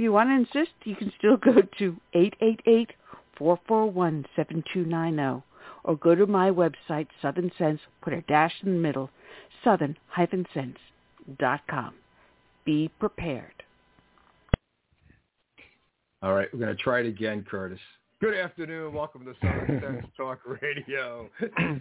you want to insist, you can still go to 888-441-7290 or go to my website, Southern Sense, put a dash in the middle, southern-sense.com. Be prepared. All right, we're going to try it again, Curtis. Good afternoon. Welcome to Southern Sense Talk Radio.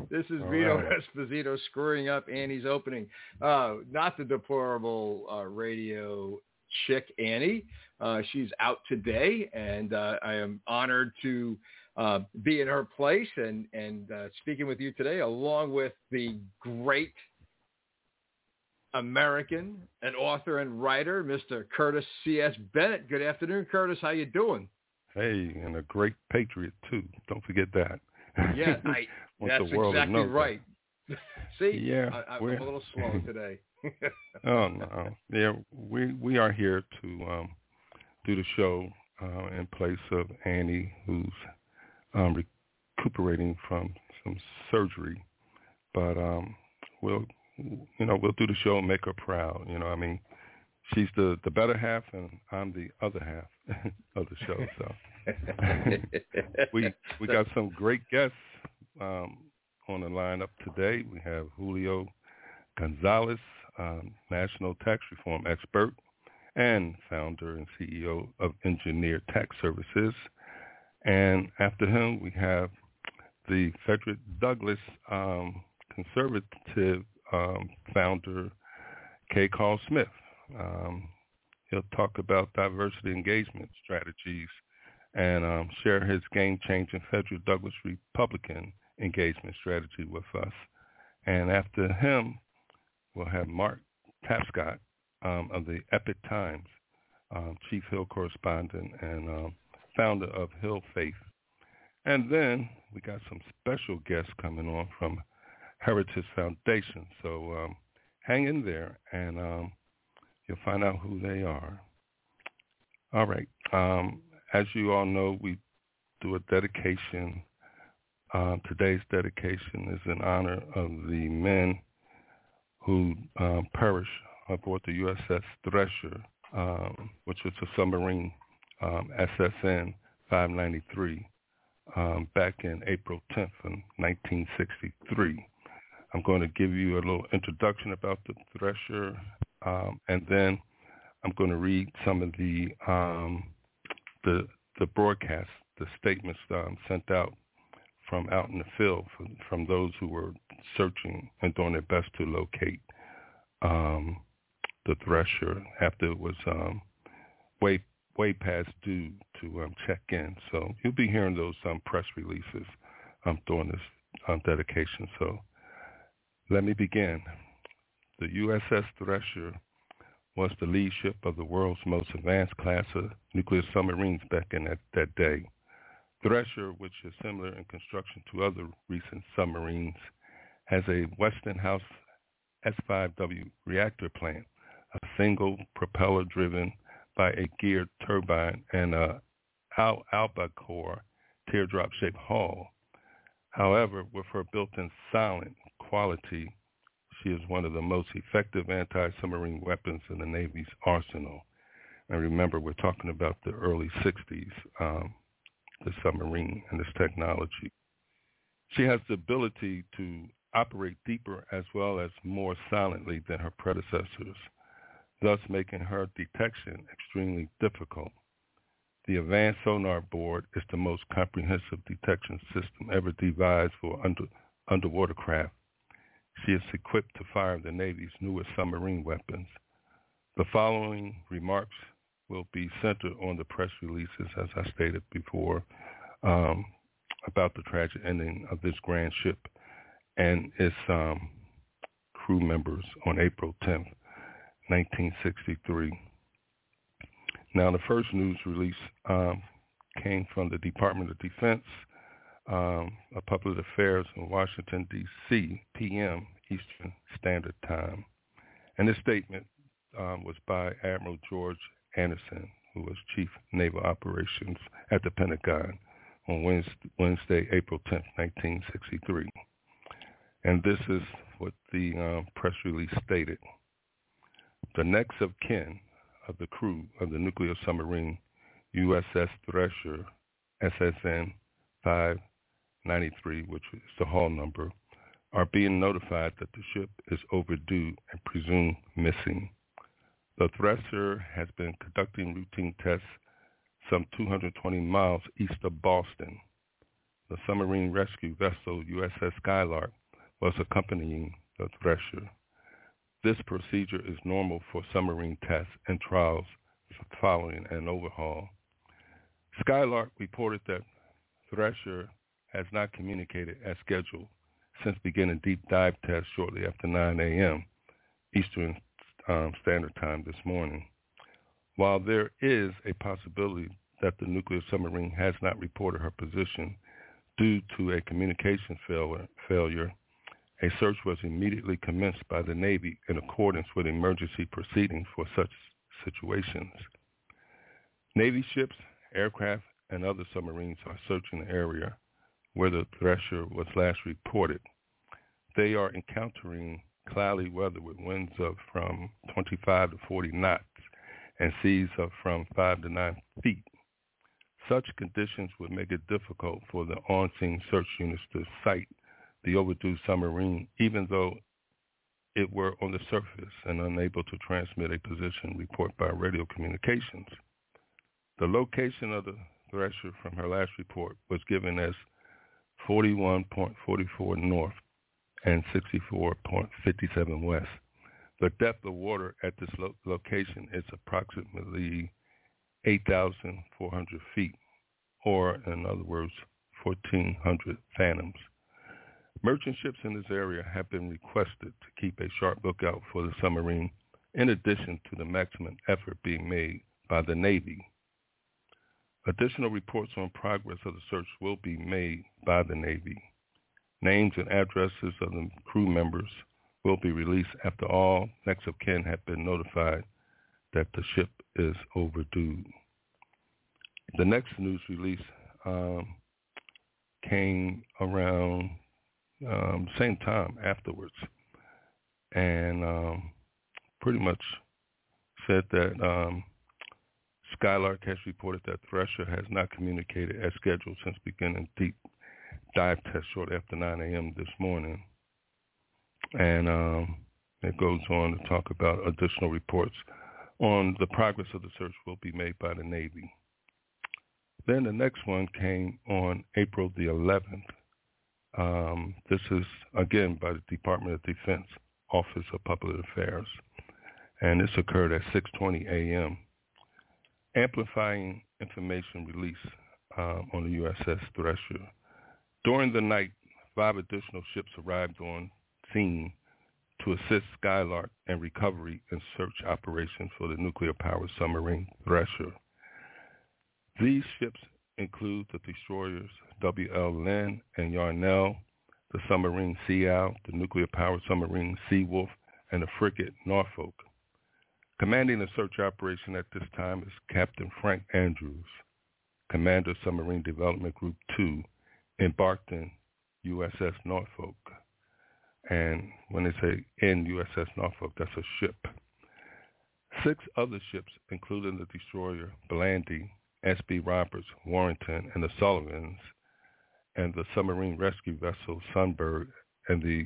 This is All Vito right. Esposito screwing up Annie's opening. Uh, not the deplorable uh, radio chick Annie. Uh, she's out today, and uh, I am honored to uh, be in her place and and uh, speaking with you today, along with the great American and author and writer, Mr. Curtis C.S. Bennett. Good afternoon, Curtis. How you doing? Hey, and a great patriot too. Don't forget that. Yeah, I, that's exactly right. See, yeah, I, am a little slow today. Oh no, yeah, we we are here to um, do the show uh, in place of Annie, who's um, recuperating from some surgery. But um, we'll, you know, we'll do the show and make her proud. You know, I mean, she's the the better half, and I'm the other half of the show. So we we got some great guests um, on the lineup today. We have Julio Gonzalez, um, national tax reform expert and founder and CEO of Engineer Tax Services. And after him, we have the Frederick Douglass um, conservative um, founder, K. Carl Smith. Um, he'll talk about diversity engagement strategies and um, share his game-changing Frederick Douglass Republican engagement strategy with us. And after him, we'll have Mark Tapscott um, of the Epoch Times, um, Chief Hill correspondent and um, founder of Hill Faith. And then we got some special guests coming on from Heritage Foundation. So um, hang in there and um, you'll find out who they are. All right. Um, as you all know, we do a dedication. Uh, today's dedication is in honor of the men who um, perished aboard the USS Thresher, um, which was a submarine um, SSN 593 um, back in April 10th of 1963. I'm going to give you a little introduction about the Thresher, um, and then I'm going to read some of the um, the the broadcasts, the statements sent out from out in the field from, from those who were searching and doing their best to locate um, the Thresher after it was um, way way past due to um, check in. So you'll be hearing those um, press releases um, during this um, dedication. So let me begin. The USS Thresher was the lead ship of the world's most advanced class of nuclear submarines back in that, that day. Thresher, which is similar in construction to other recent submarines, has a Westinghouse S5W reactor plant a single propeller driven by a geared turbine and a Al- albacore teardrop-shaped hull. However, with her built-in silent quality, she is one of the most effective anti-submarine weapons in the Navy's arsenal. And remember, we're talking about the early 60s, um, the submarine and this technology. She has the ability to operate deeper as well as more silently than her predecessors thus making her detection extremely difficult. The Advanced Sonar Board is the most comprehensive detection system ever devised for under, underwater craft. She is equipped to fire the Navy's newest submarine weapons. The following remarks will be centered on the press releases, as I stated before, um, about the tragic ending of this grand ship and its um, crew members on April 10th. 1963. Now, the first news release um, came from the Department of Defense, um, of Public Affairs in Washington, D.C., p.m. Eastern Standard Time. And this statement um, was by Admiral George Anderson, who was Chief Naval Operations at the Pentagon on Wednesday, Wednesday April 10, 1963. And this is what the um, press release stated the next of kin of the crew of the nuclear submarine USS Thresher, SSN 593, which is the hull number, are being notified that the ship is overdue and presumed missing. The Thresher has been conducting routine tests some 220 miles east of Boston. The submarine rescue vessel USS Skylark was accompanying the Thresher. This procedure is normal for submarine tests and trials following an overhaul. Skylark reported that Thresher has not communicated as scheduled since beginning deep dive tests shortly after 9 a.m. Eastern um, Standard Time this morning. While there is a possibility that the nuclear submarine has not reported her position due to a communication failure, failure A search was immediately commenced by the Navy in accordance with emergency proceedings for such situations. Navy ships, aircraft, and other submarines are searching the area where the Thresher was last reported. They are encountering cloudy weather with winds of from 25 to 40 knots and seas of from 5 to 9 feet. Such conditions would make it difficult for the on-scene search units to sight the overdue submarine, even though it were on the surface and unable to transmit a position report by radio communications. The location of the Thresher from her last report was given as 41.44 north and 64.57 west. The depth of water at this lo- location is approximately 8,400 feet, or in other words, 1,400 fathoms. Merchant ships in this area have been requested to keep a sharp lookout for the submarine in addition to the maximum effort being made by the Navy. Additional reports on progress of the search will be made by the Navy. Names and addresses of the crew members will be released after all next of kin have been notified that the ship is overdue. The next news release um, came around um, same time afterwards, and um, pretty much said that um, Skylark has reported that Thresher has not communicated as scheduled since beginning deep dive test short after 9 a.m. this morning. And um, it goes on to talk about additional reports on the progress of the search will be made by the Navy. Then the next one came on April the 11th. Um, this is, again, by the Department of Defense Office of Public Affairs. And this occurred at 6.20 a.m. Amplifying information release um, on the USS Thresher during the night, five additional ships arrived on scene to assist Skylark in recovery and search operations for the nuclear-powered submarine Thresher. These ships include the destroyers W.L. Lind and Yarnall, the submarine Sea Owl, the nuclear-powered submarine Seawolf, and the frigate Norfolk. Commanding the search operation at this time is Captain Frank Andrews, Commander Submarine Development Group 2, embarked in USS Norfolk. And when they say in USS Norfolk, that's a ship. Six other ships, including the destroyer Blandy, S.B. Roberts, Warrington, and the Sullivans, and the submarine rescue vessel Sunbird, and the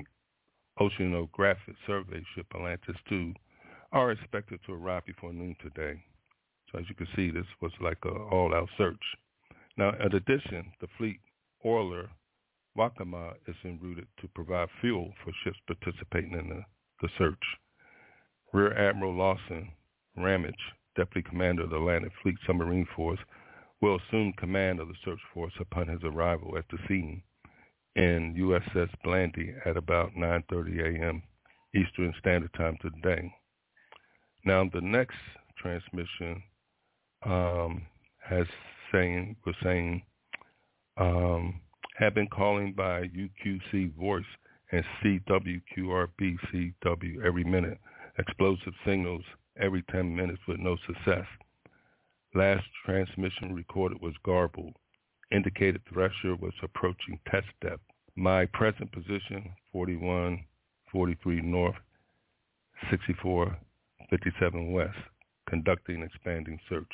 oceanographic survey ship Atlantis II, are expected to arrive before noon today. So as you can see, this was like an all-out search. Now, in addition, the fleet oiler Waccamaw is en route to provide fuel for ships participating in the, the search. Rear Admiral Lawson Ramage, Deputy Commander of the Atlantic Fleet Submarine Force, will assume command of the search force upon his arrival at the scene in USS Blandy at about 9.30 a.m. Eastern Standard Time today. Now, the next transmission um, has saying was saying um, have been calling by UQC Voice and CWQRBCW every minute. Explosive signals every 10 minutes with no success. Last transmission recorded was garbled. Indicated Thresher was approaching test depth. My present position, 41, 43 north, 64, 57 west, conducting expanding search.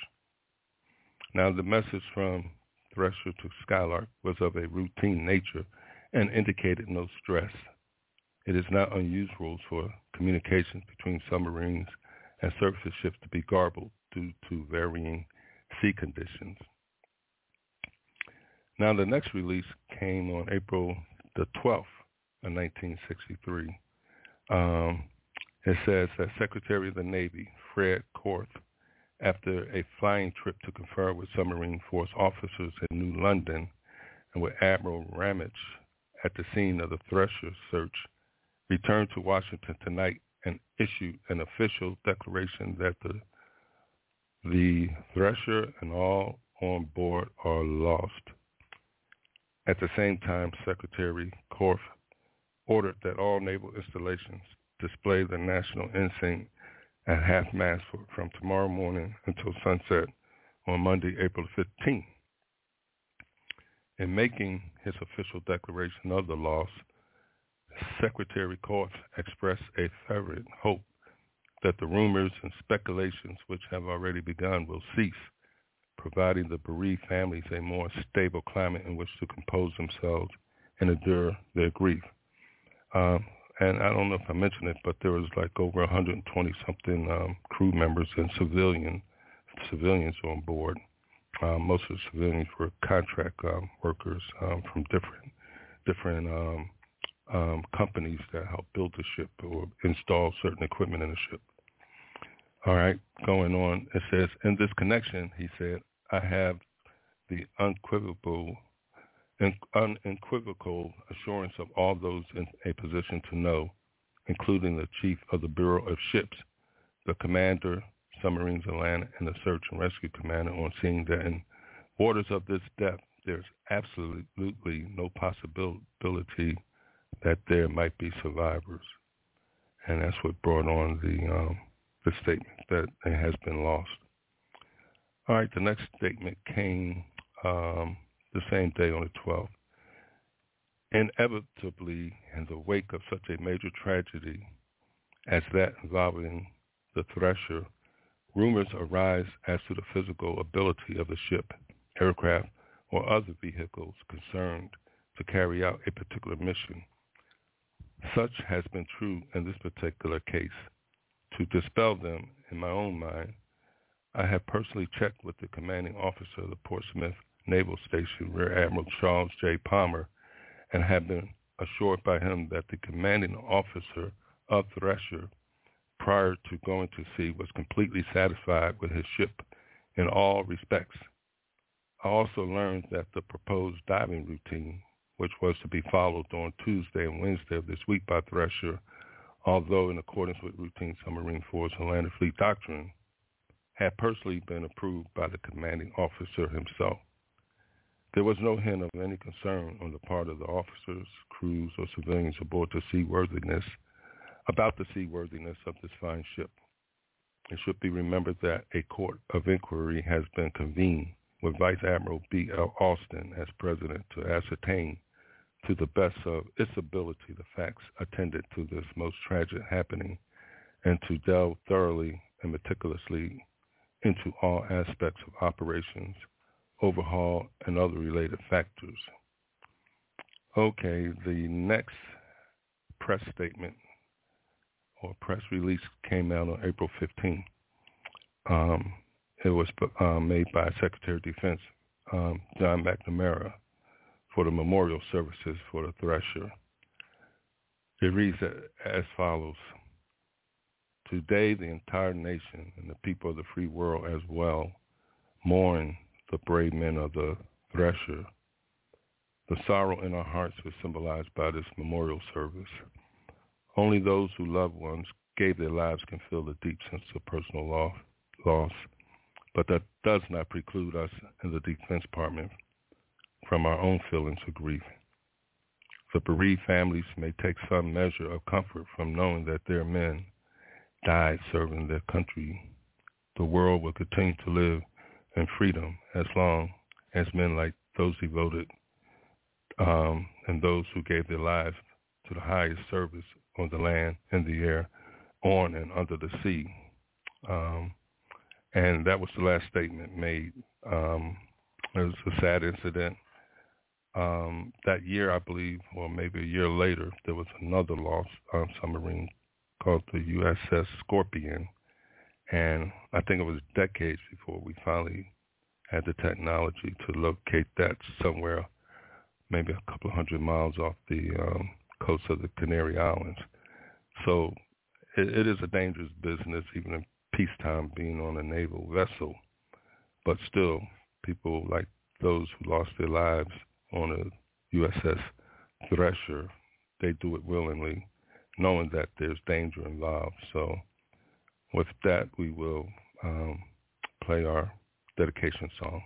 Now the message from Thresher to Skylark was of a routine nature and indicated no stress. It is not unusual for communications between submarines and surface ships to be garbled due to varying sea conditions. Now the next release came on April the 12th of 1963. Um, it says that Secretary of the Navy, Fred Korth, after a flying trip to confer with submarine force officers in New London and with Admiral Ramage at the scene of the Thresher search, returned to Washington tonight and issued an official declaration that the the Thresher and all on board are lost. At the same time, Secretary Korth ordered that all naval installations display the national ensign at half-mast from tomorrow morning until sunset on Monday, April 15th. In making his official declaration of the loss, Secretary Korth expressed a fervent hope that the rumors and speculations which have already begun will cease, providing the bereaved families a more stable climate in which to compose themselves and endure their grief. Um, and I don't know if I mentioned it, but there was like over 120 something um, crew members and civilian civilians on board. Um, most of the civilians were contract um, workers um, from different different um, companies that help build the ship or install certain equipment in the ship. All right, going on. It says, in this connection, he said, I have the unequivocal, unequivocal assurance of all those in a position to know, including the chief of the Bureau of Ships, the commander, submarines and land, and the search and rescue commander on seeing that in waters of this depth, there's absolutely no possibility that there might be survivors. And that's what brought on the um, the statement that it has been lost. All right, the next statement came um, the same day on the 12th. Inevitably, in the wake of such a major tragedy as that involving the Thresher, rumors arise as to the physical ability of the ship, aircraft, or other vehicles concerned to carry out a particular mission. Such has been true in this particular case. To dispel them in my own mind, I have personally checked with the commanding officer of the Portsmouth Naval Station, Rear Admiral Charles J. Palmer, and have been assured by him that the commanding officer of Thresher prior to going to sea was completely satisfied with his ship in all respects. I also learned that the proposed diving routine, which was to be followed on Tuesday and Wednesday of this week by Thresher, although in accordance with routine submarine force and landed fleet doctrine, had personally been approved by the commanding officer himself. There was no hint of any concern on the part of the officers, crews, or civilians aboard the seaworthiness about the seaworthiness of this fine ship. It should be remembered that a court of inquiry has been convened with Vice Admiral B. L. Austin as president to ascertain to the best of its ability the facts attended to this most tragic happening and to delve thoroughly and meticulously into all aspects of operations, overhaul, and other related factors. Okay, the next press statement or press release came out on April 15th. Um, it was uh, made by Secretary of Defense um, John McNamara for the memorial services for the Thresher. It reads as follows. Today, the entire nation and the people of the free world as well mourn the brave men of the Thresher. The sorrow in our hearts was symbolized by this memorial service. Only those who loved ones gave their lives can feel the deep sense of personal loss, but that does not preclude us in the Defense Department from our own feelings of grief. The bereaved families may take some measure of comfort from knowing that their men died serving their country. The world will continue to live in freedom as long as men like those devoted um, and those who gave their lives to the highest service on the land, in the air, on and under the sea. Um, and that was the last statement made. Um, it was a sad incident um, that year, I believe, or maybe a year later, there was another lost um, submarine called the USS Scorpion. And I think it was decades before we finally had the technology to locate that somewhere, maybe a couple of hundred miles off the um, coast of the Canary Islands. So it, it is a dangerous business, even in peacetime, being on a naval vessel. But still, people like those who lost their lives on a USS Thresher, they do it willingly, knowing that there's danger involved. So with that, we will um, play our dedication song.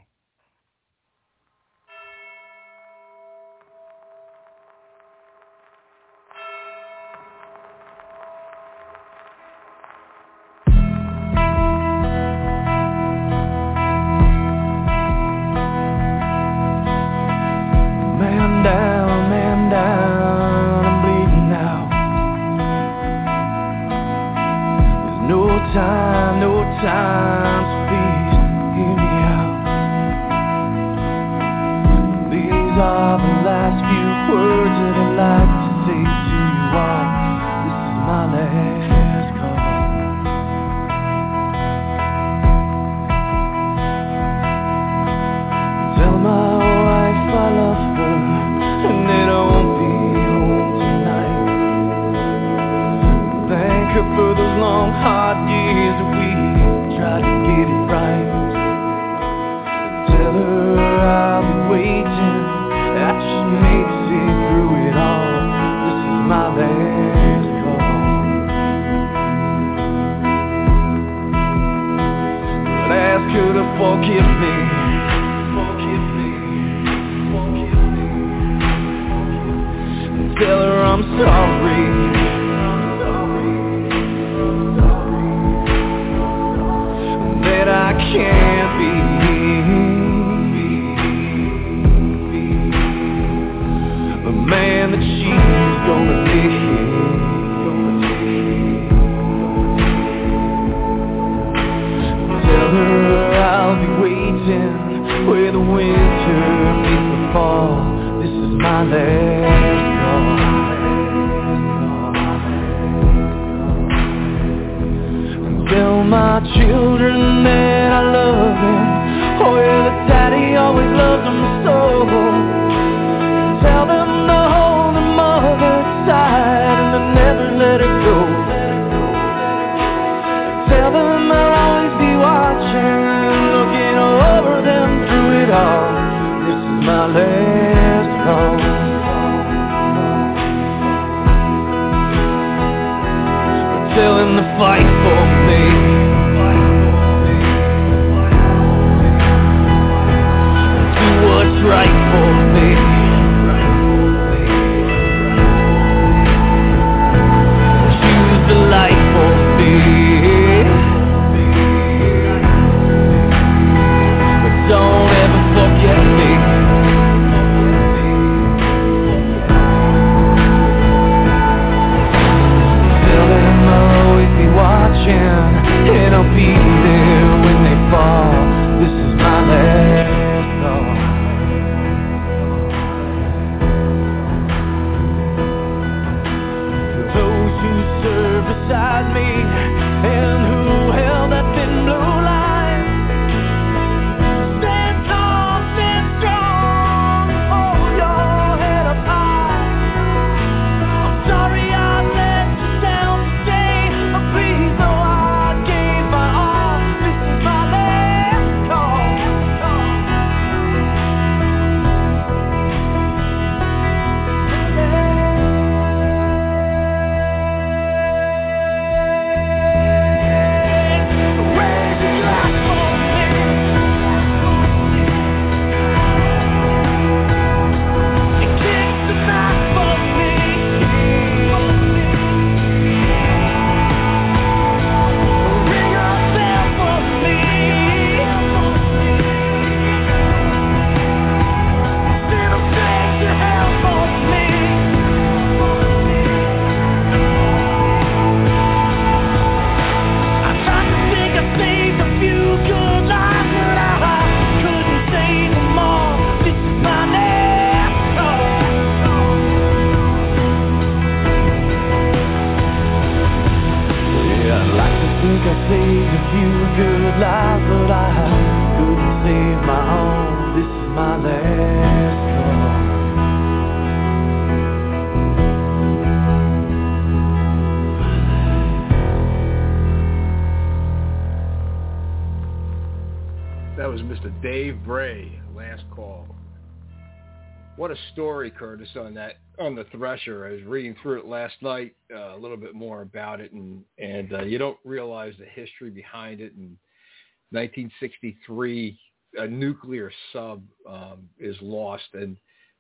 A story, Curtis, on that on the Thresher. I was reading through it last night, uh, a little bit more about it, and and uh, you don't realize the history behind it. In 1963, a nuclear sub um, is lost, and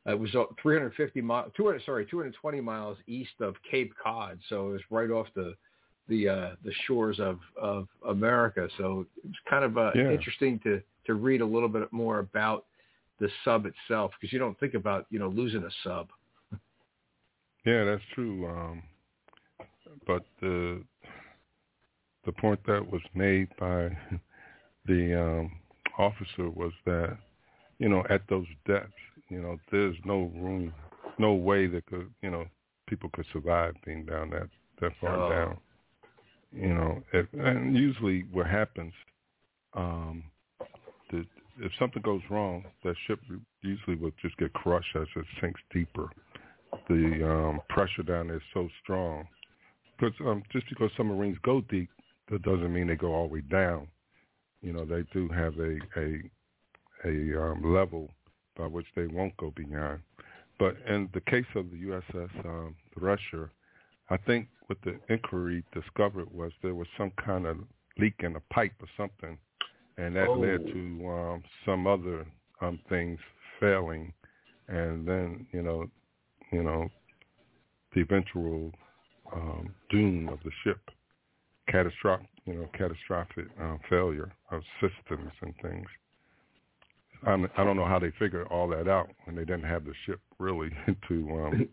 it was uh, 350 miles, 200 sorry, 220 miles east of Cape Cod, so it was right off the the uh, the shores of of America. So it was kind of uh, Yeah. interesting to to read a little bit more about the sub itself because you don't think about you know losing a sub. Yeah, that's true. Um, but the the point that was made by the um, officer was that you know at those depths, you know, there's no room, no way that could you know people could survive being down that that far Oh. down. You know, if, and usually what happens, um, if something goes wrong, that ship usually will just get crushed as it sinks deeper the um, pressure down there is so strong. Because um, just because submarines go deep, that doesn't mean they go all the way down. You know, they do have a a a um, level by which they won't go beyond. But in the case of the USS um, Thresher, I think what the inquiry discovered was there was some kind of leak in a pipe or something, and that Oh. led to um, some other um, things failing, and then you know, you know, the eventual um, doom of the ship, catastrophic, you know, catastrophic uh, failure of systems and things. I'm, I don't know how they figured all that out when they didn't have the ship really to um,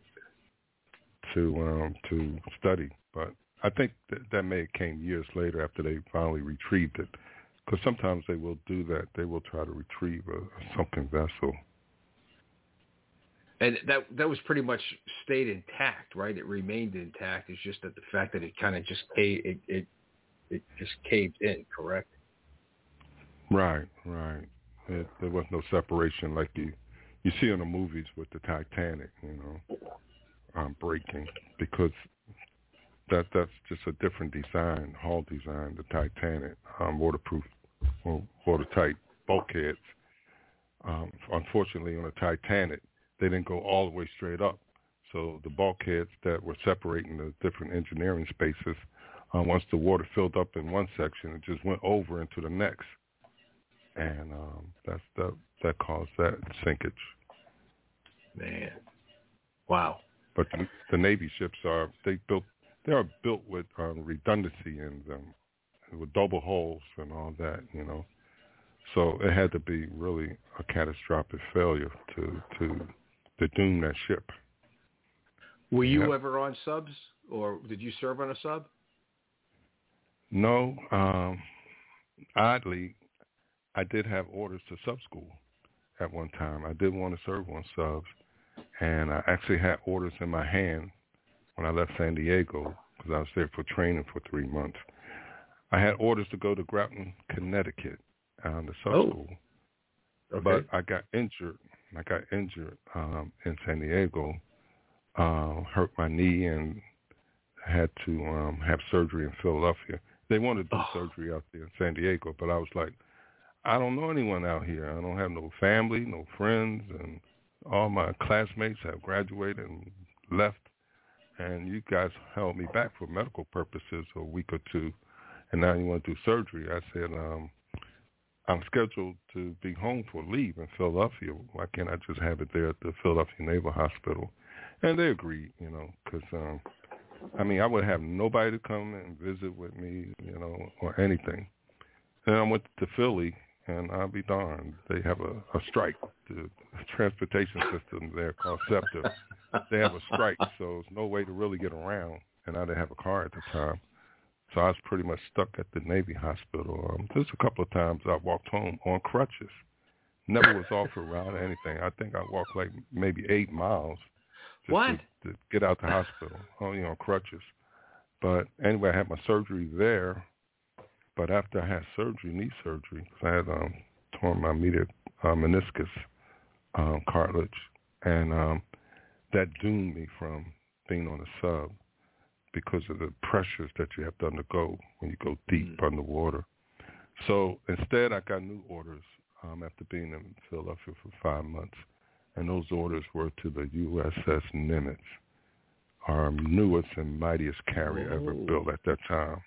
to um, to study. But I think that that may have came years later after they finally retrieved it, because sometimes they will do that. They will try to retrieve a, a sunken vessel. And that that was pretty much stayed intact, right? It remained intact. It's just that the fact that it kind of just caved, it, it it just caved in, correct? Right, right. It, there was no separation like you you see in the movies with the Titanic, you know, um, breaking because that that's just a different design, hull design. The Titanic, um, waterproof, or watertight bulkheads. Um, unfortunately, on the Titanic, they didn't go all the way straight up. So the bulkheads that were separating the different engineering spaces, uh, once the water filled up in one section, it just went over into the next, and um, that's that that caused that sinkage. Man, wow. But the, the Navy ships are they built they are built with um, redundancy in them, with double hulls and all that, you know. So it had to be really a catastrophic failure to to to doom that ship. Were you Yep. ever on subs, or did you serve on a sub? No, um, oddly, I did have orders to sub school at one time. I did want to serve on subs, and I actually had orders in my hand when I left San Diego because I was there for training for three months. I had orders to go to Groton, Connecticut, um, the sub Oh. school, Okay. but I got injured. I got injured um, in San Diego, uh, hurt my knee, and had to um, have surgery in Philadelphia. They wanted to do Oh. surgery out there in San Diego, but I was like, I don't know anyone out here. I don't have no family, no friends, and all my classmates have graduated and left. And you guys held me back for medical purposes a week or two, and now you want to do surgery. I said, um, I'm scheduled to be home for leave in Philadelphia. Why can't I just have it there at the Philadelphia Naval Hospital? And they agreed, you know, because um, I mean, I would have nobody to come and visit with me, you know, or anything. And I went to Philly, and I'll be darned, they have a, a strike. The transportation system there called SEPTA, they have a strike, so there's no way to really get around. And I didn't have a car at the time. So I was pretty much stuck at the Navy hospital. Um, there's a couple of times I walked home on crutches. Never was off a ride or anything. I think I walked like maybe eight miles just What? To, to get out the hospital, only on crutches. But anyway, I had my surgery there. But after I had surgery, knee surgery, 'cause I had um, torn my medial uh, meniscus um, cartilage, and um, that doomed me from being on a sub because of the pressures that you have to undergo when you go deep Mm. underwater. So instead, I got new orders um, after being in Philadelphia for five months, and those orders were to the USS Nimitz, our newest and mightiest carrier ever Oh. built at that time.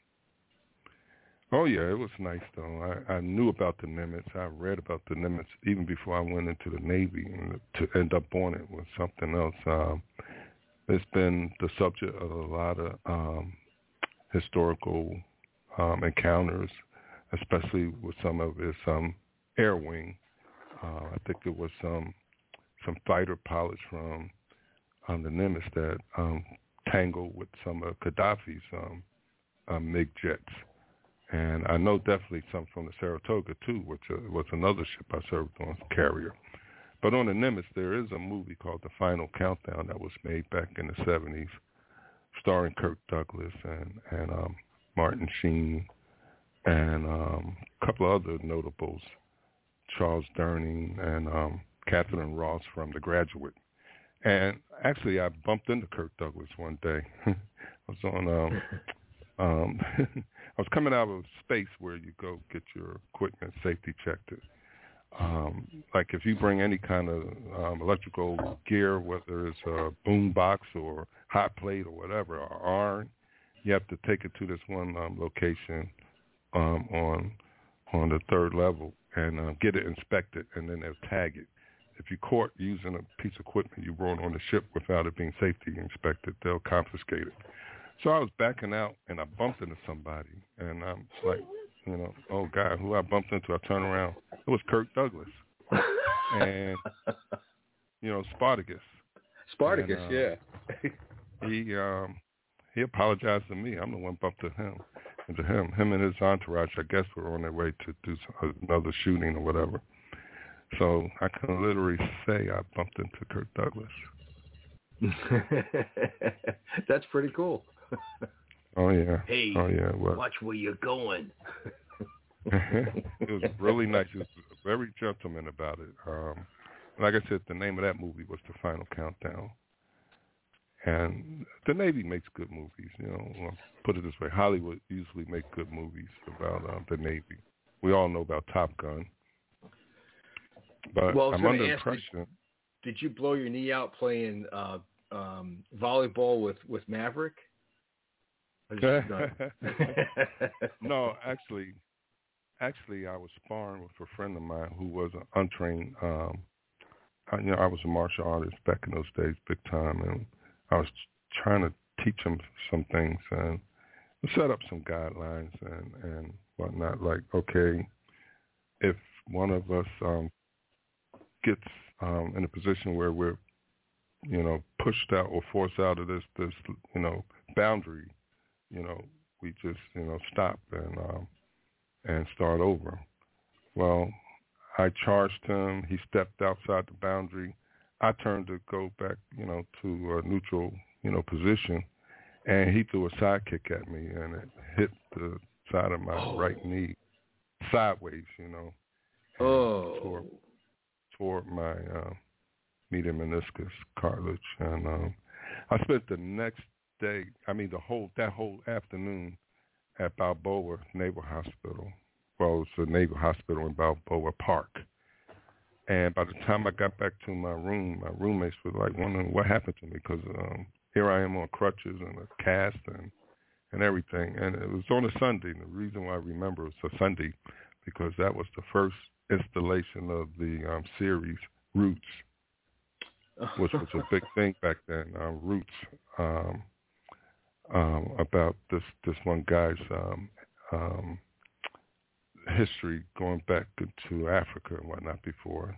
Oh yeah, it was nice though. I, I knew about the Nimitz. I read about the Nimitz even before I went into the Navy, and to end up on it was something else. Um, it's been the subject of a lot of um, historical um, encounters, especially with some of its um, air wing. Uh, I think it was some some fighter pilots from um, the Nimitz that um, tangled with some of Gaddafi's um, um, MiG jets. And I know definitely some from the Saratoga too, which uh, was another ship I served on, carrier. But on the Nimitz, there is a movie called The Final Countdown that was made back in the 70s, starring Kirk Douglas and, and um, Martin Sheen and um, a couple of other notables, Charles Durning and um, Katharine Ross from The Graduate. And actually, I bumped into Kirk Douglas one day. I was on um, um, I was coming out of space where you go get your equipment safety checked. Um, like if you bring any kind of um, electrical gear, whether it's a boom box or hot plate or whatever, or iron, you have to take it to this one um, location um, on on the third level and uh, get it inspected, and then they'll tag it. If you're caught using a piece of equipment you brought on the ship without it being safety inspected, they'll confiscate it. So I was backing out, and I bumped into somebody, and I'm like, you know, oh God, who I bumped into? I turn around, it was Kirk Douglas, and you know, Spartacus. Spartacus, And, uh, yeah. He um he apologized to me. I'm the one bumped to him. And to him, him and his entourage, I guess, were on their way to do another shooting or whatever. So I can literally say I bumped into Kirk Douglas. That's pretty cool. Oh yeah. Hey, Oh yeah. Well, watch where you're going. it was really nice. He was very gentleman about it. Um, like I said, the name of that movie was The Final Countdown. And the Navy makes good movies, you know. Well, put it this way: Hollywood usually make good movies about uh, the Navy. We all know about Top Gun, but Well, I'm under ask, did- impression. Did you blow your knee out playing uh, um, volleyball with with Maverick? I just- no. no, actually, actually, I was sparring with a friend of mine who was an untrained. Um, I, you know, I was a martial artist back in those days, big time, and I was trying to teach him some things and set up some guidelines and and whatnot. Like, okay, if one of us um, gets um, in a position where we're, you know, pushed out or forced out of this this you know boundary, you know, we just you know stop and um, and start over. Well, I charged him. He stepped outside the boundary. I turned to go back, you know, to a neutral, you know, position, and he threw a side kick at me, and it hit the side of my Oh. right knee sideways, you know. Oh. Tore, tore my uh, median meniscus cartilage, and um, I spent the next day, I mean, the whole that whole afternoon at Balboa Naval Hospital. Well, it's a Naval Hospital in Balboa Park. And by the time I got back to my room, my roommates were like wondering what happened to me because um, here I am on crutches and a cast and and everything. And it was on a Sunday. And the reason why I remember it was a Sunday because that was the first installation of the um, series Roots, which was a big thing back then. Um, Roots um, um, about this this one guy's um, um, history going back into Africa and whatnot before,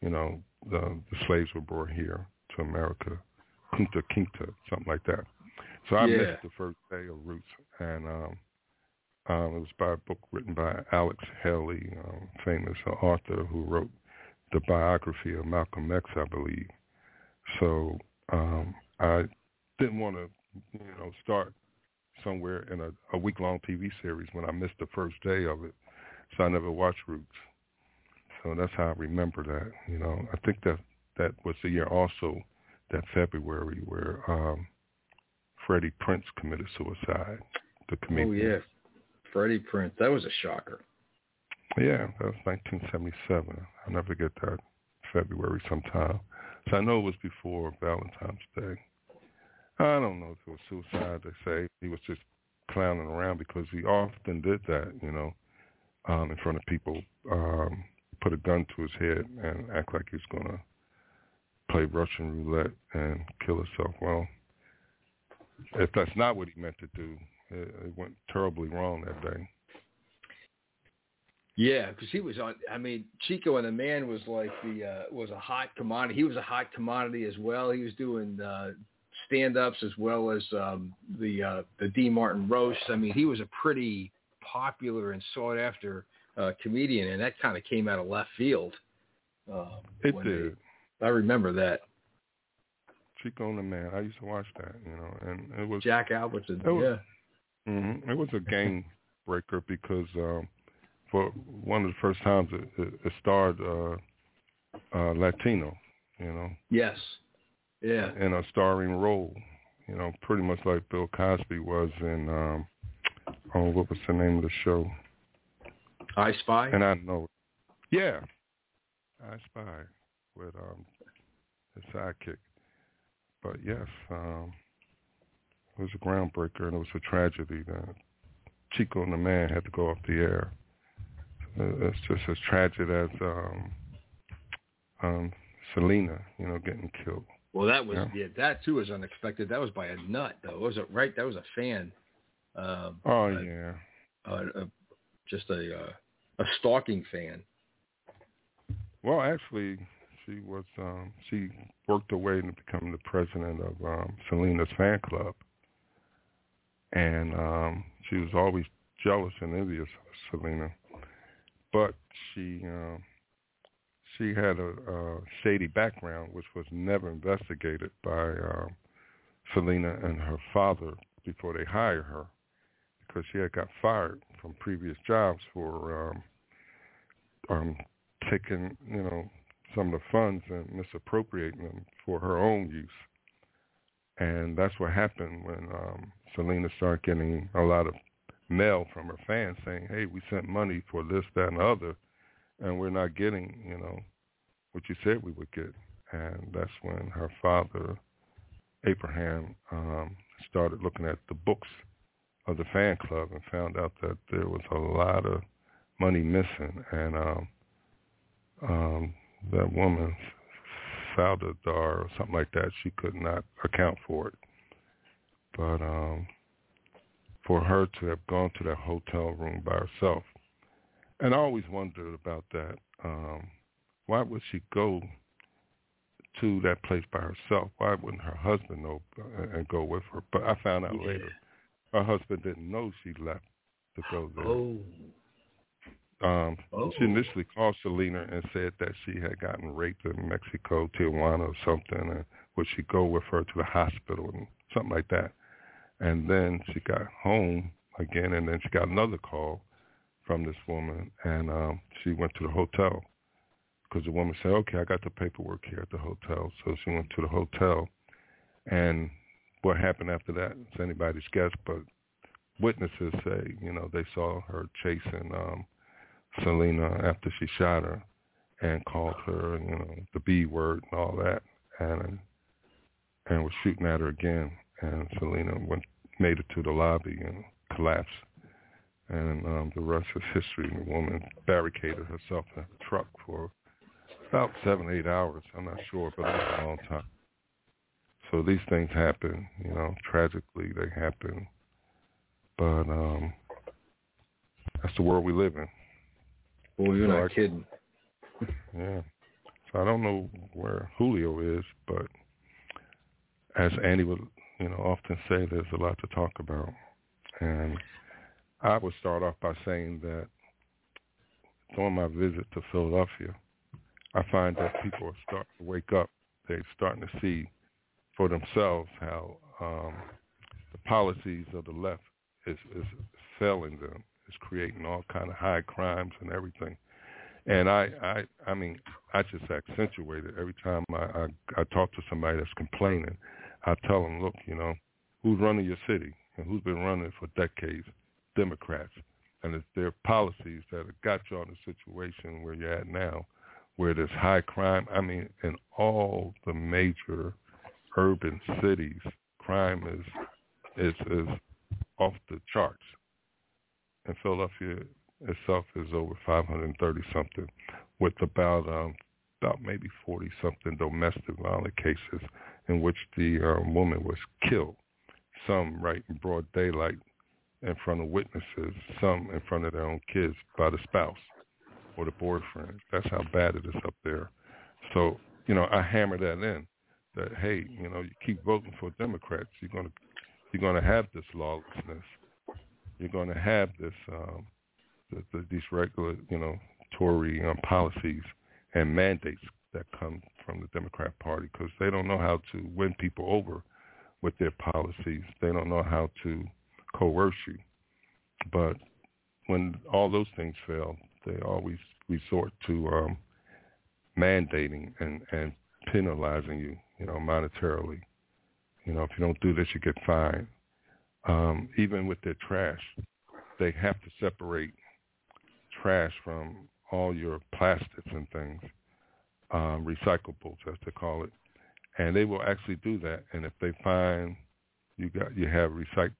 you know, the, the slaves were brought here to America, Kunta Kinte, something like that. So I Yeah. missed the first day of Roots, and um, um, it was by a book written by Alex Haley, um, famous author who wrote the biography of Malcolm X, I believe. So um, I didn't want to, you know, start somewhere in a, a week-long TV series when I missed the first day of it. So I never watched Roots. So that's how I remember that. You know, I think that that was the year also, that February, where um, Freddie Prinze committed suicide. The oh yeah, Freddie Prinze. That was a shocker. Yeah, that was 1977. I'll never get that February sometime. So I know it was before Valentine's Day. I don't know if it was suicide. They say he was just clowning around because he often did that, you know, um, in front of people. Um, put a gun to his head and act like he's going to play Russian roulette and kill himself. Well, if that's not what he meant to do, it, it went terribly wrong that day. Yeah, because he was on. I mean, Chico and the Man was like the uh, was a hot commodity. He was a hot commodity as well. He was doing uh, stand-ups as well as um, the uh, the Dean Martin roast. I mean, he was a pretty popular and sought after uh, comedian, and that kind of came out of left field. Um, It did. they- I remember that. Chico and the Man. I used to watch that, you know, and it was Jack Albertson. It was- yeah. hmm It was a game breaker because um, for one of the first times it, it, it starred uh, uh, Latino, you know, Yes. Yeah. in a starring role, you know, pretty much like Bill Cosby was in, um, oh, what was the name of the show? I Spy. And I know, yeah, I Spy with um, his sidekick. But yes, um, it was a groundbreaker, and it was a tragedy that Chico and the Man had to go off the air. it's just as tragic as um, um, Selena, you know, getting killed. Well, that was Yeah. yeah. That too was unexpected. That was by a nut, though. Was it right? That was a fan. Um, Oh uh, yeah, uh, uh, just a uh, a stalking fan. Well, actually, she was um, she worked her way to become the president of um, Selena's fan club, and um, she was always jealous and envious of Selena, but she um, she had a, a shady background which was never investigated by um, Selena and her father before they hired her, because she had got fired from previous jobs for um, um, taking, you know, some of the funds and misappropriating them for her own use. And that's what happened when um, Selena started getting a lot of mail from her fans saying, hey, we sent money for this, that, and the other, and we're not getting, you know, what you said we would get. And that's when her father, Abraham, um, started looking at the books of the fan club and found out that there was a lot of money missing. And um, um, that woman, Saldadar or something like that, she could not account for it. But um, for her to have gone to that hotel room by herself, and I always wondered about that. Um, why would she go to that place by herself? Why wouldn't her husband know uh, and go with her? But I found out Yeah. later her husband didn't know she left to go there. Oh, Um, Oh. She initially called Selena and said that she had gotten raped in Mexico, Tijuana or something, and would she go with her to the hospital and something like that. And then she got home again, and then she got another call from this woman, and um, she went to the hotel because the woman said, "Okay, I got the paperwork here at the hotel." So she went to the hotel, and what happened after that is anybody's guess, but witnesses say, you know, they saw her chasing um, Selena after she shot her and called her, you know, the B word and all that, and and was shooting at her again. And Selena went made it to the lobby and collapsed. And um, the rest is history. The woman barricaded herself in a truck for about seven, eight hours. I'm not sure, but it was a long time. So these things happen, you know, tragically they happen. But um that's the world we live in. well, you're So not I- kidding. Yeah. So I don't know where Julio is, but as Andy would, you know, often say, there's a lot to talk about. And I would start off by saying that during my visit to Philadelphia, I find that people are starting to wake up. They're starting to see for themselves how um, the policies of the left is, is failing them. It's creating all kind of high crimes and everything. And I, I, I mean, I just accentuate it every time I, I, I talk to somebody that's complaining. I tell them, look, you know, who's running your city and who's been running it for decades? Democrats. And it's their policies that have got you in the situation where you're at now, where there's high crime. I mean, in all the major urban cities, crime is is is off the charts. And Philadelphia itself is over 530 something, with about um, about maybe 40 something domestic violent cases in which the um, woman was killed. Some right in broad daylight in front of witnesses, some in front of their own kids by the spouse or the boyfriend. That's how bad it is up there. So, you know, I hammer that in that hey, you know, you keep voting for Democrats, you're gonna you're gonna have this lawlessness. You're gonna have this um the, the, these regular, you know, Tory um, policies and mandates that come from the Democrat Party because they don't know how to win people over with their policies. They don't know how to coerce you. But when all those things fail, they always resort to um, mandating and, and penalizing you, you know, monetarily. You know, if you don't do this, you get fined. Um, even with their trash, they have to separate trash from all your plastics and things, um, recyclables as they call it, and they will actually do that. And if they find you got you have recyc-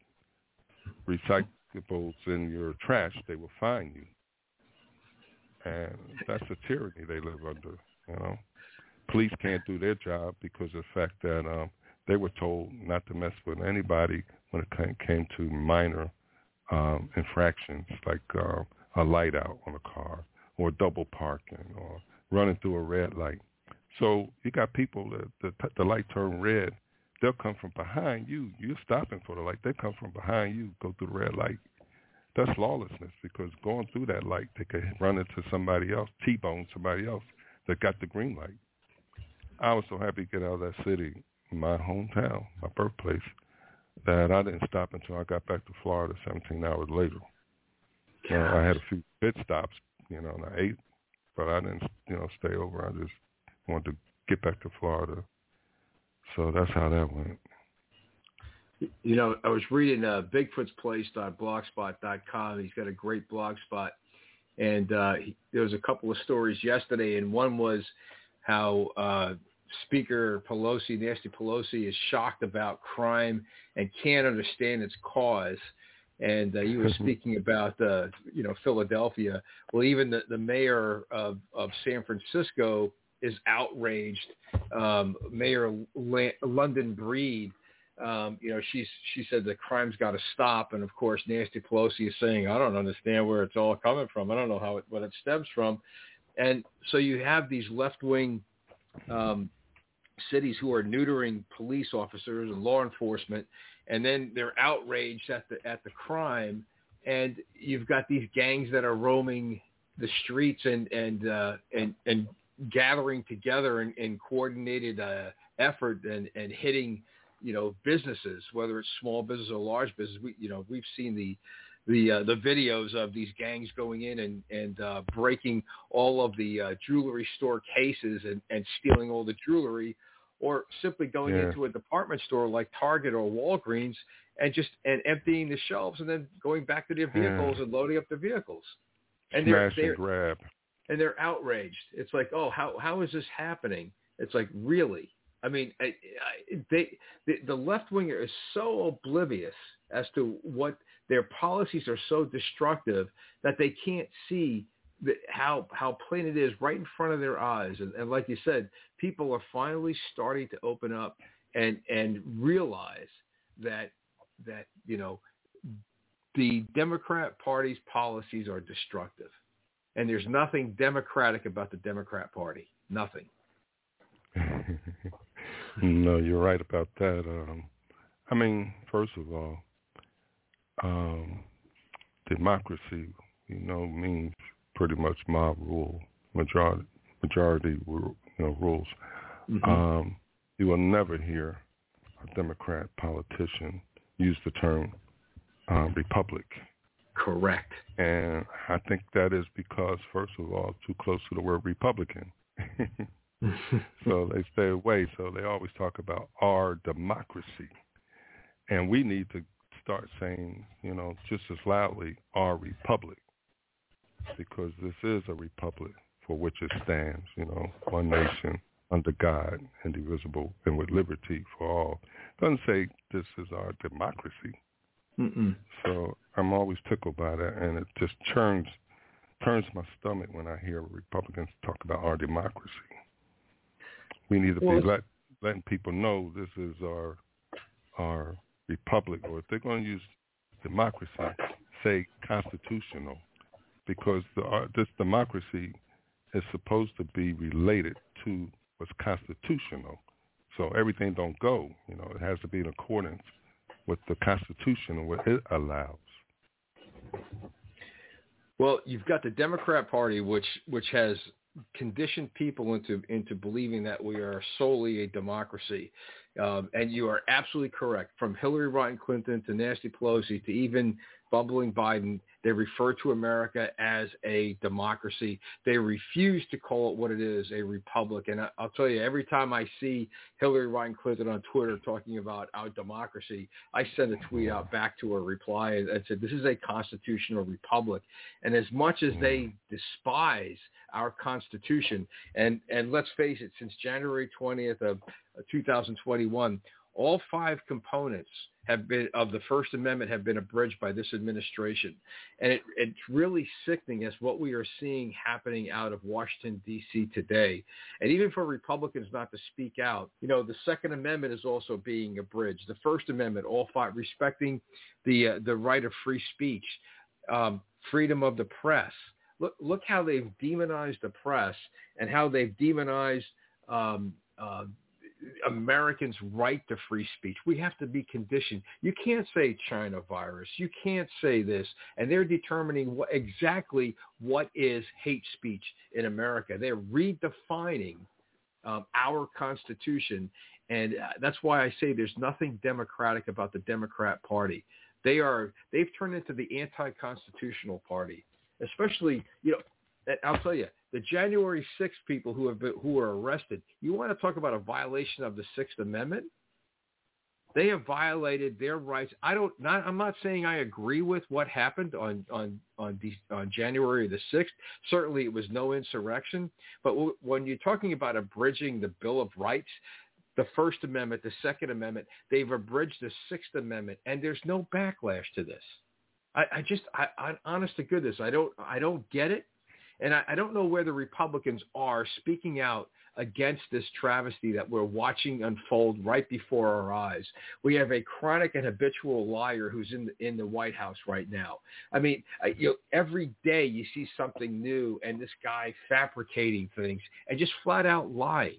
recyclables in your trash, they will fine you. and that's the tyranny they live under. You know, police can't do their job because of the fact that um, they were told not to mess with anybody when it came, to minor um, infractions like uh, a light out on a car or double parking or running through a red light. So you got people that the, the light turn red, they'll come from behind you. You're stopping for the light. They come from behind you, go through the red light. That's lawlessness because going through that light, they could run into somebody else, T-bone somebody else that got the green light. I was so happy to get out of that city, my hometown, my birthplace, that I didn't stop until I got back to Florida 17 hours later. Uh, I had a few pit stops, you know, and I ate, but I didn't, you know, stay over. I just wanted to get back to Florida. So that's how that went. You know, I was reading uh, Bigfoot's Place.blogspot.com. He's got a great blog spot, and uh, he, there was a couple of stories yesterday, and one was how uh, Speaker Pelosi, Nancy Pelosi, is shocked about crime and can't understand its cause. And uh, you were speaking about, uh, you know, Philadelphia. Well, even the, the mayor of, of San Francisco is outraged. Um, mayor La- London Breed, um, you know, she's she said the crime's got to stop. And of course, Nancy Pelosi is saying, I don't understand where it's all coming from. I don't know how it, what it stems from. And so you have these left-wing um, cities who are neutering police officers and law enforcement, and then they're outraged at the at the crime, and you've got these gangs that are roaming the streets and and uh, and and gathering together in, in coordinated uh, effort and and hitting you know businesses, whether it's small business or large business. We you know we've seen the the uh, the videos of these gangs going in and and uh, breaking all of the uh, jewelry store cases and, and stealing all the jewelry, or simply going Yeah. into a department store like Target or Walgreens and just and emptying the shelves and then going back to their Yeah. vehicles and loading up the vehicles. And they're, Smash they're and grab. And they're outraged. It's like, oh, how how is this happening? It's like, really? I mean, I, I, they the, the left winger is so oblivious as to what their policies are so destructive that they can't see the, how how plain it is right in front of their eyes. And, and like you said, people are finally starting to open up and and realize that that you know the Democrat Party's policies are destructive and there's nothing democratic about the Democrat Party. Nothing. no, you're right about that. Um, I mean, first of all, um, democracy, you know, means pretty much mob rule, majority, majority, you know, rules. Um, you will never hear a Democrat politician use the term uh, republic. Correct. And I think that is because, first of all, too close to the word Republican. so they stay away. So they always talk about our democracy. And we need to start saying, you know, just as loudly, our republic. Because this is a republic for which it stands, you know, one nation under God, indivisible, and with liberty for all. doesn't say this is our democracy. Mm-mm. So I'm always tickled by that, and it just turns turns my stomach when I hear Republicans talk about our democracy. We need to Well, be let, letting people know this is our our republic, or if they're going to use democracy, say constitutional, because the, uh, this democracy is supposed to be related to what's constitutional. So everything don't go. You know, it has to be in accordance with the Constitution and what it allows. Well, you've got the Democrat Party, which which has conditioned people into into believing that we are solely a democracy. Um, and you are absolutely correct. From Hillary Rodham Clinton to Nancy Pelosi to even bumbling Biden, they refer to America as a democracy. They refuse to call it what it is, a republic. And I, I'll tell you, every time I see Hillary Rodham Clinton on Twitter talking about our democracy, I send a tweet out back to her reply and, and said, this is a constitutional republic. And as much as they mm-hmm. despise our Constitution, and, and let's face it, since January 20th of uh, 2021, All five components have been of the First Amendment have been abridged by this administration, and it, it's really sickening as what we are seeing happening out of Washington D.C. today. And even for Republicans not to speak out, you know, the Second Amendment is also being abridged. The First Amendment, all five respecting the uh, the right of free speech, um, freedom of the press. Look look how they've demonized the press and how they've demonized. Um, uh, Americans' right to free speech. We have to be conditioned. You can't say China virus. You can't say this. And they're determining what, exactly what is hate speech in America. They're redefining um, our Constitution. And uh, that's why I say there's nothing democratic about the Democrat Party. They are they've turned into the anti-constitutional party, especially you know. I'll tell you, the January 6th people who have been, who were arrested. You want to talk about a violation of the Sixth Amendment? They have violated their rights. I don't. Not, I'm not saying I agree with what happened on on on, on January the sixth. Certainly, it was no insurrection. But w- when you're talking about abridging the Bill of Rights, the First Amendment, the Second Amendment, they've abridged the Sixth Amendment, and there's no backlash to this. I, I just, I, I, honest to goodness, I don't, I don't get it. And I, I don't know where the Republicans are speaking out against this travesty that we're watching unfold right before our eyes. We have a chronic and habitual liar who's in the, in the White House right now. I mean, you know, every day you see something new, and this guy fabricating things and just flat out lying.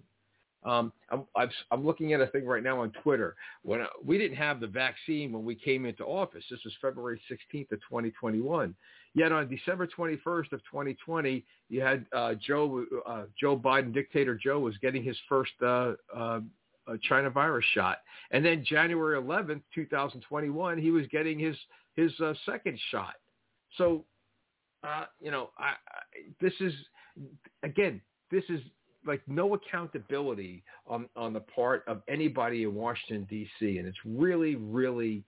Um, I'm, I've, I'm looking at a thing right now on Twitter. When I, we didn't have the vaccine when we came into office, this was February 16th of 2021. Yet on December 21st of 2020, you had uh, Joe uh, Joe Biden, dictator Joe, was getting his first uh, uh, China virus shot, and then January 11th, 2021, he was getting his his uh, second shot. So, uh, you know, I, I, this is again, this is like no accountability on on the part of anybody in Washington D.C. and it's really really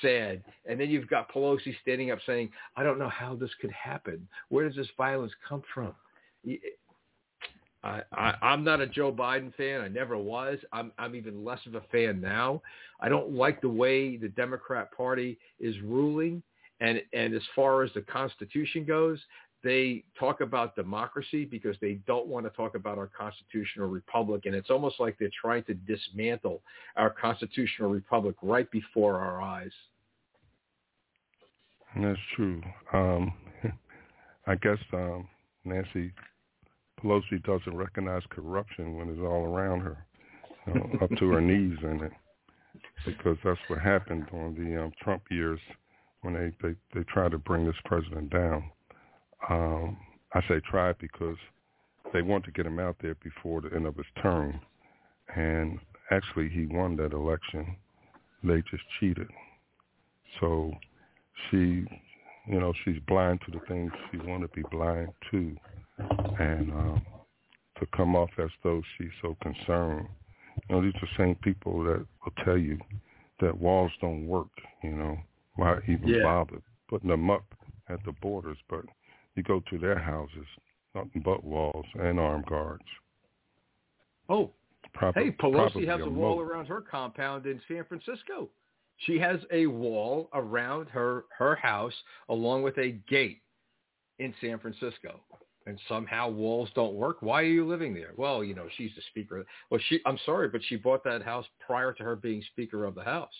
sad. And then you've got Pelosi standing up saying, "I don't know how this could happen. Where does this violence come from?" Eh, I, I, I'm not a Joe Biden fan. I never was. I'm, I'm even less of a fan now. I don't like the way the Democrat Party is ruling. And, and as far as the Constitution goes, they talk about democracy because they don't want to talk about our constitutional republic. And it's almost like they're trying to dismantle our constitutional republic right before our eyes. That's true. Um, I guess um, Nancy Pelosi doesn't recognize corruption when it's all around her, you know, up to her knees in it, because that's what happened during the um, Trump years when they, they, they tried to bring this president down. Um, I say tried because they want to get him out there before the end of his term. And actually, he won that election. They just cheated. So she, you know, she's blind to the things she want to be blind to. And um, to come off as though she's so concerned. You know, these are the same people that will tell you that walls don't work, you know. Why even Yeah. bother putting them up at the borders? But you go to their houses, nothing but walls and armed guards. Oh, Prob- hey, Pelosi has a wall moat. around her compound in San Francisco. She has a wall around her her house along with a gate in San Francisco. And somehow walls don't work. Why are you living there? Well, you know, she's the speaker. Well, she I'm sorry, but she bought that house prior to her being speaker of the house.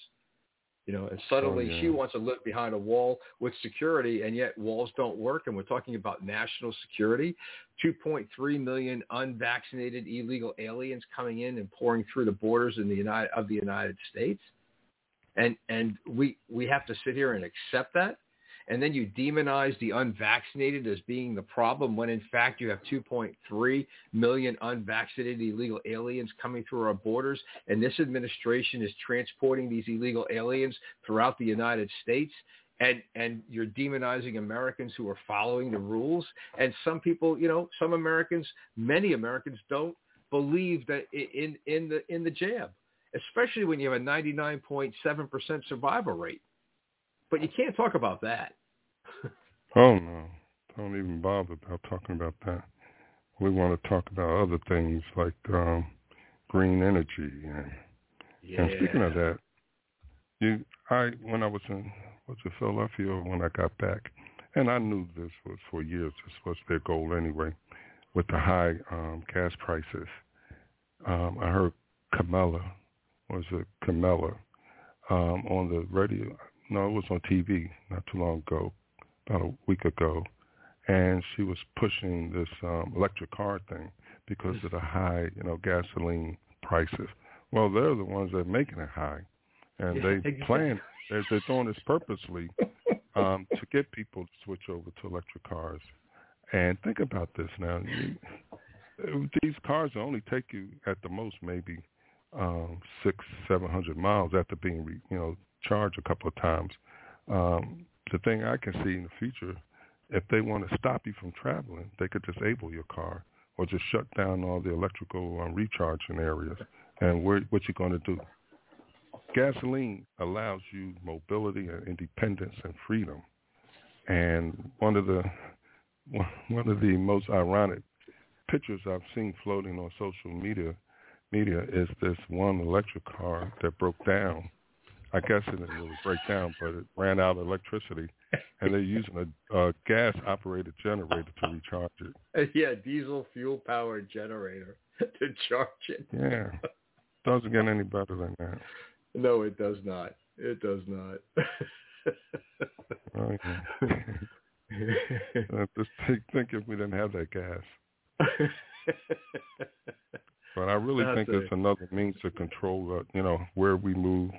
You know, and suddenly yeah. she wants to live behind a wall with security, and yet walls don't work. And we're talking about national security. 2.3 million unvaccinated illegal aliens coming in and pouring through the borders in the United of the United States, and and we we have to sit here and accept that. And then you demonize the unvaccinated as being the problem when in fact you have 2.3 million unvaccinated illegal aliens coming through our borders. And this administration is transporting these illegal aliens throughout the United States. And, and you're demonizing Americans who are following the rules. And some people, you know, some Americans, many Americans don't believe that in, in the, in the jab, especially when you have a 99.7% survival rate. But you can't talk about that. Oh no, don't even bother about talking about that. We want to talk about other things like um, green energy and Yeah. And speaking of that, you, I when I was in was it Philadelphia when I got back, and I knew this was for years. This was their goal anyway, with the high um, gas prices. Um, I heard Kamala, was it Kamala, um, on the radio? No, it was on TV not too long ago, about a week ago, and she was pushing this um, electric car thing because of the high, you know, gasoline prices. Well, they're the ones that are making it high, and Yeah, they exactly. plan. They're, they're doing this purposely um, to get people to switch over to electric cars. And think about this now. You, these cars only take you at the most maybe um, six, seven hundred miles after being, re, you know, charged a couple of times. Um, the thing I can see in the future, if they want to stop you from traveling, they could disable your car or just shut down all the electrical um, recharging areas. And where, what you're going to do? Gasoline allows you mobility and independence and freedom. And one of the one of the most ironic pictures I've seen floating on social media media is this one electric car that broke down. I guess it didn't really break down, but it ran out of electricity, and they're using a, a gas-operated generator to recharge it. yeah, diesel fuel powered generator to charge it. Yeah, doesn't get any better than that. No, it does not. It does not. Oh, yeah. Uh, Just think, think if we didn't have that gas. But I really That's think a- it's another means to control, uh, you know, where we move,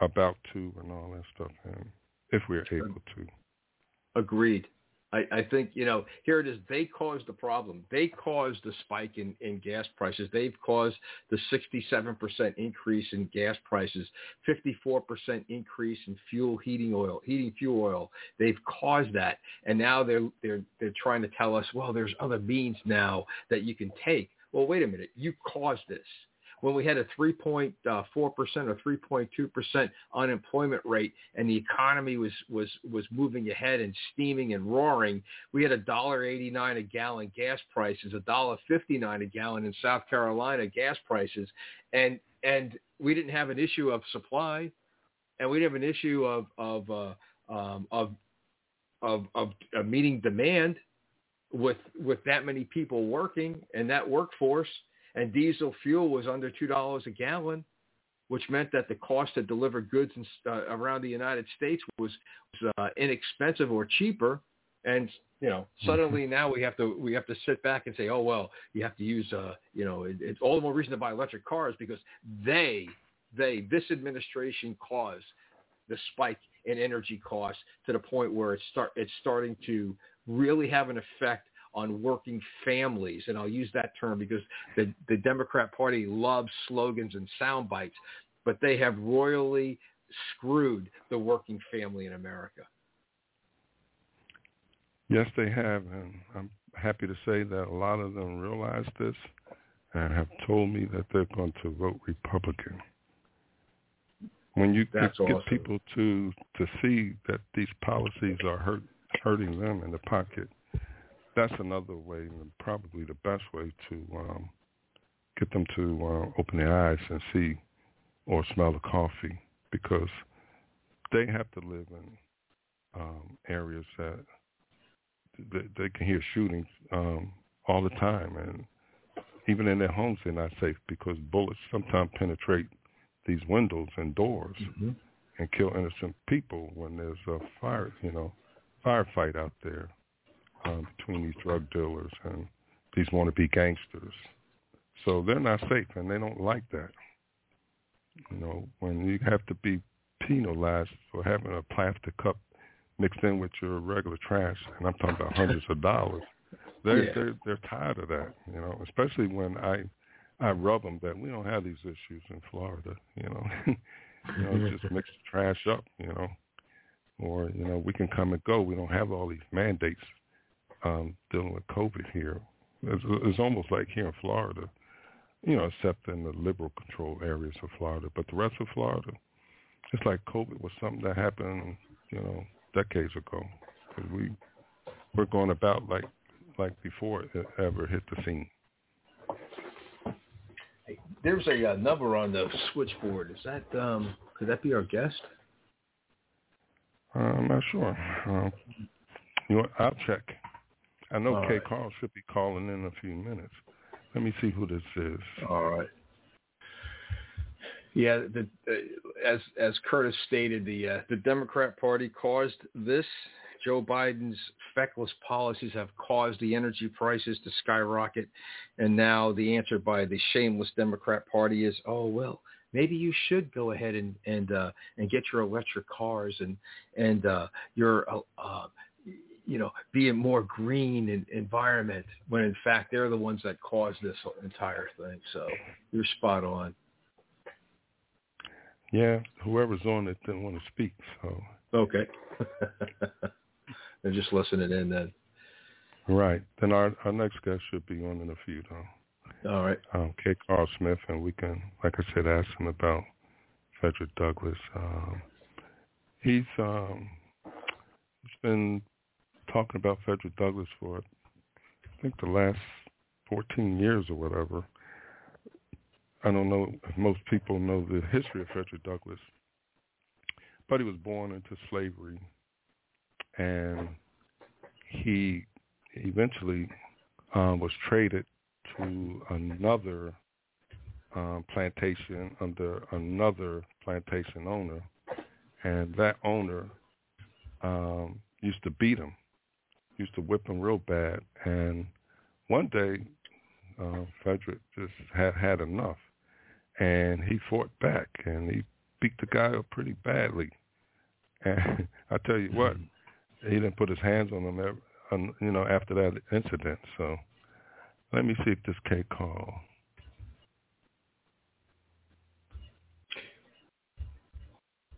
about to, and all that stuff, and if we're able to. Agreed. I, I think, you know, here it is. They caused the problem. They caused the spike in, in gas prices. They've caused the 67% increase in gas prices, 54% increase in fuel heating oil, heating fuel oil. They've caused that. And now they're, they're, they're trying to tell us, well, there's other means now that you can take. Well, wait a minute. You caused this. When we had a 3.4% or 3.2% unemployment rate and the economy was, was, was moving ahead and steaming and roaring, we had a dollar eighty-nine a gallon gas prices, a dollar fifty-nine a gallon in South Carolina gas prices. And, and we didn't have an issue of supply and we didn't have an issue of, of, uh, um, of, of, of, of meeting demand with with that many people working and that workforce and diesel fuel was under two dollars a gallon which meant that the cost to deliver goods in, uh, around the United States was, was uh, inexpensive or cheaper. And you know suddenly now we have to we have to sit back and say oh well you have to use uh you know it, it's all the more reason to buy electric cars because they they this administration caused the spike in energy costs to the point where it's start it's starting to really have an effect on working families. And I'll use that term because the, the Democrat Party loves slogans and sound bites, but they have royally screwed the working family in America. Yes, they have, and I'm happy to say that a lot of them realize this and have told me that they're going to vote Republican. When you That's get awesome. people to to see that these policies are hurt, hurting them in the pocket, that's another way, and probably the best way to um, get them to uh, open their eyes and see or smell the coffee, because they have to live in um, areas that they, they can hear shootings um, all the time, and even in their homes they're not safe because bullets sometimes penetrate these windows and doors and kill innocent people when there's a fire, you know, firefight out there um, between these drug dealers and these wannabe gangsters. So they're not safe, and they don't like that. You know, when you have to be penalized for having a plastic cup mixed in with your regular trash, and I'm talking about hundreds of dollars. They're Yeah. they're they're tired of that, you know. Especially when I I rub them that we don't have these issues in Florida, you know. you know, just mix the trash up, you know, or you know we can come and go. We don't have all these mandates um, dealing with COVID here. It's, it's almost like here in Florida, you know, except in the liberal control areas of Florida. But the rest of Florida, it's like COVID was something that happened, you know, decades ago. 'Cause we we're going about like like before it ever hit the scene. there's a uh, number on the switchboard. Is that um, could that be our guest? Uh, I'm not sure. Uh, you know, I'll check. I know All Kay right. Carl should be calling in a few minutes. Let me see who this is. All right. Yeah, the, uh, as as Curtis stated, the uh, the Democrat Party caused this. Joe Biden's feckless policies have caused the energy prices to skyrocket, and now the answer by the shameless Democrat Party is, oh well, maybe you should go ahead and and uh, and get your electric cars and and uh, your uh, uh, you know be a more green en- environment. When in fact they're the ones that caused this entire thing. So you're spot on. Yeah, whoever's on it didn't want to speak, so Okay. They're just listening in then. right. Then our our next guest should be on in a few though. All right. Um, K. Carl Smith, and we can, like I said, ask him about Frederick Douglass. Um, he's um, he's been talking about Frederick Douglass for I think the last 14 years or whatever. I don't know if most people know the history of Frederick Douglass, but he was born into slavery, and he eventually um, was traded to another um, plantation under another plantation owner, and that owner um, used to beat him, used to whip him real bad, and one day uh, Frederick just had had enough, and he fought back, and he beat the guy up pretty badly. And I tell you what, he didn't put his hands on him, ever, you know, after that incident. So let me see if this K call.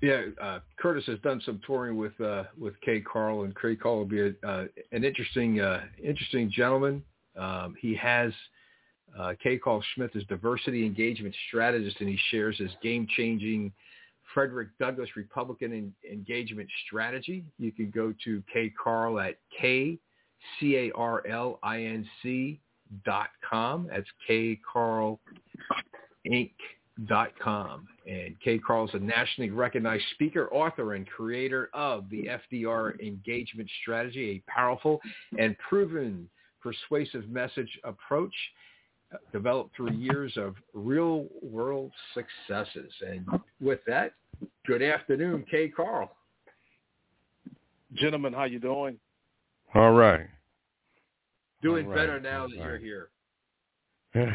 Yeah, uh, Curtis has done some touring with uh, with KCarl, and KCarl will be a, uh, an interesting uh, interesting gentleman. Um, he has uh, KCarl Smith is diversity engagement strategist, and he shares his game changing Frederick Douglass Republican en- engagement strategy. You can go to Kay Carl at k c a r l i n c dot com. That's K Carl Inc. dot com. And KCarl is a nationally recognized speaker, author, and creator of the FDR engagement strategy, a powerful and proven persuasive message approach uh, developed through years of real world successes. And with that, good afternoon, KCarl. Gentlemen, how you doing? All right. Doing All right, better now all that you're here.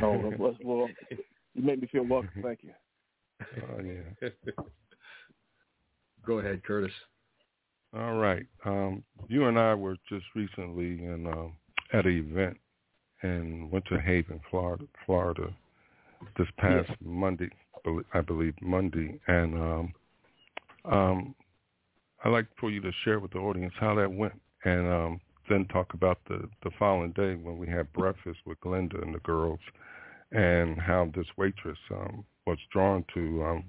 Oh, well, well, you make me feel welcome. Thank you. Oh, yeah. Go ahead, Curtis. All right. Um, you and I were just recently in um, at an event in Winter Haven, Florida, Florida, this past Monday, I believe Monday, and um, um, I'd like for you to share with the audience how that went, and um, then talk about the the following day when we had breakfast with Glenda and the girls, and how this waitress um, was drawn to um,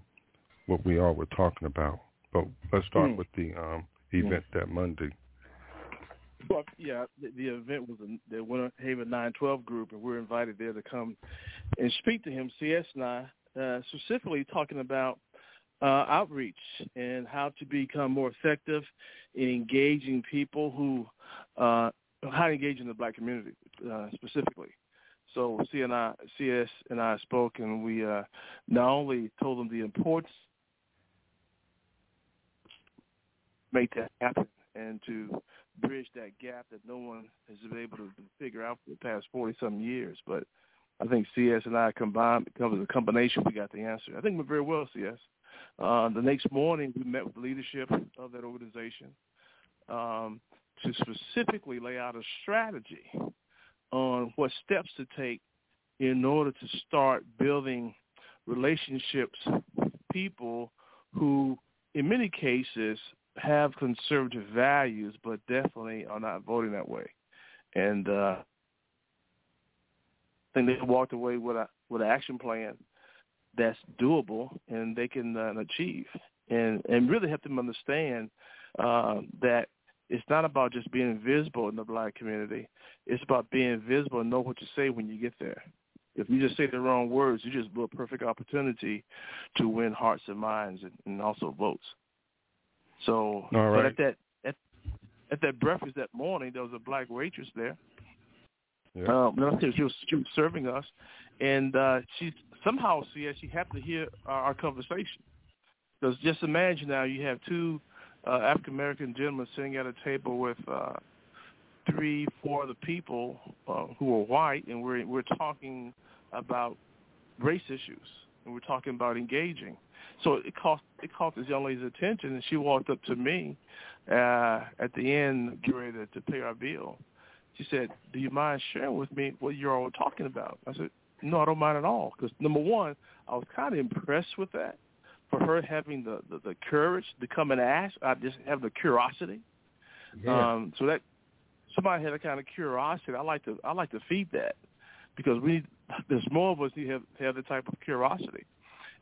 what we all were talking about. But let's start Hmm. with the um, event that Monday. Well, yeah, the, the event was in the Winter Haven 912 group, and we're invited there to come and speak to him, CS and I, uh, specifically talking about uh, outreach and how to become more effective in engaging people who, uh, how to engage in the black community uh, specifically. So C and I, CS and I spoke, and we uh, not only told them the importance make that happen and to bridge that gap that no one has been able to figure out for the past 40 some years. But I think CS and I combined, because of the combination, we got the answer. I think we're very well, CS. Uh, the next morning, we met with the leadership of that organization um, to specifically lay out a strategy on what steps to take in order to start building relationships with people who, in many cases, have conservative values, but definitely are not voting that way. And uh, I think they walked away with a with an action plan that's doable and they can uh, achieve, and and really help them understand uh, that it's not about just being visible in the black community. It's about being visible and know what to say when you get there. If you just say the wrong words, you just blew a perfect opportunity to win hearts and minds and, and also votes. So, All but at that at, at that breakfast that morning, there was a black waitress there. Yeah. Um, she was she was serving us, and uh, she somehow see she happened to hear our, our conversation. Because just imagine now you have two uh, African American gentleman sitting at a table with uh, three, four other people uh, who are white, and we're we're talking about race issues, and we're talking about engaging. So it caught it caught this young lady's attention, and she walked up to me uh, at the end, getting ready to, to pay our bill. She said, "Do you mind sharing with me what you're all talking about?" I said, "No, I don't mind at all." Because number one, I was kind of impressed with that for her having the, the the courage to come and ask. I just have the curiosity. Yeah. Um, so that somebody had a kind of curiosity. I like to I like to feed that because we there's more of us who have have the type of curiosity,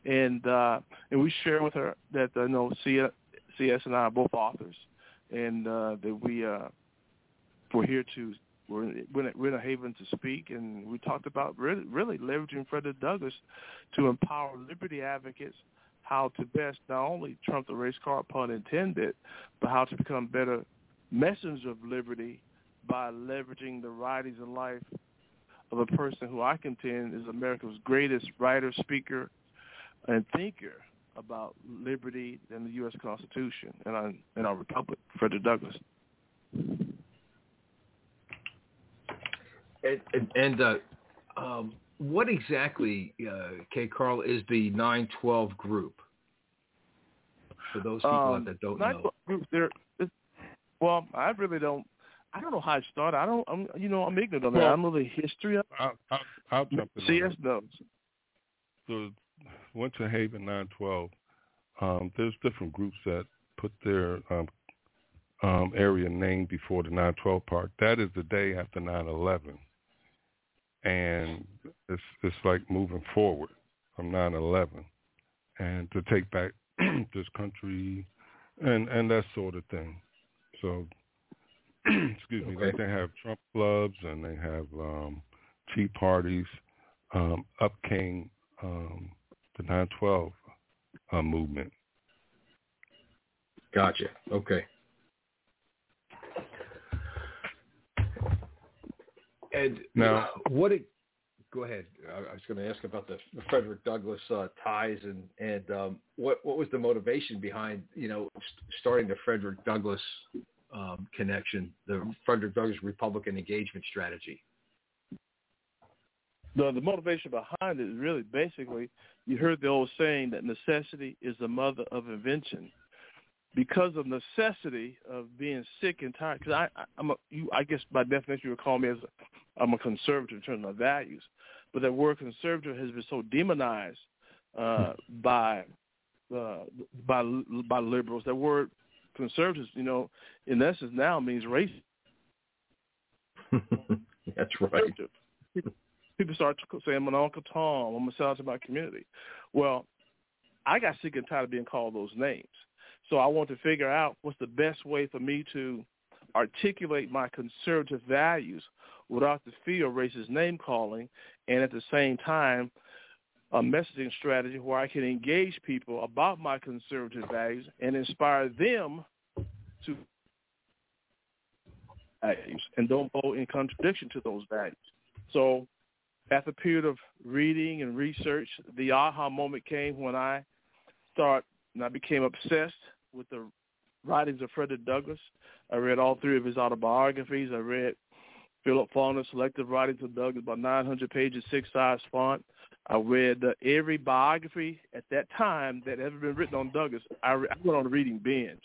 and uh, and we share with her that uh, you know CS, CS and I are both authors, and uh, that we uh, we're here to we're in, we're in a- we're in a haven to speak, and we talked about really, really leveraging Frederick Douglass to empower liberty advocates how to best not only trump the race card, pun intended, but how to become better messengers of liberty by leveraging the writings and life of a person who I contend is America's greatest writer, speaker, and thinker about liberty and the U.S. Constitution and our, and our republic, Frederick Douglass. And, and, and uh, um, what exactly, uh, KCarl, is the 912 group? For those people Um, that don't know. twelve groups there. Well, I really don't. I don't know how it started. I don't. I'm. You know, I'm ignorant on that. I don't know the history of. I'll, I'll, I'll jump in. CS that. knows. the Winter Haven 912, um, there's different groups that put their um, um, area name before the 912 part. That is the day after 9/11, and it's it's like moving forward from 9/11, and to take back this country, and and that sort of thing. So, excuse me, like they have Trump clubs and they have um, tea parties. Um, up came um, the 912 uh, movement. Gotcha. Okay. And Now- what? It, go ahead. I I was going to ask about the Frederick Douglass uh, ties and and um, what what was the motivation behind you know st- starting the Frederick Douglass um, connection, the Frederick Douglass Republican engagement strategy. The the motivation behind it is really basically you heard the old saying that necessity is the mother of invention. Because of necessity of being sick and tired, because I, I I'm a you I guess by definition you would call me as a, I'm a conservative in terms of my values, but that word conservative has been so demonized uh, by uh, by by liberals. That word conservatives, you know, in essence now means race That's right. People, start to say, I'm an Uncle Tom. I'm a sell to my community. Well, I got sick and tired of being called those names. So I want to figure out what's the best way for me to articulate my conservative values without the fear of racist name calling and at the same time a messaging strategy where I can engage people about my conservative values and inspire them to values and don't vote in contradiction to those values. So after a period of reading and research, the aha moment came when I start and I became obsessed with the writings of Frederick Douglass. I read all three of his autobiographies. I read Philip Foner's Selective Writings of Douglass, about 900 pages, six-size font. I read uh, every biography at that time that ever been written on Douglass. I, re- I went on a reading binge.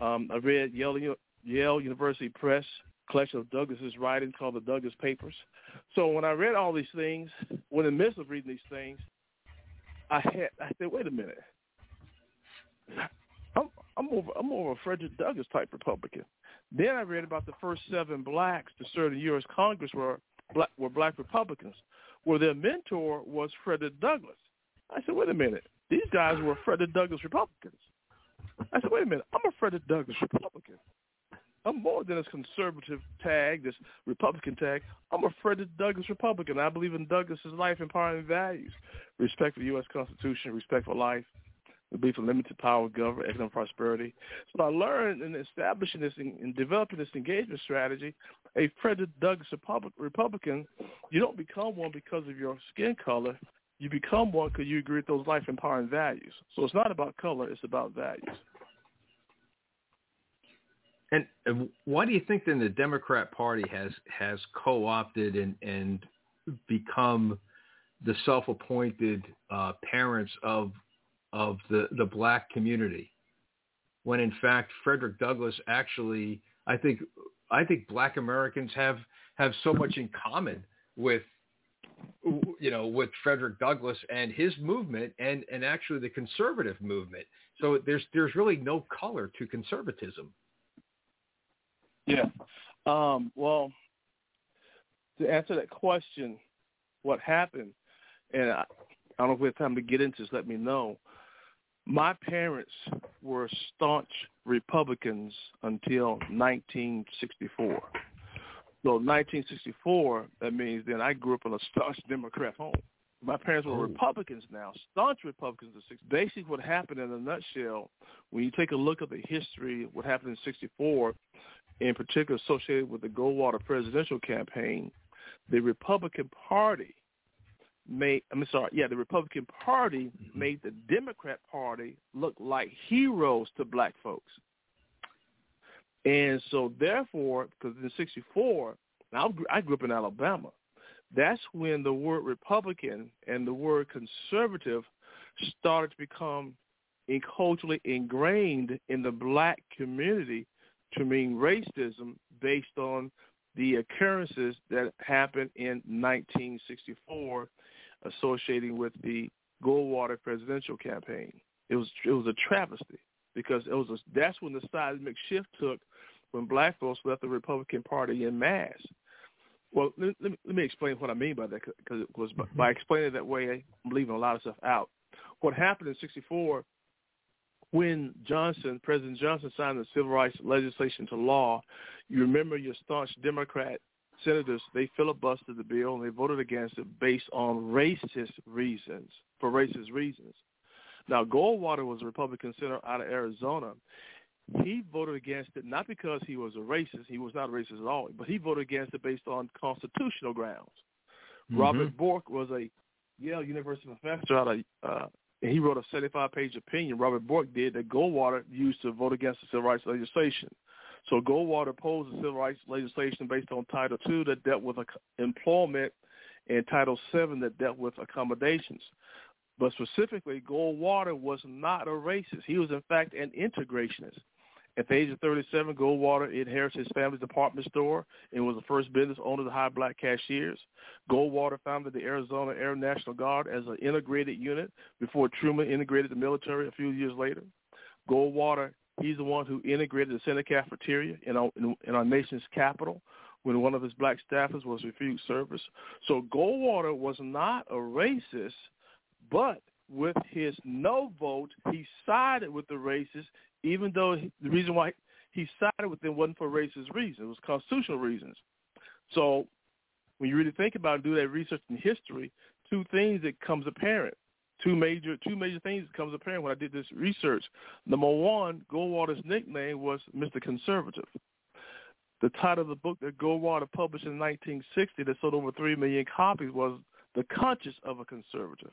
Um, I read Yale, Yale University Press collection of Douglass's writings called the Douglass Papers. So when I read all these things, when in the midst of reading these things, I had I said, wait a minute. I'm over I'm a Frederick Douglass type Republican. Then I read about the first seven blacks to serve in the U.S. Congress were black were black Republicans, where their mentor was Frederick Douglass. I said, wait a minute, these guys were Frederick Douglass Republicans. I said, wait a minute, I'm a Frederick Douglass Republican. I'm more than this conservative tag, this Republican tag. I'm a Frederick Douglass Republican. I believe in Douglass's life empowering values, respect for the U.S. Constitution, respect for life, the belief in limited power government, economic prosperity. So I learned in establishing this and developing this engagement strategy, a Frederick Douglass Republican, you don't become one because of your skin color. You become one because you agree with those life empowering values. So it's not about color; it's about values. And, and why do you think then the Democrat Party has has co-opted and and become the self-appointed uh, parents of of the the black community, when in fact Frederick Douglass actually, I think I think black Americans have have so much in common with you know with Frederick Douglass and his movement and and actually the conservative movement. So there's there's really no color to conservatism. Yeah. Um, well, to answer that question, what happened, and I, I don't know if we have time to get into this, let me know. My parents were staunch Republicans until 1964. So 1964, that means then I grew up in a staunch Democrat home. My parents were oh. Republicans now, staunch Republicans. Basically, what happened in a nutshell, when you take a look at the history, of what happened in '64, in particular associated with the Goldwater presidential campaign, the Republican Party made I'm sorry, yeah, the Republican Party mm-hmm. made the Democrat Party look like heroes to black folks. And so therefore, because in 64, now I grew up in Alabama, that's when the word Republican and the word conservative started to become culturally ingrained in the black community to mean racism based on the occurrences that happened in 1964 associating with the Goldwater presidential campaign. It was it was a travesty because it was a, that's when the seismic shift took when black folks left the Republican Party in mass. Well, let, let, me, let me explain what I mean by that because it was mm-hmm. by explaining it that way, I'm leaving a lot of stuff out. What happened in '64 when Johnson, President Johnson signed the civil rights legislation to law, you remember your staunch Democrat senators, they filibustered the bill and they voted against it based on racist reasons, for racist reasons. Now, Goldwater was a Republican senator out of Arizona. He voted against it not because he was a racist. He was not a racist at all, but he voted against it based on constitutional grounds. Mm-hmm. Robert Bork was a Yale University professor out of uh, and he wrote a 75-page opinion, Robert Bork did, that Goldwater used to vote against the civil rights legislation. So Goldwater opposed the civil rights legislation based on Title II that dealt with employment and Title VII that dealt with accommodations. But specifically, Goldwater was not a racist. He was, in fact, an integrationist. At the age of 37, Goldwater inherited his family's department store and was the first business owner to hire black cashiers. Goldwater founded the Arizona Air National Guard as an integrated unit before Truman integrated the military a few years later. Goldwater, he's the one who integrated the Senate cafeteria in our, in our nation's capital when one of his black staffers was refused service. So Goldwater was not a racist, but with his no vote, he sided with the racists even though he, the reason why he sided with them wasn't for racist reasons, it was constitutional reasons. So when you really think about it, do that research in history, two things that comes apparent. Two major two major things comes apparent when I did this research. Number one, Goldwater's nickname was Mr. Conservative. The title of the book that Goldwater published in 1960 that sold over 3 million copies was The Conscience of a Conservative.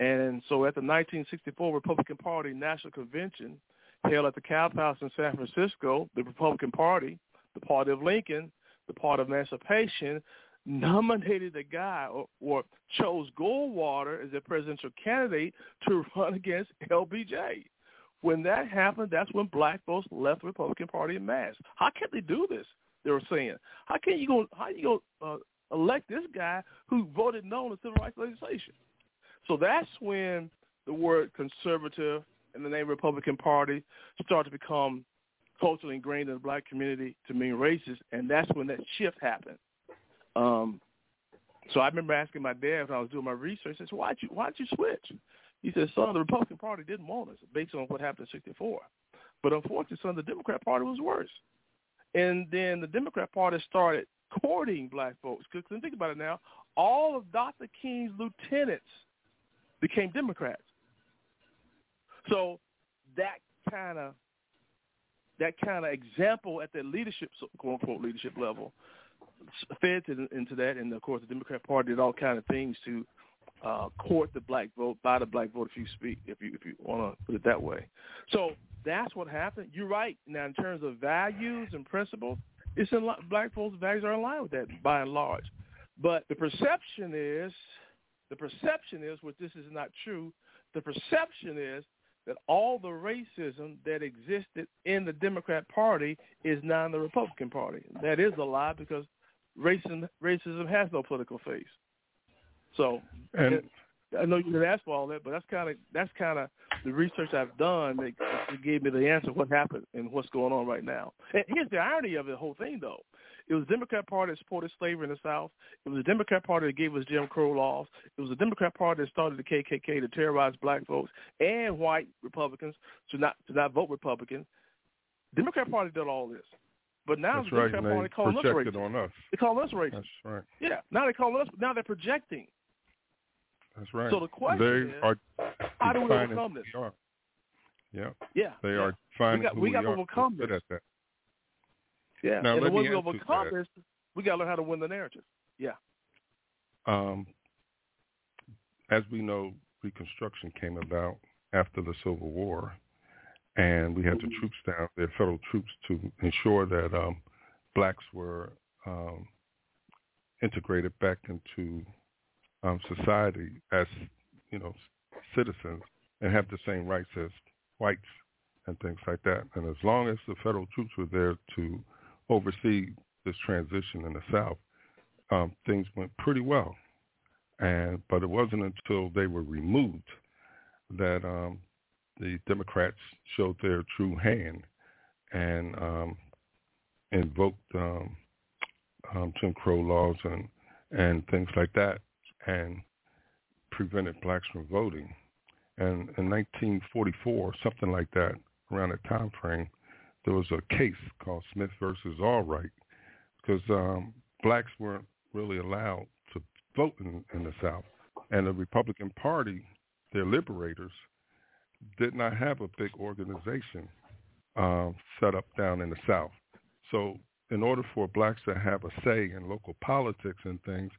And so at the 1964 Republican Party National Convention, held at the Cow House in San Francisco, the Republican Party, the party of Lincoln, the party of emancipation, nominated a guy or, or chose Goldwater as a presidential candidate to run against LBJ. When that happened, that's when black folks left the Republican Party in mass. How can they do this? They were saying, how can you go? How you go uh, elect this guy who voted no on civil rights legislation? So that's when the word conservative and the name Republican Party start to become culturally ingrained in the black community to mean racist, and that's when that shift happened. Um, so I remember asking my dad when I was doing my research, I said, why'd you, why'd you switch? He said, son, the Republican Party didn't want us based on what happened in 64. But unfortunately, son, the Democrat Party was worse. and then the Democrat Party started courting black folks. Because think about it now, all of Dr. King's lieutenants became Democrats. So that kind of that kind of example at the leadership, quote unquote, leadership level, fed to, into that, and of course the Democrat Party did all kind of things to uh, court the black vote, buy the black vote, if you speak, if you if you want to put it that way. So that's what happened. You're right. Now, in terms of values and principles, it's in black folks' values are in line with that by and large. But the perception is, the perception is, which this is not true. The perception is that all the racism that existed in the Democrat Party is now in the Republican Party. That is a lie because racism racism has no political face. So and I know you didn't ask for all that, but that's kind of that's kind of the research I've done that, that gave me the answer what happened and what's going on right now. And here's the irony of the whole thing, though. It was the Democrat Party that supported slavery in the South. It was the Democrat Party that gave us Jim Crow laws. It was the Democrat Party that started the KKK to terrorize black folks and white Republicans to not to not vote Republican. Democrat Party did all this. But now That's the right. And Party they calling us racist. on us. They call us racist. That's right. Yeah. Now they call us. Now they're projecting. That's right. So the question they is, are how do we overcome this? we. Yeah. Yeah. They yeah. are defining We got- who we got to overcome this. that. Yeah. Now, and the way we to overcome that. this, we got to learn how to win the narrative. Yeah. Um, as we know, Reconstruction came about after the Civil War, and we had the troops down there, federal troops, to ensure that um, blacks were um, integrated back into um, society as you know citizens and have the same rights as whites and things like that. And as long as the federal troops were there to oversee this transition in the South, um, things went pretty well. And but it wasn't until they were removed that um, the Democrats showed their true hand and um, invoked um, um, Jim Crow laws and and things like that, and prevented blacks from voting. And in 1944, something like that, around that time frame, there was a case called Smith versus Allwright, because um, blacks weren't really allowed to vote in, in the South, and the Republican Party, their liberators, did not have a big organization um, set up down in the South. So in order for blacks to have a say in local politics and things,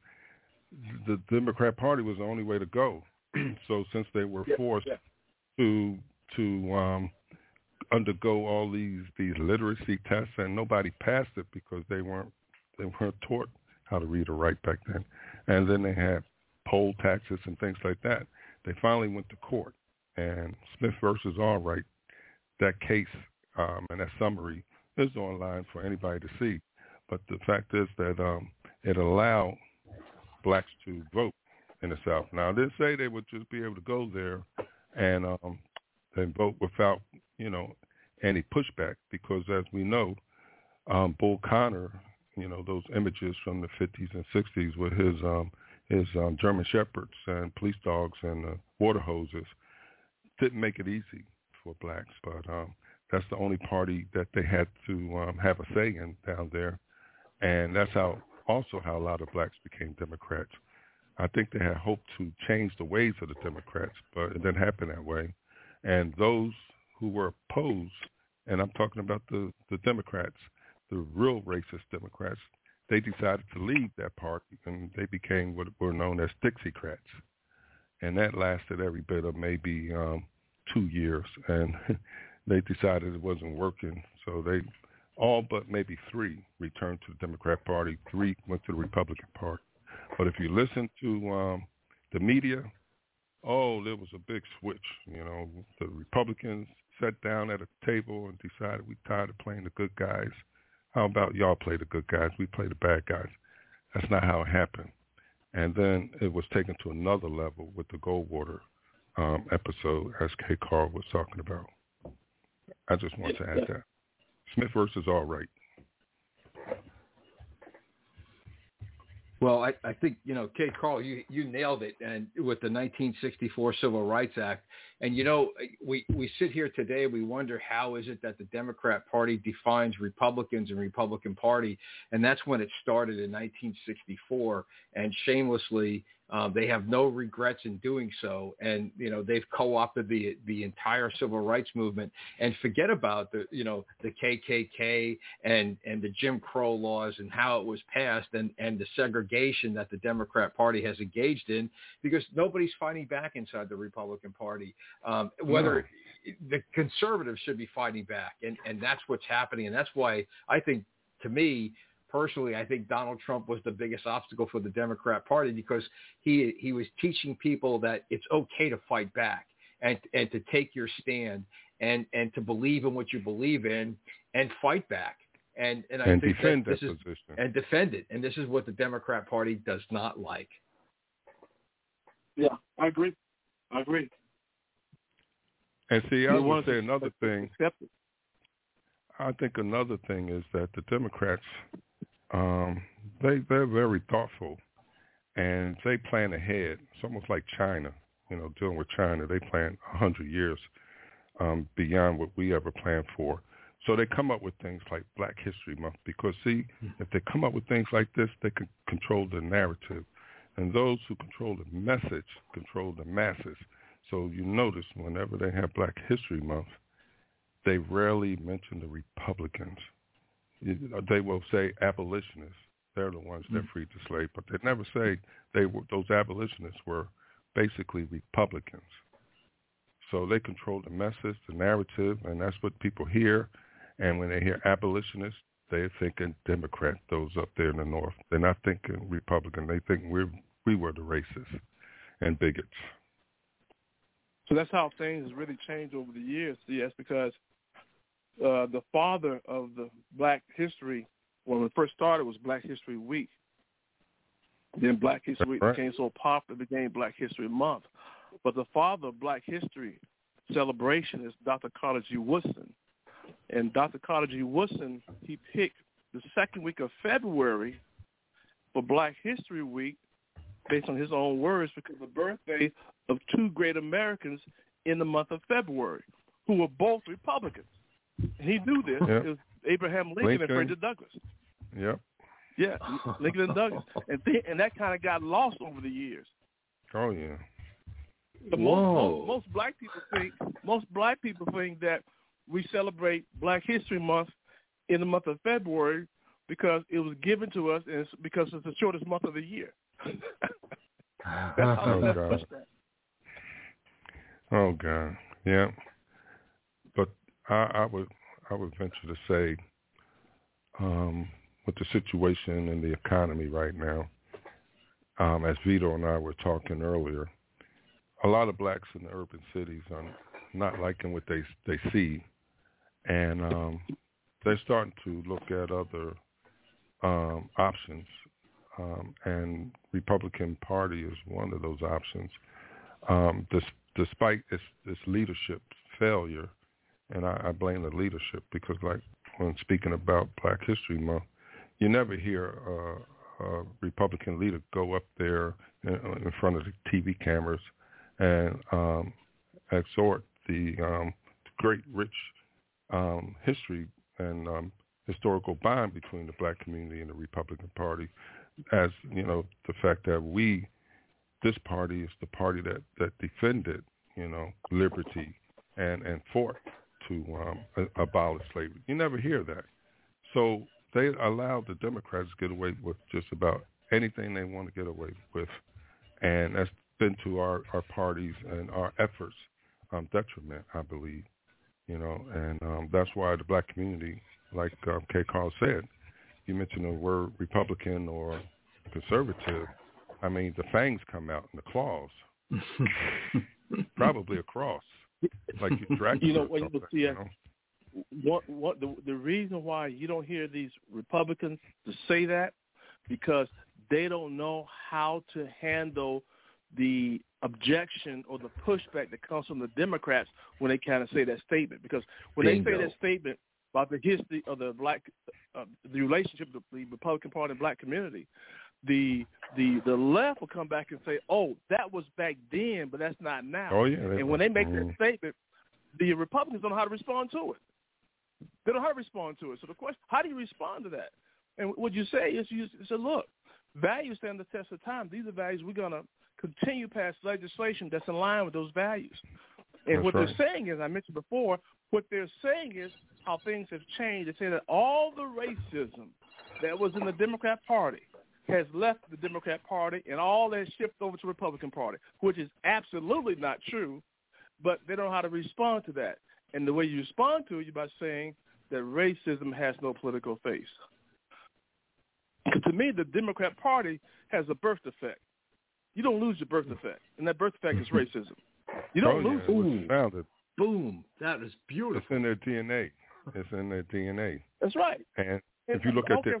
the Democrat Party was the only way to go. so since they were forced to to um, undergo all these these literacy tests, and nobody passed it because they weren't they weren't taught how to read or write back then, and then they had poll taxes and things like that. They finally went to court, and Smith versus Allwright, that case um, and that summary is online for anybody to see. But the fact is that um, it allowed blacks to vote in the South. Now, didn't say they would just be able to go there and um, and vote without, you know, any pushback, because as we know, um, Bull Connor, you know, those images from the 50s and 60s with his um, his um, German shepherds and police dogs and uh, water hoses didn't make it easy for blacks, but um, that's the only party that they had to um, have a say in down there, and that's how also how a lot of blacks became Democrats. I think they had hoped to change the ways of the Democrats, but it didn't happen that way. And those who were opposed, and I'm talking about the, the Democrats, the real racist Democrats, they decided to leave that party, and they became what were known as Dixiecrats. And that lasted every bit of maybe um, two years, and they decided it wasn't working, so they all but maybe three returned to the Democrat Party. Three went to the Republican Party. But if you listen to um, the media, oh, there was a big switch. You know, the Republicans sat down at a table and decided we're tired of playing the good guys. How about y'all play the good guys? We play the bad guys. That's not how it happened. And then it was taken to another level with the Goldwater um, episode, as KCarl was talking about. I just want to add that. Smith versus Allwright. Well, I, I think you know, KCarl, you you nailed it, and with the 1964 Civil Rights Act, and you know, we we sit here today, we wonder how is it that the Democrat Party defines Republicans and Republican Party, and that's when it started in 1964, and shamelessly, um, they have no regrets in doing so, and you know they've co-opted the the entire civil rights movement, and forget about the you know the KKK and and the Jim Crow laws and how it was passed, and and the segregation that the Democrat Party has engaged in, because nobody's fighting back inside the Republican Party. Um, whether the conservatives should be fighting back, and and that's what's happening, and that's why I think to me personally, I think Donald Trump was the biggest obstacle for the Democrat Party because he he was teaching people that it's okay to fight back and and to take your stand and and to believe in what you believe in and fight back and and I and think defend that this that is position. and defend it and this is what the Democrat Party does not like. Yeah, I agree. I agree. And see, I They want say another thing. accept it. I think another thing is that the Democrats, um, they they're very thoughtful, and they plan ahead. It's almost like China, you know, dealing with China. They plan a hundred years um, beyond what we ever planned for. So they come up with things like Black History Month because see, if they come up with things like this, they can control the narrative, and those who control the message control the masses. So you notice whenever they have Black History Month, they rarely mention the Republicans. They will say abolitionists. They're the ones that mm. freed the slave, but they never say they were those abolitionists were basically Republicans. So they control the message, the narrative, and that's what people hear. And when they hear abolitionists, they're thinking Democrat. Those up there in the north, they're not thinking Republican. They think we we were the racists and bigots. So that's how things really changed over the years. Yes, because uh, the father of the Black History, when it first started, was Black History Week. Then Black History Week Right. became so popular, it became Black History Month. But the father of Black History celebration is Dr. Carter G. Woodson. And Dr. Carter G. Woodson, he picked the second week of February for Black History Week based on his own words because the birthday of two great Americans in the month of February who were both Republicans. And he knew this. Yep. It Abraham Lincoln, Lincoln. and Frederick Douglass. Yep. Yeah, Lincoln and Douglass. And, th- and that kind of got lost over the years. Oh yeah. But most, most, most black people think most black people think that we celebrate Black History Month in the month of February because it was given to us and it's because it's the shortest month of the year. That's oh, how Oh, that's that. Oh God, yeah. But I, I would I would venture to say, um, with the situation in the economy right now, um, as Vito and I were talking earlier, a lot of blacks in the urban cities are not liking what they they see, and um, they're starting to look at other um, options, um, and Republican Party is one of those options. Um, dis- despite its, its leadership failure, and I, I blame the leadership because, like when speaking about Black History Month, you never hear uh, a Republican leader go up there in, in front of the TV cameras and um, exhort the um, great rich um, history and um, historical bond between the black community and the Republican Party, as you know, the fact that we, this party is the party that that defended, you know, liberty and and fought to um, abolish slavery. You never hear that. So they allowed the Democrats to get away with just about anything they want to get away with, and that's been to our our parties and our efforts um, detriment, I believe. You know, and um, that's why the black community, like um, KCarl said, you mentioned the word Republican or conservative. I mean, the fangs come out in the claws, probably a cross, like you Dracula. You know, when you see you it- know? what what the the reason why you don't hear these Republicans to say that because they don't know how to handle the objection or the pushback that comes from the Democrats when they kind of say that statement because when they say that statement about the history of the black uh, the relationship of the Republican Party and black community the the the left will come back and say, "Oh, that was back then, but that's not now." Oh yeah. and when they make mm, that statement, the Republicans don't know how to respond to it. They don't know how to respond to it. So the question, how do you respond to that? And what you say is you say, look, values stand the test of time. These are values we're going to continue past legislation that's in line with those values. And That's what right. they're saying is, I mentioned before, what they're saying is how things have changed. They say that all the racism that was in the Democrat Party has left the Democrat Party and all that shifted over to the Republican Party, which is absolutely not true, but they don't know how to respond to that. And the way you respond to it is by saying that racism has no political face. 'Cause to me, the Democrat Party has a birth defect. You don't lose your birth defect, and that birth defect is racism. You don't oh, lose yeah, it founded. Boom. That is beautiful. It's beautiful. in their DNA. It's in their DNA. That's right. And And if you look I at their care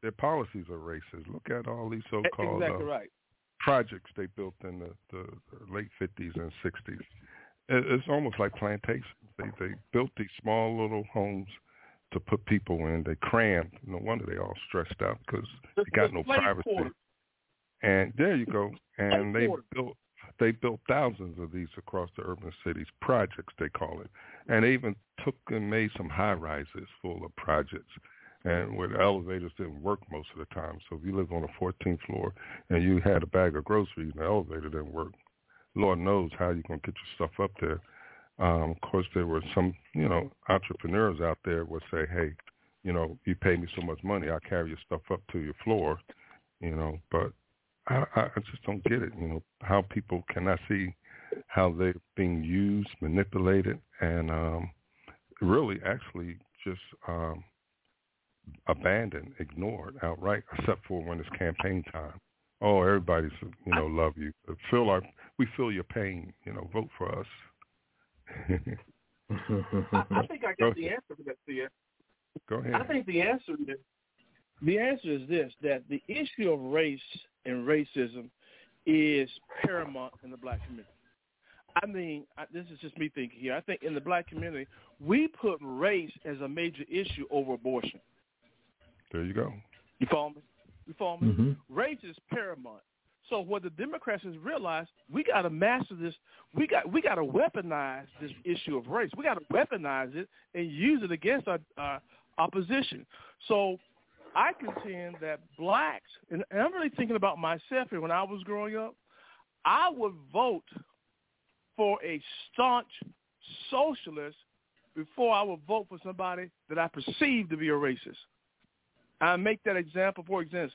what they policies, say. th- their policies are racist. Look at all these so-called exactly uh, right. projects they built in the, the late 50s and 60s. It, it's almost like plantations. They they built these small little homes to put people in. They crammed. No wonder they all stressed out because The- you got no privacy. And there you go. And they built they built thousands of these across the urban cities, projects they call it. And they even took and made some high rises full of projects. And where the elevators didn't work most of the time. So if you live on the 14th floor and you had a bag of groceries and the elevator didn't work, Lord knows how you're going to get your stuff up there. Um, of course, there were some, you know, entrepreneurs out there would say, hey, you know, you pay me so much money, I'll carry your stuff up to your floor, you know, but I, I I just don't get it, you know, how people cannot see how they're being used, manipulated, and um, really actually just um, abandoned, ignored outright, except for when it's campaign time. Oh, everybody's, you know, love you. Feel our, we feel your pain, you know, vote for us. I, I think I got the answer for that, Thea. Go ahead. I think the answer is the answer is this: that the issue of race and racism is paramount in the black community. I mean, I, this is just me thinking here. I think in the black community, we put race as a major issue over abortion. There you go. You follow me? You follow me? Mhm. Race is paramount. So what the Democrats has realized, we got to master this. We got we got to weaponize this issue of race. We got to weaponize it and use it against our, our opposition. So I contend that blacks, and, and I'm really thinking about myself here. When I was growing up, I would vote for a staunch socialist before I would vote for somebody that I perceived to be a racist. I make that example, for example,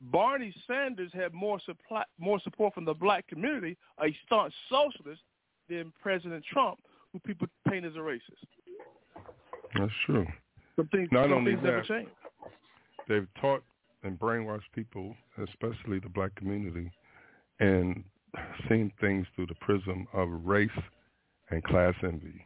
Bernie Sanders had more supply, more support from the black community, a staunch socialist, than President Trump, who people paint as a racist. That's true. Some things, Not some only things never that, change. They've taught and brainwashed people, especially the black community, and seen things through the prism of race and class envy.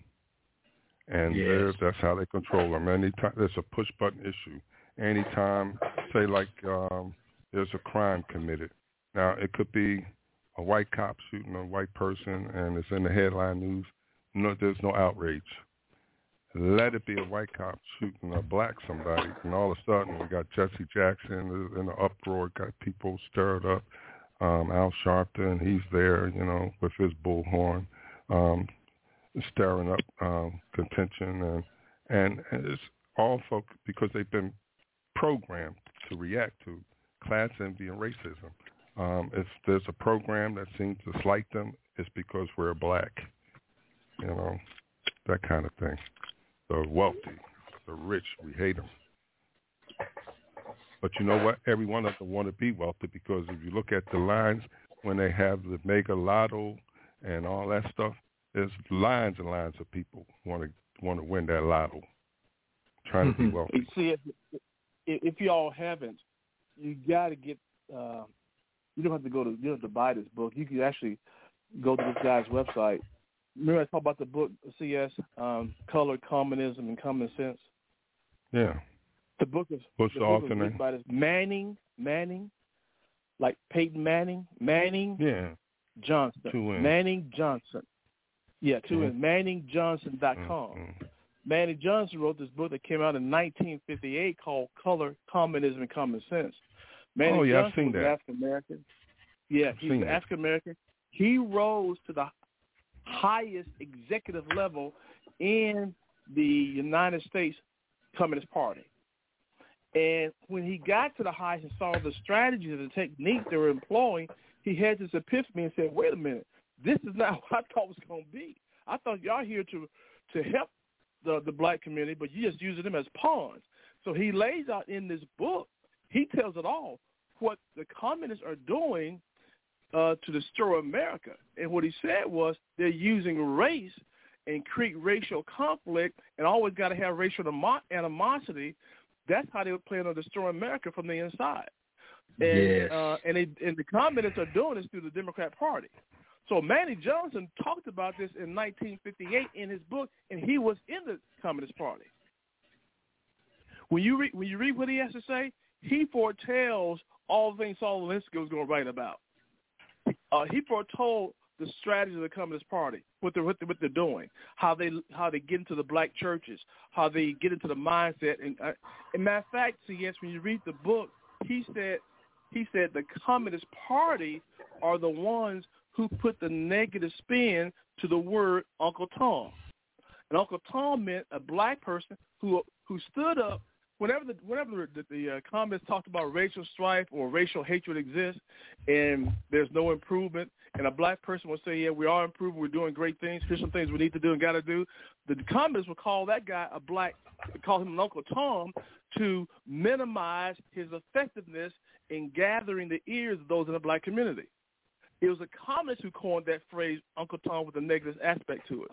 And Yes. that's how they control them. Anytime there's a push button issue, anytime, say like um, there's a crime committed. Now it could be a white cop shooting a white person, and it's in the headline news. No, there's no outrage. Let it be a white cop shooting a black somebody, and all of a sudden we got Jesse Jackson in the uproar, got people stirred up. Um, Al Sharpton, he's there, you know, with his bullhorn, um, stirring up um, contention, and, and and it's all folk because they've been programmed to react to class envy and racism. Um, if there's a program that seems to slight them, it's because we're black, you know, that kind of thing. The wealthy, the rich, we hate them. But you know what? Every one of them want to be wealthy because if you look at the lines when they have the mega lotto and all that stuff, there's lines and lines of people want to want to win that lotto, trying to be wealthy. You see, if, y'all haven't, you got to get. Uh, you don't have to go to. You don't have to buy this book. You can actually go to this guy's website. Remember I talked about the book CS, um, Color, Communism, and Common Sense. Yeah. The book is What's the the author name? by this Manning Manning, like Peyton Manning Manning Yeah. Johnson Two Manning Johnson. Yeah, two Mhm. N's. ManningJohnson.com. Mm, mm. Manny Johnson wrote this book that came out in 1958 called Color, Communism, and Common Sense. Manny Oh, yeah, I've Johnson seen was that. African American. Yeah, he's seen that. African American. He rose to the highest executive level in the United States Communist Party. And when he got to the highest and saw the strategies and the techniques they were employing, he had this epiphany and said, "Wait a minute, this is not what I thought it was going to be. I thought y'all here to to help the the black community, but you just using them as pawns." So he lays out in this book, he tells it all what the communists are doing uh, to destroy America. And what he said was they're using race and create racial conflict and always got to have racial animo- animosity. That's how they were planning on destroying America from the inside. And, Yes. uh, and, they, and the communists are doing this through the Democrat Party. So Manny Johnson talked about this in 1958 in his book, and he was in the Communist Party. When you read when you read what he has to say, he foretells all the things Saul Alinsky was going to write about. Uh, he foretold the strategy of the Communist Party, what they're what they're, what they're doing, how they how they get into the black churches, how they get into the mindset. And, uh, and matter of fact, see, yes, when you read the book, he said he said the Communist Party are the ones who put the negative spin to the word Uncle Tom. And Uncle Tom meant a black person who who stood up whenever the whenever the, the uh, communists talked about racial strife or racial hatred exists, and there's no improvement, and a black person would say, "Yeah, we are improving. We're doing great things. Here's some things we need to do and got to do." The communists would call that guy a black, call him an Uncle Tom to minimize his effectiveness in gathering the ears of those in the black community. It was the communists who coined that phrase "Uncle Tom" with a negative aspect to it.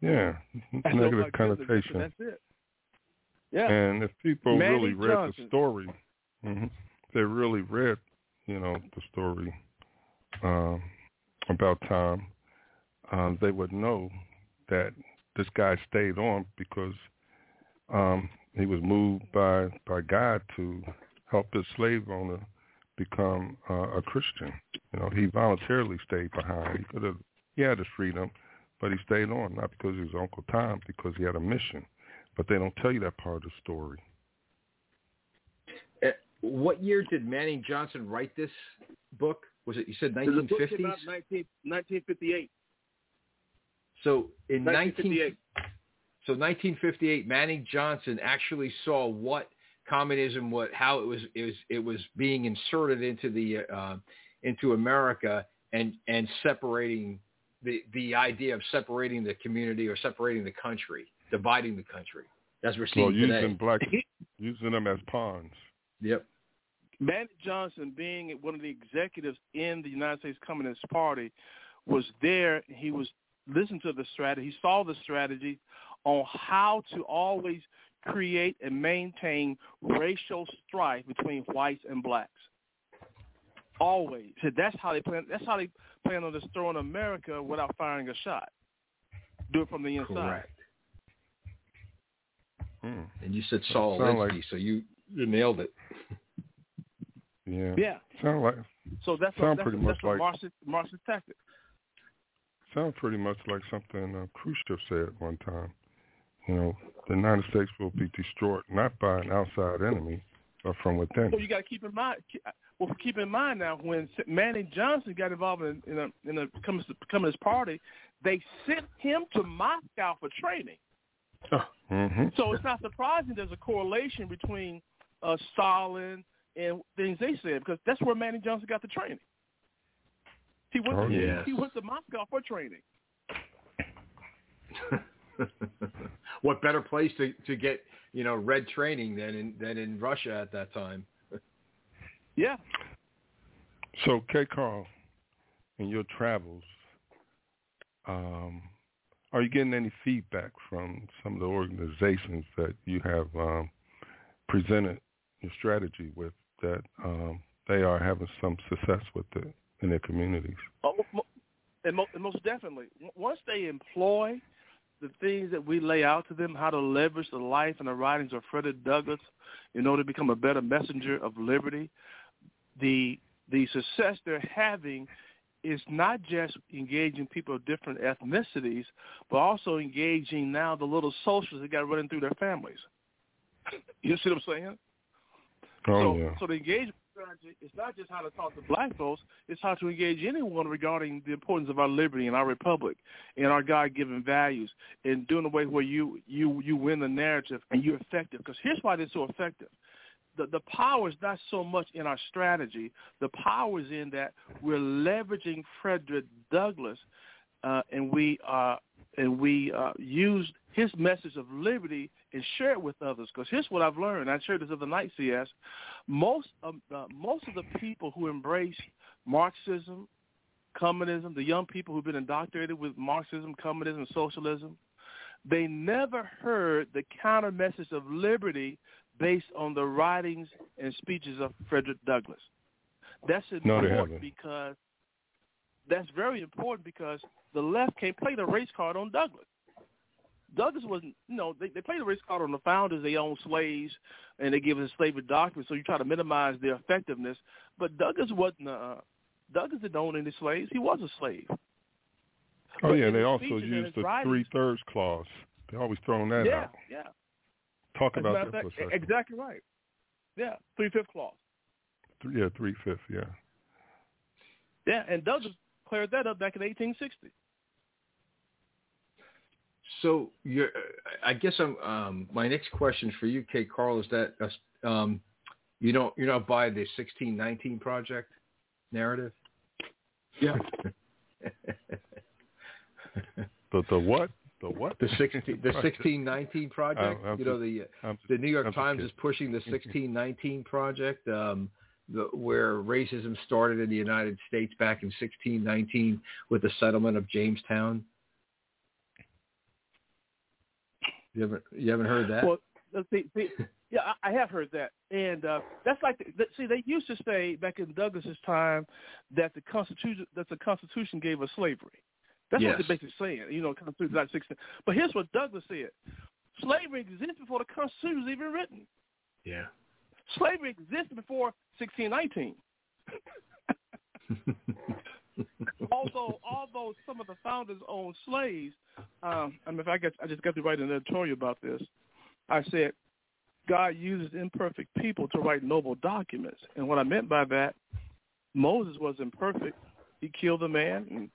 Yeah, negative no connotation. That's it. Yeah. And if people Manny really read Johnson. the story, hmm they really read, you know, the story um, about Tom, um, they would know that this guy stayed on because um, he was moved by by God to help his slave owner become uh, a Christian. You know, he voluntarily stayed behind. He could have, he had his freedom, but he stayed on not because he was Uncle Tom, because he had a mission. But they don't tell you that part of the story. Uh, What year did Manning Johnson write this book? Was it you said The book came 1950s? out in 19, 1958. So in 19, 1958. so 1958, Manning Johnson actually saw what communism, what how it was it was it was being inserted into the uh, into America and and separating the the idea of separating the community or separating the country, dividing the country, as we're seeing So today. using black, using them as pawns. Yep. Manny Johnson, being one of the executives in the United States Communist Party, was there. He was listening to the strategy. He saw the strategy on how to always create and maintain racial strife between whites and blacks. Always. So that's how they plan. That's how they plan on destroying America without firing a shot. Do it from the inside. Correct. Hmm. And you said Saul Sound Alinsky, like- so you you nailed it. Yeah. Yeah. Sound like So that's Sound a, that's, pretty a, much that's like- Marxist, Marxist tactic. sounds pretty much like something uh, Khrushchev said one time. You know, the United States will be destroyed not by an outside enemy, but from within. Well, you got to keep in mind. Well, keep in mind now when Manny Johnson got involved in, in a in a Communist, Communist Party, they sent him to Moscow for training. hmm So it's not surprising there's a correlation between uh, Stalin and things they said because that's where Manny Johnson got the training. He went Oh, to, yes. he went to Moscow for training. what better place to to get you know red training than in than in Russia at that time? Yeah. So, KCarl, in your travels, um, are you getting any feedback from some of the organizations that you have um, presented your strategy with that um, they are having some success with it in their communities? Oh, and, mo- and most definitely, once they employ the things that we lay out to them, how to leverage the life and the writings of Frederick Douglass in order to become a better messenger of liberty, the the success they're having is not just engaging people of different ethnicities, but also engaging now the little socials that got running through their families. You see what I'm saying? Oh so, yeah. so the engage, strategy, it's not just how to talk to black folks, it's how to engage anyone regarding the importance of our liberty and our republic and our God-given values and doing a way where you, you, you win the narrative and you're effective. Because here's why they're so effective. The, the power is not so much in our strategy. The power is in that we're leveraging Frederick Douglass uh, and we uh, and we uh, used his message of liberty and share it with others. Because here's what I've learned. I shared this other night, CS. Most of uh, most of the people who embrace Marxism, communism, the young people who've been indoctrinated with Marxism, communism, socialism, they never heard the counter message of liberty based on the writings and speeches of Frederick Douglass. That's important because that's very important because the left can't play the race card on Douglass. Douglass wasn't, you know, they, they play the race card on the founders. They own slaves, and they give us slavery doctrine. So you try to minimize their effectiveness. But Douglass wasn't. Uh, Douglass didn't own any slaves. He was a slave. Oh But yeah, they also speeches and use his the three thirds clause. They always throwing that yeah, out. yeah. yeah. Talk As about that of for a fact, second. exactly right. Yeah, three fifth clause. Th- Yeah, three fifth. Yeah. Yeah, and Douglass cleared that up back in 1860. So you're, I guess I'm. Um, my next question for you, KCarl, is that uh, um, you don't you're not by the 1619 project narrative. Yeah. The the what? The what? The 16 the 1619 project. I'm you know the uh, just- the New York I'm Times is pushing the 1619 project, um, the, where racism started in the United States back in 1619 with the settlement of Jamestown. You haven't you haven't heard that? Well, let's see, see, yeah, I, I have heard that, and uh, that's like the, see, they used to say back in Douglass's time that the Constitution that the Constitution gave us slavery. That's what they're basically saying. You know, Constitution sixteen. But here's what Douglass said: slavery existed before the Constitution was even written. yeah. Slavery existed before 1619. although although some of the founders owned slaves, um, I mean, if I get, I just got to write an editorial about this. I said, God uses imperfect people to write noble documents, and what I meant by that, Moses was imperfect. He killed a man, and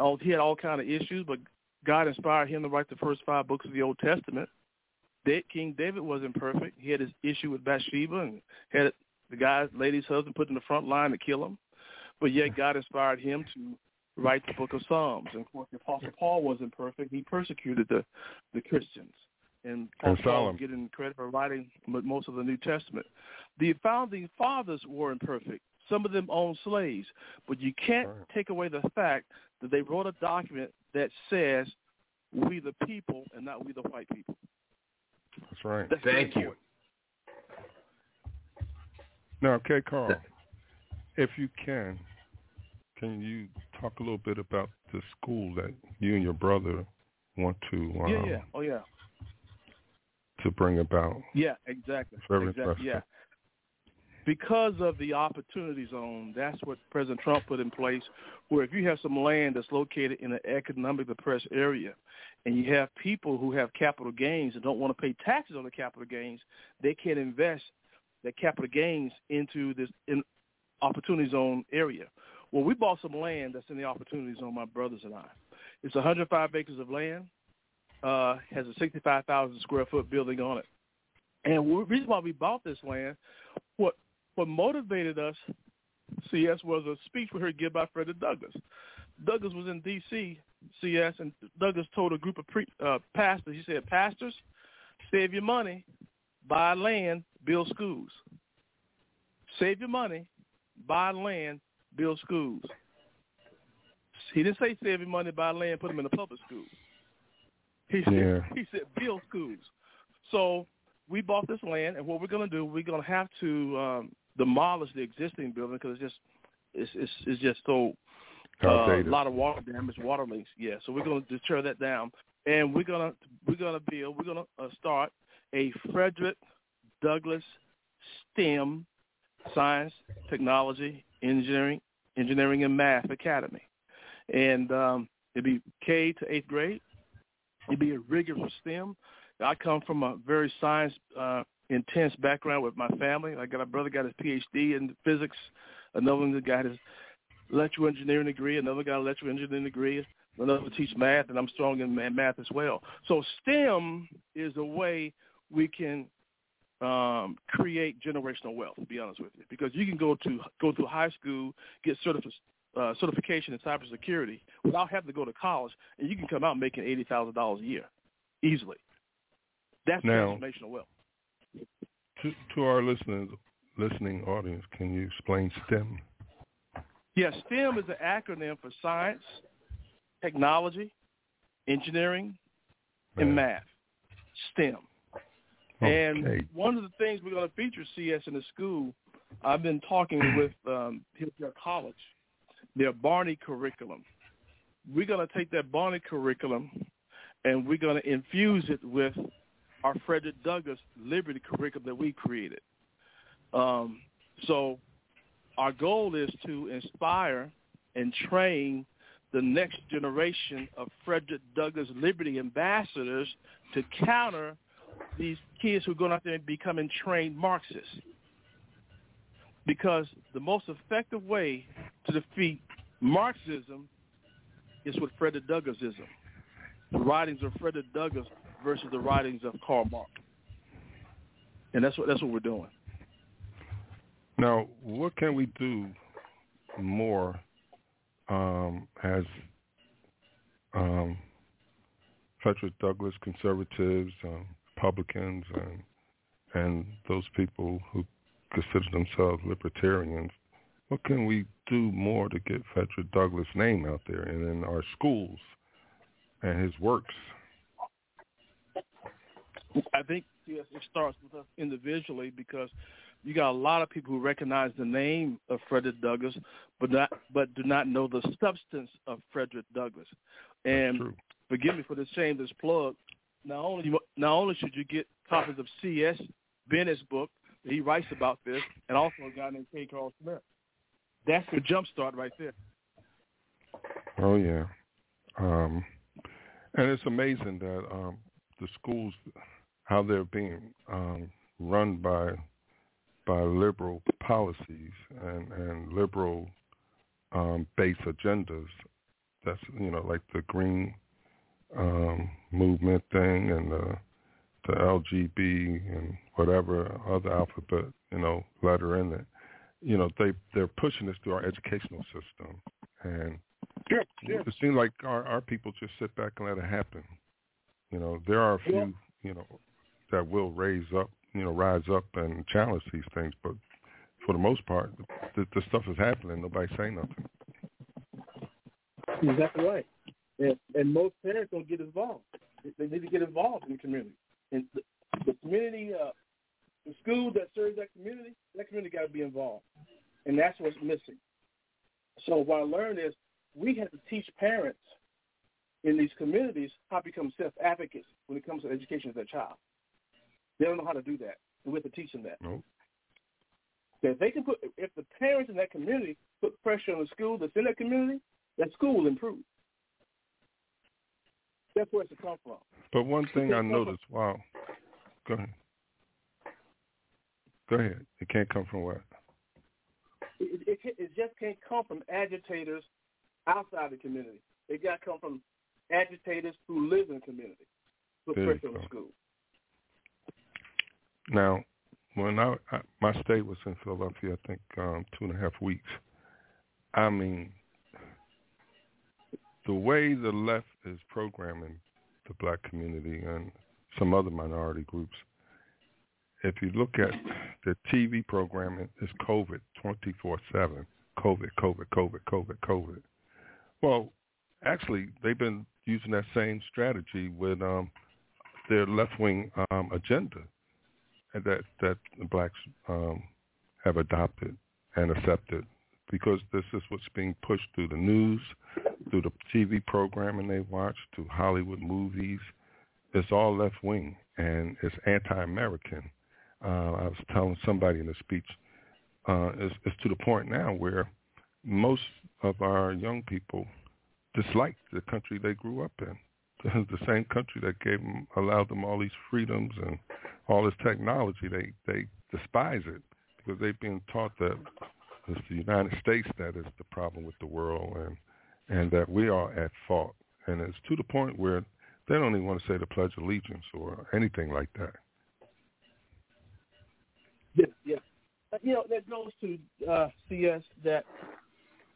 all, he had all kind of issues, but God inspired him to write the first five books of the Old Testament. King David was imperfect. He had his issue with Bathsheba and had the guy's lady's husband put in the front line to kill him. But yet God inspired him to write the book of Psalms. And of course, the Apostle Paul wasn't perfect. He persecuted the, the Christians. And And Paul Solomon. was getting credit for writing most of the New Testament. The founding fathers were imperfect. Some of them owned slaves. But you can't Right. take away the fact that they wrote a document that says we the people and not we the white people. That's right. That's Thank you. Now, okay, Carl, if you can, can you talk a little bit about the school that you and your brother want to um, Yeah, yeah. Oh, yeah. to bring about? Yeah, exactly. Exactly. Yeah. Because of the opportunity zone, that's what President Trump put in place, where if you have some land that's located in an economic depressed area and you have people who have capital gains and don't want to pay taxes on the capital gains, they can invest their capital gains into this in opportunity zone area. Well, we bought some land that's in the opportunity zone, my brothers and I. It's 105 acres of land, uh, has a 65,000 square foot building on it. And the reason why we bought this land, what what motivated us, CS, was a speech we heard give by Frederick Douglass. Douglass was in D.C., CS, and Douglass told a group of pre, uh, pastors, he said, pastors, save your money, buy land, build schools. Save your money, buy land, build schools. He didn't say save your money, buy land, put them in the public schools. He said, Yeah. he said build schools. So we bought this land, and what we're going to do, we're going to have to um, demolish the existing building because it's just it's, it's it's just so uh, a lot of water damage, water leaks. Yeah, so we're going to tear that down, and we're gonna we're gonna build we're gonna uh, start a Frederick Douglass STEM Science, Technology, Engineering, Engineering and Math Academy, and um, it'd be K to eighth grade. It'd be a rigorous STEM. I come from a very science uh, intense background with my family. I got a brother got his PhD in physics, another one got his electrical engineering degree, another got an electrical engineering degree, another teach math, and I'm strong in math as well. So STEM is a way we can um, create generational wealth. To be honest with you, because you can go to go through high school, get certific, uh, certification in cybersecurity without having to go to college, and you can come out making eighty thousand dollars a year easily. That's Now- transformational wealth. To, to our listeners, listening audience, can you explain STEM? Yes, STEM is an acronym for science, technology, engineering, and math. STEM. And Okay. one of the things we're going to feature CS in the school, I've been talking with um, Hillsdale College, their Barney curriculum. We're going to take that Barney curriculum and we're going to infuse it with our Frederick Douglass Liberty curriculum that we created. Um, so our goal is to inspire and train the next generation of Frederick Douglass Liberty ambassadors to counter these kids who are going out there and becoming trained Marxists. Because the most effective way to defeat Marxism is with Frederick Douglassism. The writings of Frederick Douglass versus the writings of Karl Marx. And that's what that's what we're doing. Now, what can we do more um, as um, Frederick Douglass conservatives, um, Republicans, and and those people who consider themselves libertarians? What can we do more to get Frederick Douglass' name out there and in our schools and his works? I think yes, it starts with us individually because you got a lot of people who recognize the name of Frederick Douglass, but not but do not know the substance of Frederick Douglass. And forgive me for the shameless plug. Not only not only should you get copies of C.S. Bennett's book, he writes about this, and also a guy named K. Carl Smith. That's the jump start right there. Oh yeah, um, and it's amazing that um, the schools, how they're being um, run by by liberal policies and and liberal um, base agendas. That's you know like the green um, movement thing and the the LGB and whatever other alphabet you know letter in it. You know they they're pushing this through our educational system and Sure, sure. it seems like our our people just sit back and let it happen. You know, there are a few, Yeah. you know, that will raise up, you know, rise up and challenge these things, but for the most part, the, the stuff is happening. Nobody's saying nothing. Exactly right. And, and most parents don't get involved. They need to get involved in the community. And the, the community, uh, the school that serves that community, that community got to be involved. And that's what's missing. So what I learned is we have to teach parents in these communities how to become self-advocates when it comes to education of their child. They don't know how to do that, and we have to teach them that. Nope. If they can put, if the parents in that community put pressure on the school that's in that community, that school will improve. That's where it should come from. But one thing I can't from- noticed, wow, go ahead. Go ahead. It can't come from what? It, it, it, it just can't come from agitators outside the community. It got to come from agitators who live in the community. Put There pressure on the school. Now, when I, I my stay was in Philadelphia, I think um, two and a half weeks. I mean, the way the left is programming the black community and some other minority groups. If you look at the TV programming, it's COVID twenty four seven. COVID, COVID, COVID, COVID, COVID. Well, actually, they've been using that same strategy with um, their left wing um, agenda that that the blacks um, have adopted and accepted because this is what's being pushed through the news, through the TV programming they watch, through Hollywood movies. It's all left wing and it's anti-American. Uh, I was telling somebody in a speech, uh, it's, it's to the point now where most of our young people dislike the country they grew up in. the same country that gave them, allowed them all these freedoms and all this technology. They they despise it because they've been taught that it's the United States that is the problem with the world and and that we are at fault. And it's to the point where they don't even want to say the Pledge of Allegiance or anything like that. Yeah, yeah. You know, that goes to uh, CS that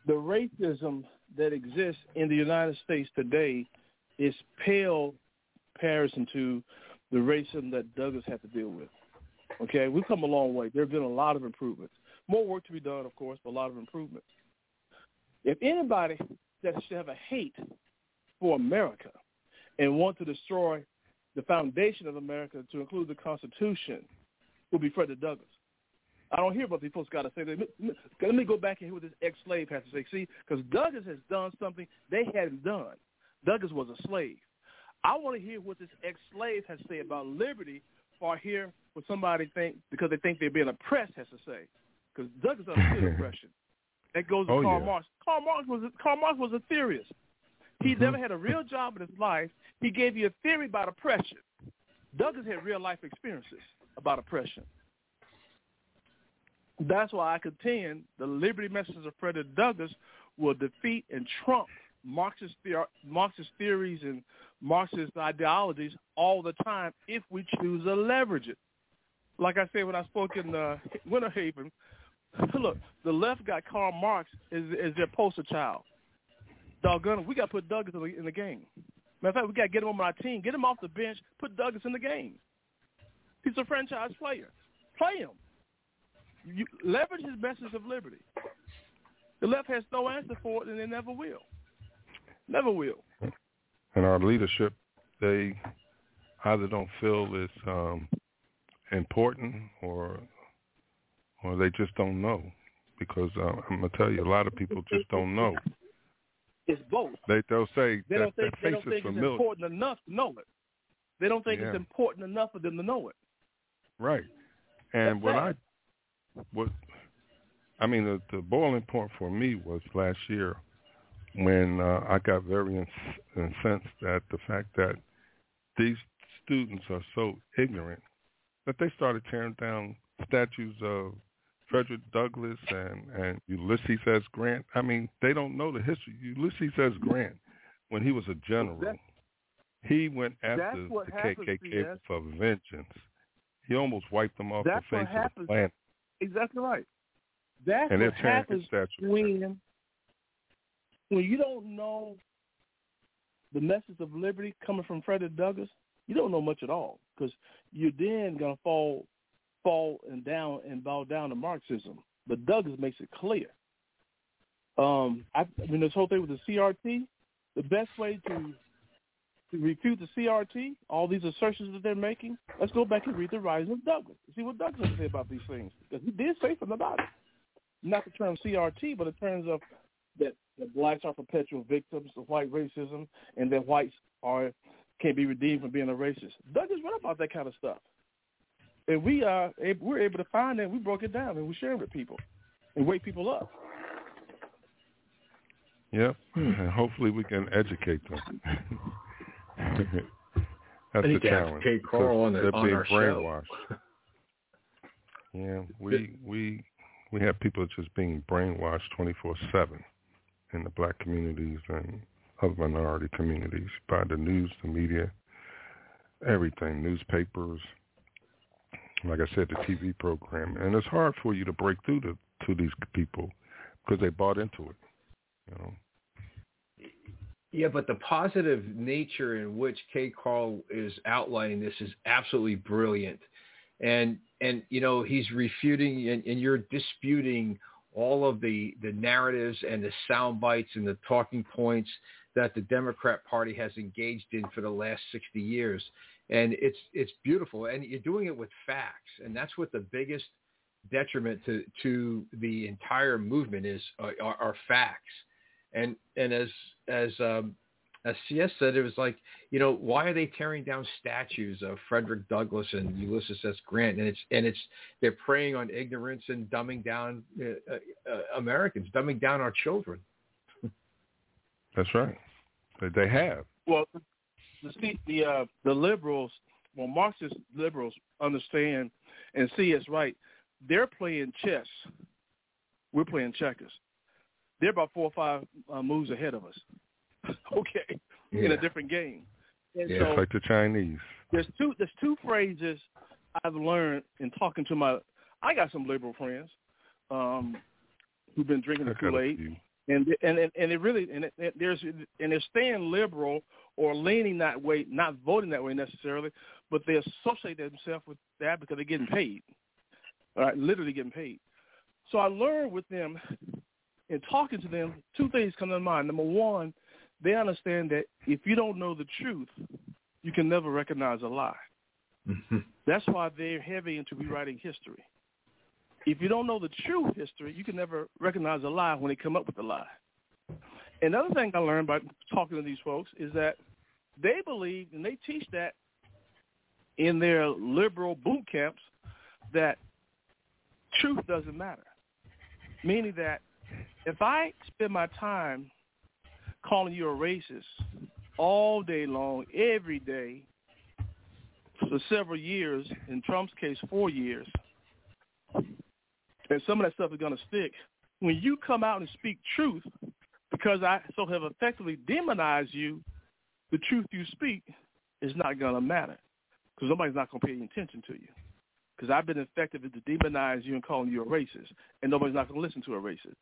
the racism that exists in the United States today is pale comparison to the racism that Douglass had to deal with. Okay, we've come a long way. There have been a lot of improvements. More work to be done, of course, but a lot of improvements. If anybody that should have a hate for America and want to destroy the foundation of America to include the Constitution would be Frederick Douglass. I don't hear about these folks got to say. Let me, let me go back and hear what this ex-slave has to say. See, because Douglass has done something they hadn't done. Douglass was a slave. I want to hear what this ex-slave has to say about liberty, or hear what somebody think because they think they're being oppressed has to say. Because Douglass understood oppression. That goes to Oh, Karl yeah. Marx. Karl Marx was a, Karl Marx was a theorist. He Mhm. never had a real job in his life. He gave you a theory about oppression. Douglass had real life experiences about oppression. That's why I contend the liberty messages of Frederick Douglass will defeat and trump Marxist, theor- Marxist theories and Marxist ideologies all the time if we choose to leverage it. Like I said when I spoke in uh, Winter Haven, look, the left got Karl Marx as, as their poster child. Doggone we got to put Douglass in the, in the game. Matter of fact, we got to get him on our team. Get him off the bench. Put Douglass in the game. He's a franchise player. Play him. You leverage his message of liberty. The left has no answer for it, and they never will. Never will. And our leadership, they either don't feel it's um, important or or they just don't know. Because uh, I'm gonna tell you, a lot of people just don't know. It's both. They they'll say They that don't think they face don't is think it's important enough to know it. They don't think Yeah. it's important enough for them to know it. right? And That's what I sad. what I mean, the, the boiling point for me was last year when uh, I got very inc- incensed at the fact that these students are so ignorant that they started tearing down statues of Frederick Douglass and, and Ulysses S. Grant. I mean, they don't know the history. Ulysses S. Grant, when he was a general, That- he went after the KKK for vengeance. He almost wiped them off That's the face of the planet. Exactly right. That's And what happens when when you don't know the message of liberty coming from Frederick Douglass. You don't know much at all because you're then gonna fall fall and down and bow down to Marxism. But Douglass makes it clear. Um, I, I mean, this whole thing with the CRT, the best way to to refute the CRT, all these assertions that they're making, let's go back and read the writings of Douglass. See what Douglass has to say about these things. Because he did say something about it. Not the term CRT, but in terms of that, that blacks are perpetual victims of white racism and that whites are can't be redeemed from being a racist. Douglass wrote about that kind of stuff. And we are able, we're able to find that. We broke it down and we share it with people and wake people up. Yep, hmm. and hopefully we can educate them. That's I the to have challenge. KCarl on the- on being our show. brainwashed. yeah, we we we have people just being brainwashed twenty four seven in the black communities and other minority communities by the news, the media, everything, newspapers. Like I said, the TV program, and it's hard for you to break through to to these people because they bought into it. You know. Yeah, but the positive nature in which KCarl is outlining this is absolutely brilliant. And and you know, he's refuting and, and you're disputing all of the, the narratives and the sound bites and the talking points that the Democrat Party has engaged in for the last 60 years. And it's it's beautiful. And you're doing it with facts. And that's what the biggest detriment to, to the entire movement is uh, are, are facts and and as as um, as CS said, it was like you know why are they tearing down statues of Frederick Douglass and Ulysses S. Grant? And it's and it's they're preying on ignorance and dumbing down uh, uh, Americans, dumbing down our children. That's right. They, they have. Well, the the the, uh, the liberals, well, Marxist liberals understand and see us right. They're playing chess. We're playing checkers. They're about four or five uh, moves ahead of us. okay, in a different game. And Yeah, so it's like the Chinese. there's two there's two phrases I've learned in talking to my I got some liberal friends um who've been drinking the Kool Aid. And and and and it really and it, it, there's and they're staying liberal or leaning that way, not voting that way necessarily, but they associate themselves with that because they're getting paid, all right, literally getting paid. So I learned with them in talking to them, two things come to mind. Number one, they understand that if you don't know the truth, you can never recognize a lie. Mm-hmm. That's why they're heavy into rewriting history. If you don't know the true history, you can never recognize a lie when they come up with a lie. Another thing I learned by talking to these folks is that they believe and they teach that in their liberal boot camps that truth doesn't matter. Meaning that if I spend my time calling you a racist all day long, every day, for several years, in Trump's case, four years, and some of that stuff is going to stick. When you come out and speak truth, because I so have effectively demonized you, the truth you speak is not going to matter because nobody's not going to pay any attention to you. Because I've been effective to demonize you and calling you a racist, and nobody's not going to listen to a racist.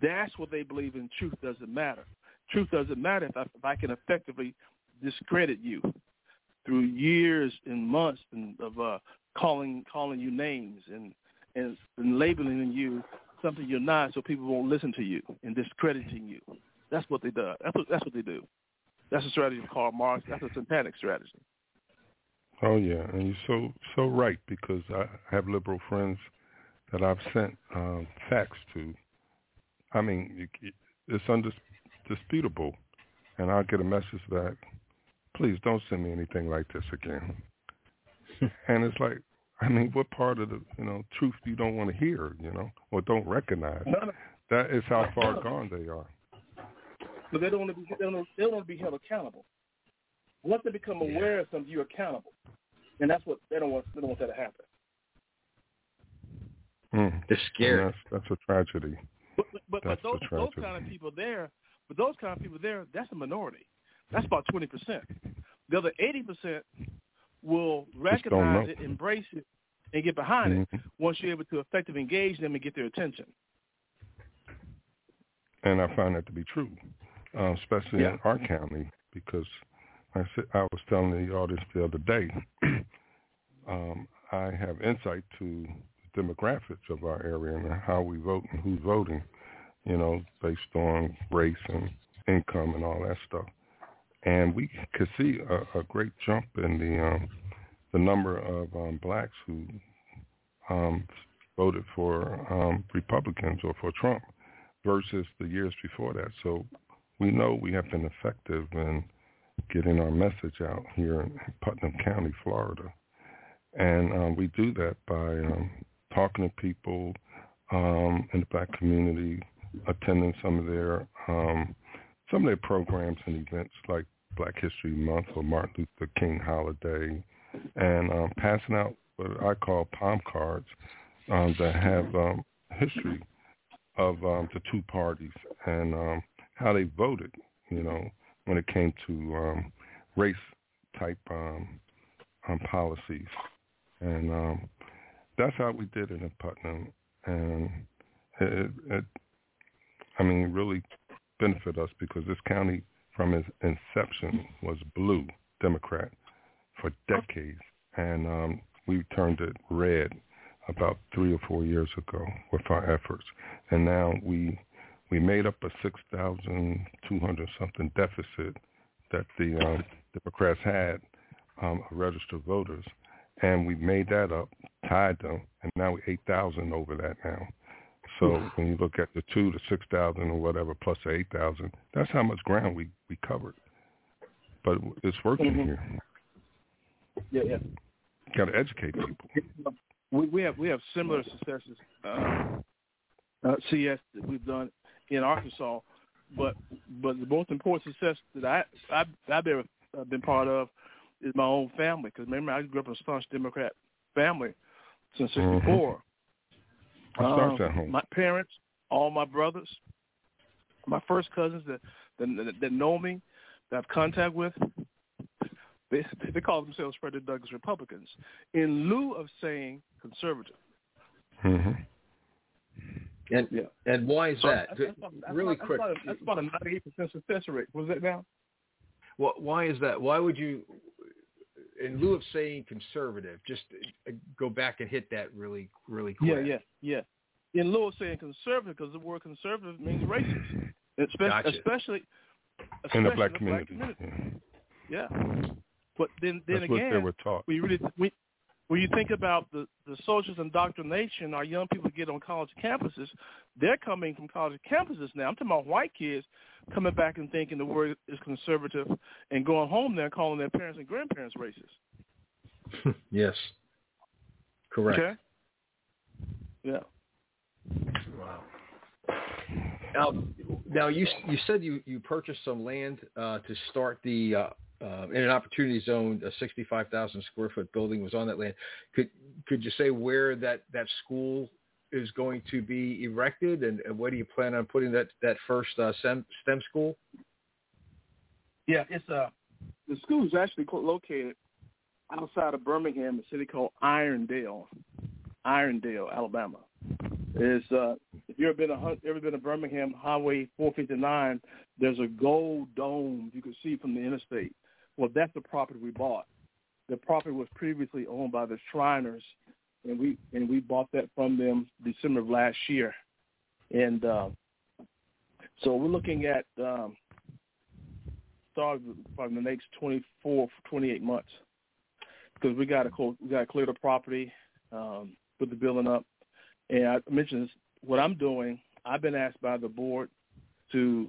That's what they believe in. Truth doesn't matter. Truth doesn't matter if I, if I can effectively discredit you through years and months and of uh, calling calling you names and, and and labeling you something you're not, so people won't listen to you and discrediting you. That's what they do. That's what that's what they do. That's a strategy of Karl Marx. That's a satanic strategy. Oh yeah, and you're so so right because I have liberal friends that I've sent um, facts to. I mean, you, it's undisputable, and I'll get a message back. Please don't send me anything like this again. and it's like, I mean, what part of the you know truth you don't want to hear, you know, or don't recognize? That is how far gone they are. But they don't want to be they don't, they don't want to be held accountable. Once they become aware of something, you're accountable, and that's what they don't want. They don't want that to happen. Mm. They're scared. And that's, that's a tragedy. But but, but, but those those kind of people there, but those kind of people there, that's a minority. That's about twenty percent. The other eighty percent will recognize it, embrace it, and get behind it Mhm. once you're able to effectively engage them and get their attention. and I find that to be true, uh, especially Yeah. in our county, because I said I was telling the audience the other day, um, I have insight to the demographics of our area and how we vote and who's voting, you know, based on race and income and all that stuff, and we could see a, a great jump in the um, the number of um, blacks who um, voted for um, Republicans or for Trump versus the years before that. So we know we have been effective in getting our message out here in Putnam County, Florida. And um, we do that by um, talking to people um, in the black community, attending some of their um, some of their programs and events like Black History Month or Martin Luther King holiday, and um, passing out what I call palm cards um, that have um, history of um, the two parties and um, how they voted, you know, when it came to um, race type um, um, policies. And um, that's how we did it in Putnam. And it, it, I mean, really benefit us because this county from its inception was blue Democrat for decades. And um, we turned it red about three or four years ago with our efforts, and now we we made up a six thousand two hundred something deficit that the um, Democrats had um, registered voters, and we made that up, tied them, and now we're eight thousand over that now. So when you look at the two, to six thousand or whatever plus the eight thousand, that's how much ground we we covered. But it's working Mhm. here. Yeah, yeah. Got to educate people. We, we have we have similar successes uh, uh, CS that we've done in Arkansas, but but the most important success that I I, I bear I've been part of is my own family. Because remember, I grew up in a staunch Democrat family since Mhm. '64. It starts Um, at home. My parents, all my brothers, my first cousins that that, that know me, that I have contact with, they they call themselves Frederick Douglass Republicans, in lieu of saying conservative. hmm And Yeah. and why is So that? that's- that's about- that's really about- quick. That's about, a, that's about a ninety-eight percent success rate. Was that now? Wh- Why is that? Why would you, in lieu of saying conservative, just uh, go back and hit that really, really quick? Yeah, yeah, yeah. In lieu of saying conservative, because the word conservative means racist, especially, Gotcha. especially, In the especially black community. Yeah. Yeah. But then, then That's what they again, were taught. when really when, when you think about the the social indoctrination our young people get on college campuses, they're coming from college campuses now. I'm talking about white kids coming back and thinking the word is conservative and going home there and calling their parents and grandparents racist. yes. Correct. Okay. Yeah. Wow. Now, now you you said you you purchased some land uh, to start the uh, uh, in an opportunity zone. A sixty-five thousand square foot building was on that land. Could could you say where that that school is going to be erected, and, and where do you plan on putting that that first uh, STEM STEM school? Yeah, it's uh the school is actually located outside of Birmingham, a city called Irondale, Irondale, Alabama. Is uh, if you ever been a, ever been to Birmingham Highway 459, there's a gold dome you can see from the interstate. Well, that's the property we bought. The property was previously owned by the Shriners, and we and we bought that from them December of last year. And uh, so we're looking at um, start probably the next 24, 28 months because we got to we got to clear the property, um, put the building up, and I mentioned this, what I'm doing. I've been asked by the board to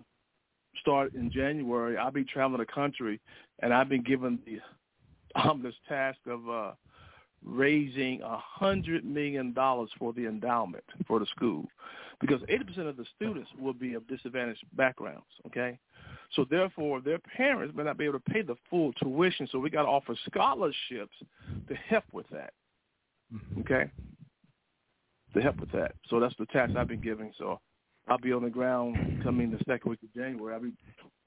start in January. I'll be traveling the country, and I've been given the ominous task of uh, raising a hundred million dollars for the endowment for the school, because 80% of the students will be of disadvantaged backgrounds. Okay, so therefore, their parents may not be able to pay the full tuition. So we got to offer scholarships to help with that. Okay, to help with that. So that's the task I've been giving. So I'll be on the ground coming the second week of January. I'll be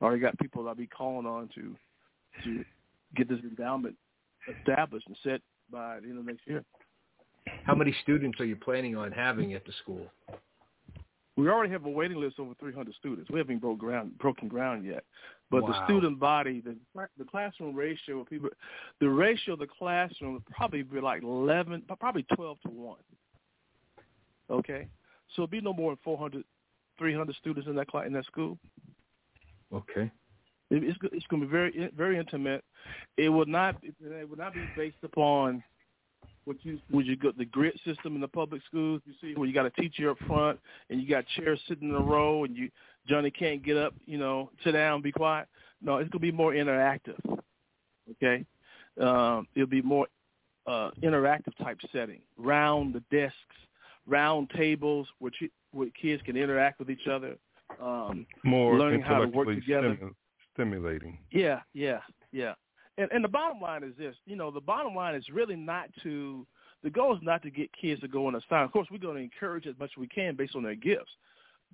already got people I'll be calling on to to get this endowment established and set by the end of next year. How many students are you planning on having at the school? We already have a waiting list over 300 students. We haven't broke ground, broken ground yet, but the student body, the the classroom ratio of people, the ratio of the classroom would probably be like 11, probably 12 to one. Okay, so it'd be no more than 400, 300 students in that class in that school. Okay. It, it's it's going to be very very intimate. It will not it, would not be based upon what you would you go the grid system in the public schools. You see where you got a teacher up front and you got chairs sitting in a row and you Johnny can't get up, you know, sit down, be quiet. No, it's going to be more interactive. Okay, um, it'll be more uh, interactive type setting. Round the desks, round tables where, chi- where kids can interact with each other. Um, More learning how to work intellectually together. stimu- stimulating. yeah, yeah, yeah. And and the bottom line is this, you know, the bottom line is really not to the goal is not to get kids to go on a sign. Of course, we're going to encourage as much as we can based on their gifts.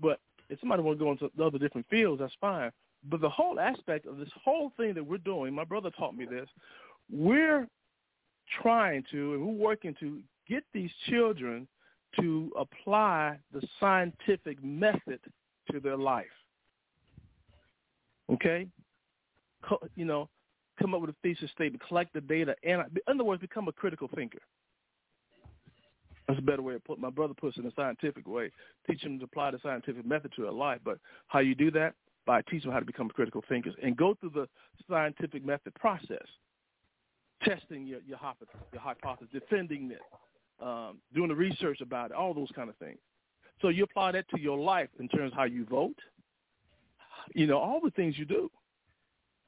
But if somebody want to go into other different fields, that's fine. But the whole aspect of this whole thing that we're doing, my brother taught me this. We're trying to and we're working to get these children to apply the scientific method to their life. Okay? Co- you know, come up with a thesis statement, collect the data, and in other words, become a critical thinker. That's a better way of put. My brother puts it in a scientific way. Teach them to apply the scientific method to their life. But how you do that? By teaching them how to become critical thinkers and go through the scientific method process, testing your your, your hypothesis, defending it, um, doing the research about it, all those kind of things. So you apply that to your life in terms of how you vote, you know, all the things you do.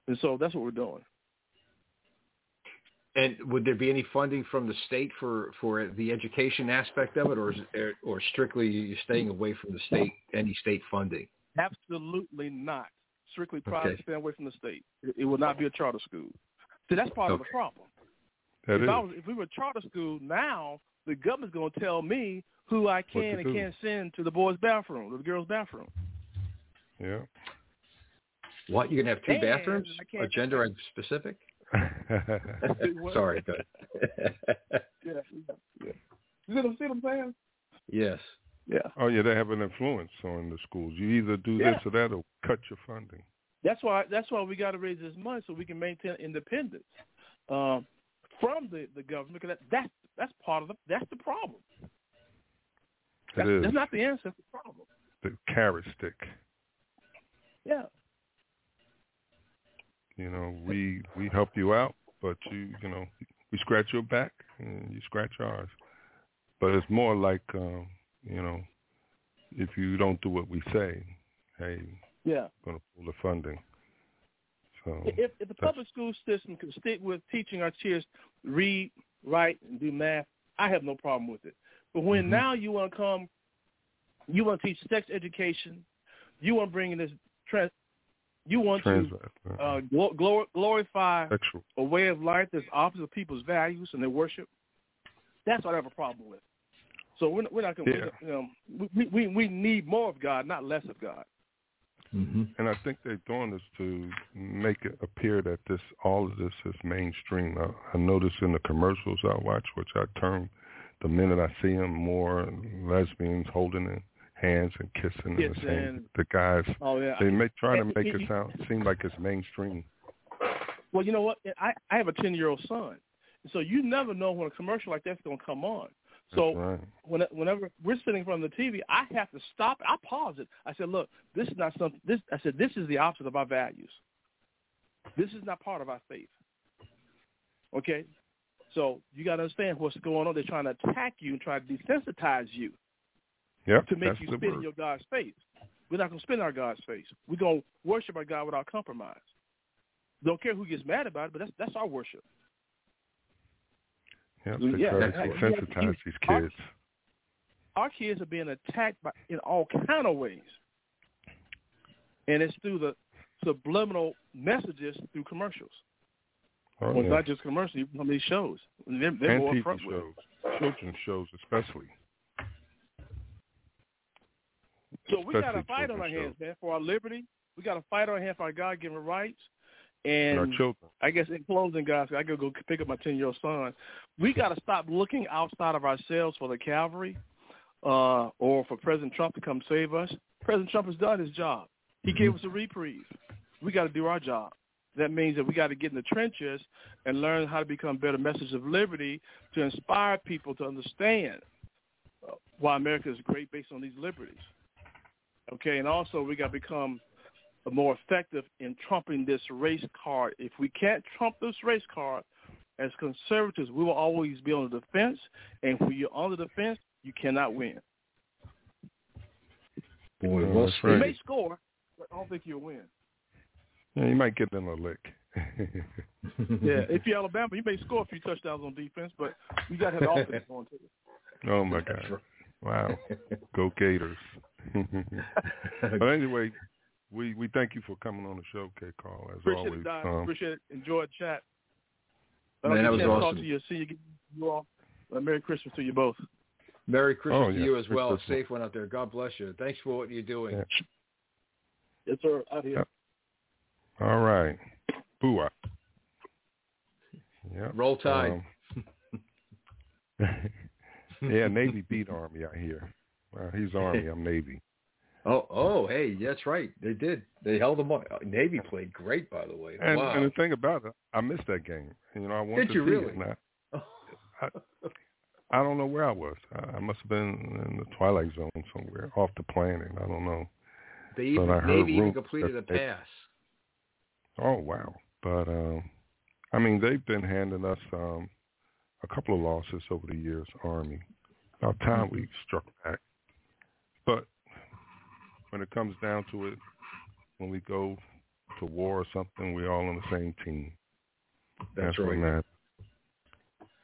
And so that's what we're doing. And would there be any funding from the state for, for the education aspect of it, or is it, or strictly you're staying away from the state any state funding? Absolutely not. strictly private, Okay. stay away from the state. It, it will not be a charter school. See, that's part of the problem. That if. I was, if we were a charter school now, the government's going to tell me who I can and can't send to the boys' bathroom, or the girls' bathroom. Yeah. What? You're gonna have two And bathrooms? A gender specific? Sorry, go ahead. Yeah, yeah, yeah. You see what I'm saying? yes. Yeah. oh yeah, they have an influence on the schools. You either do Yeah. this or that, or cut your funding. That's why that's why we got to raise this money so we can maintain independence um, from the, the government. Because that, that's that's part of the that's the problem. That's, that's not the answer. That's the problem. the carrot stick. Yeah. You know, we we help you out, but you you know we scratch your back and you scratch ours. But it's more like um, you know, if you don't do what we say, hey, Yeah. we're gonna pull the funding. So If, if the public school system could stick with teaching our kids read, write, and do math, I have no problem with it. But when Mhm. now you want to come, you want to teach sex education, you want to bring in this trans, you want trans to uh, glo- glor- glorify sexual. a way of life that's opposite of people's values and their worship. That's what I have a problem with. So we're, we're not going to, Yeah. you know, we, we we need more of God, not less of God. Mm-hmm. And I think they're doing this to make it appear that this all of this is mainstream. I, I notice in the commercials I watch, which I turn the minute I see them, more lesbians holding their hands and kissing and the same. The guys Oh yeah. they make try to make it sound seem like it's mainstream. Well, you know what? I I have a ten year old son, so you never know when a commercial like that's going to come on. So right. when, whenever we're sitting in front of the TV, I have to stop. I pause it. I said, "Look, this is not something. This I said this is the opposite of our values. This is not part of our faith." Okay, so you got to understand what's going on. They're trying to attack you and try to desensitize you Yep, to make you spit in your God's face. We're not going to spit in our God's face. We're going to worship our God without compromise. Don't care who gets mad about it, but that's that's our worship. Yep, Yeah, try to that- desensitize these our- kids. our kids are being attacked by in all kind of ways, and it's through the subliminal messages through commercials. Oh, well, yeah. not just commercials, even some of these shows. They're, they're and more upfront with shows, children's shows especially. So we got a fight on our children's hands, man, for our liberty. We got a fight on our hands for our God-given rights. And. I guess in closing, guys, I gotta go pick up my ten-year-old son. We got to stop looking outside of ourselves for the cavalry, uh, or for President Trump to come save us. President Trump has done his job. He gave us a reprieve. We got to do our job. That means that we got to get in the trenches and learn how to become better messengers of liberty to inspire people to understand uh, why America is great based on these liberties. Okay, and also we got to become more effective in trumping this race card. If we can't trump this race card, as conservatives, we will always be on the defense, and when you're on the defense, you cannot win. Boy, Oh, well that's You may score, but I don't think you'll win. Yeah, you might get them a lick. Yeah, if you're Alabama, you may score a few touchdowns on defense, but you got to have the offense going too. Oh my God! Wow, go Gators! but anyway, we we thank you for coming on the show, K. Carl. As Appreciate always, it, Don. um, Appreciate it. Enjoy the chat. But Man, that was awesome. talk to you. See you, you all. Uh, Merry Christmas to you both. Merry Christmas Oh, to you as Merry well. Christmas. Safe one out there. God bless you. Thanks for what you're doing. Yeah. Yes, sir. Out here. Yep. all right, boo Yeah. Roll Tide. yeah, Navy beat Army. out here. Well, he's Army. I'm Navy. Oh, oh, hey, that's right. They did. They held them up. Navy played great, by the way. And, wow. and the thing about it, I missed that game. You know, I wanted Did to you see really? it. And I, I, don't know where I was. I, I must have been in the twilight zone somewhere, off the planet. I don't know. they even, but I heard Navy even completed a pass. Oh wow! But um, I mean, they've been handing us um, a couple of losses over the years. Army, about time we struck back. But when it comes down to it, when we go to war or something, we're all on the same team. That's what right. matters.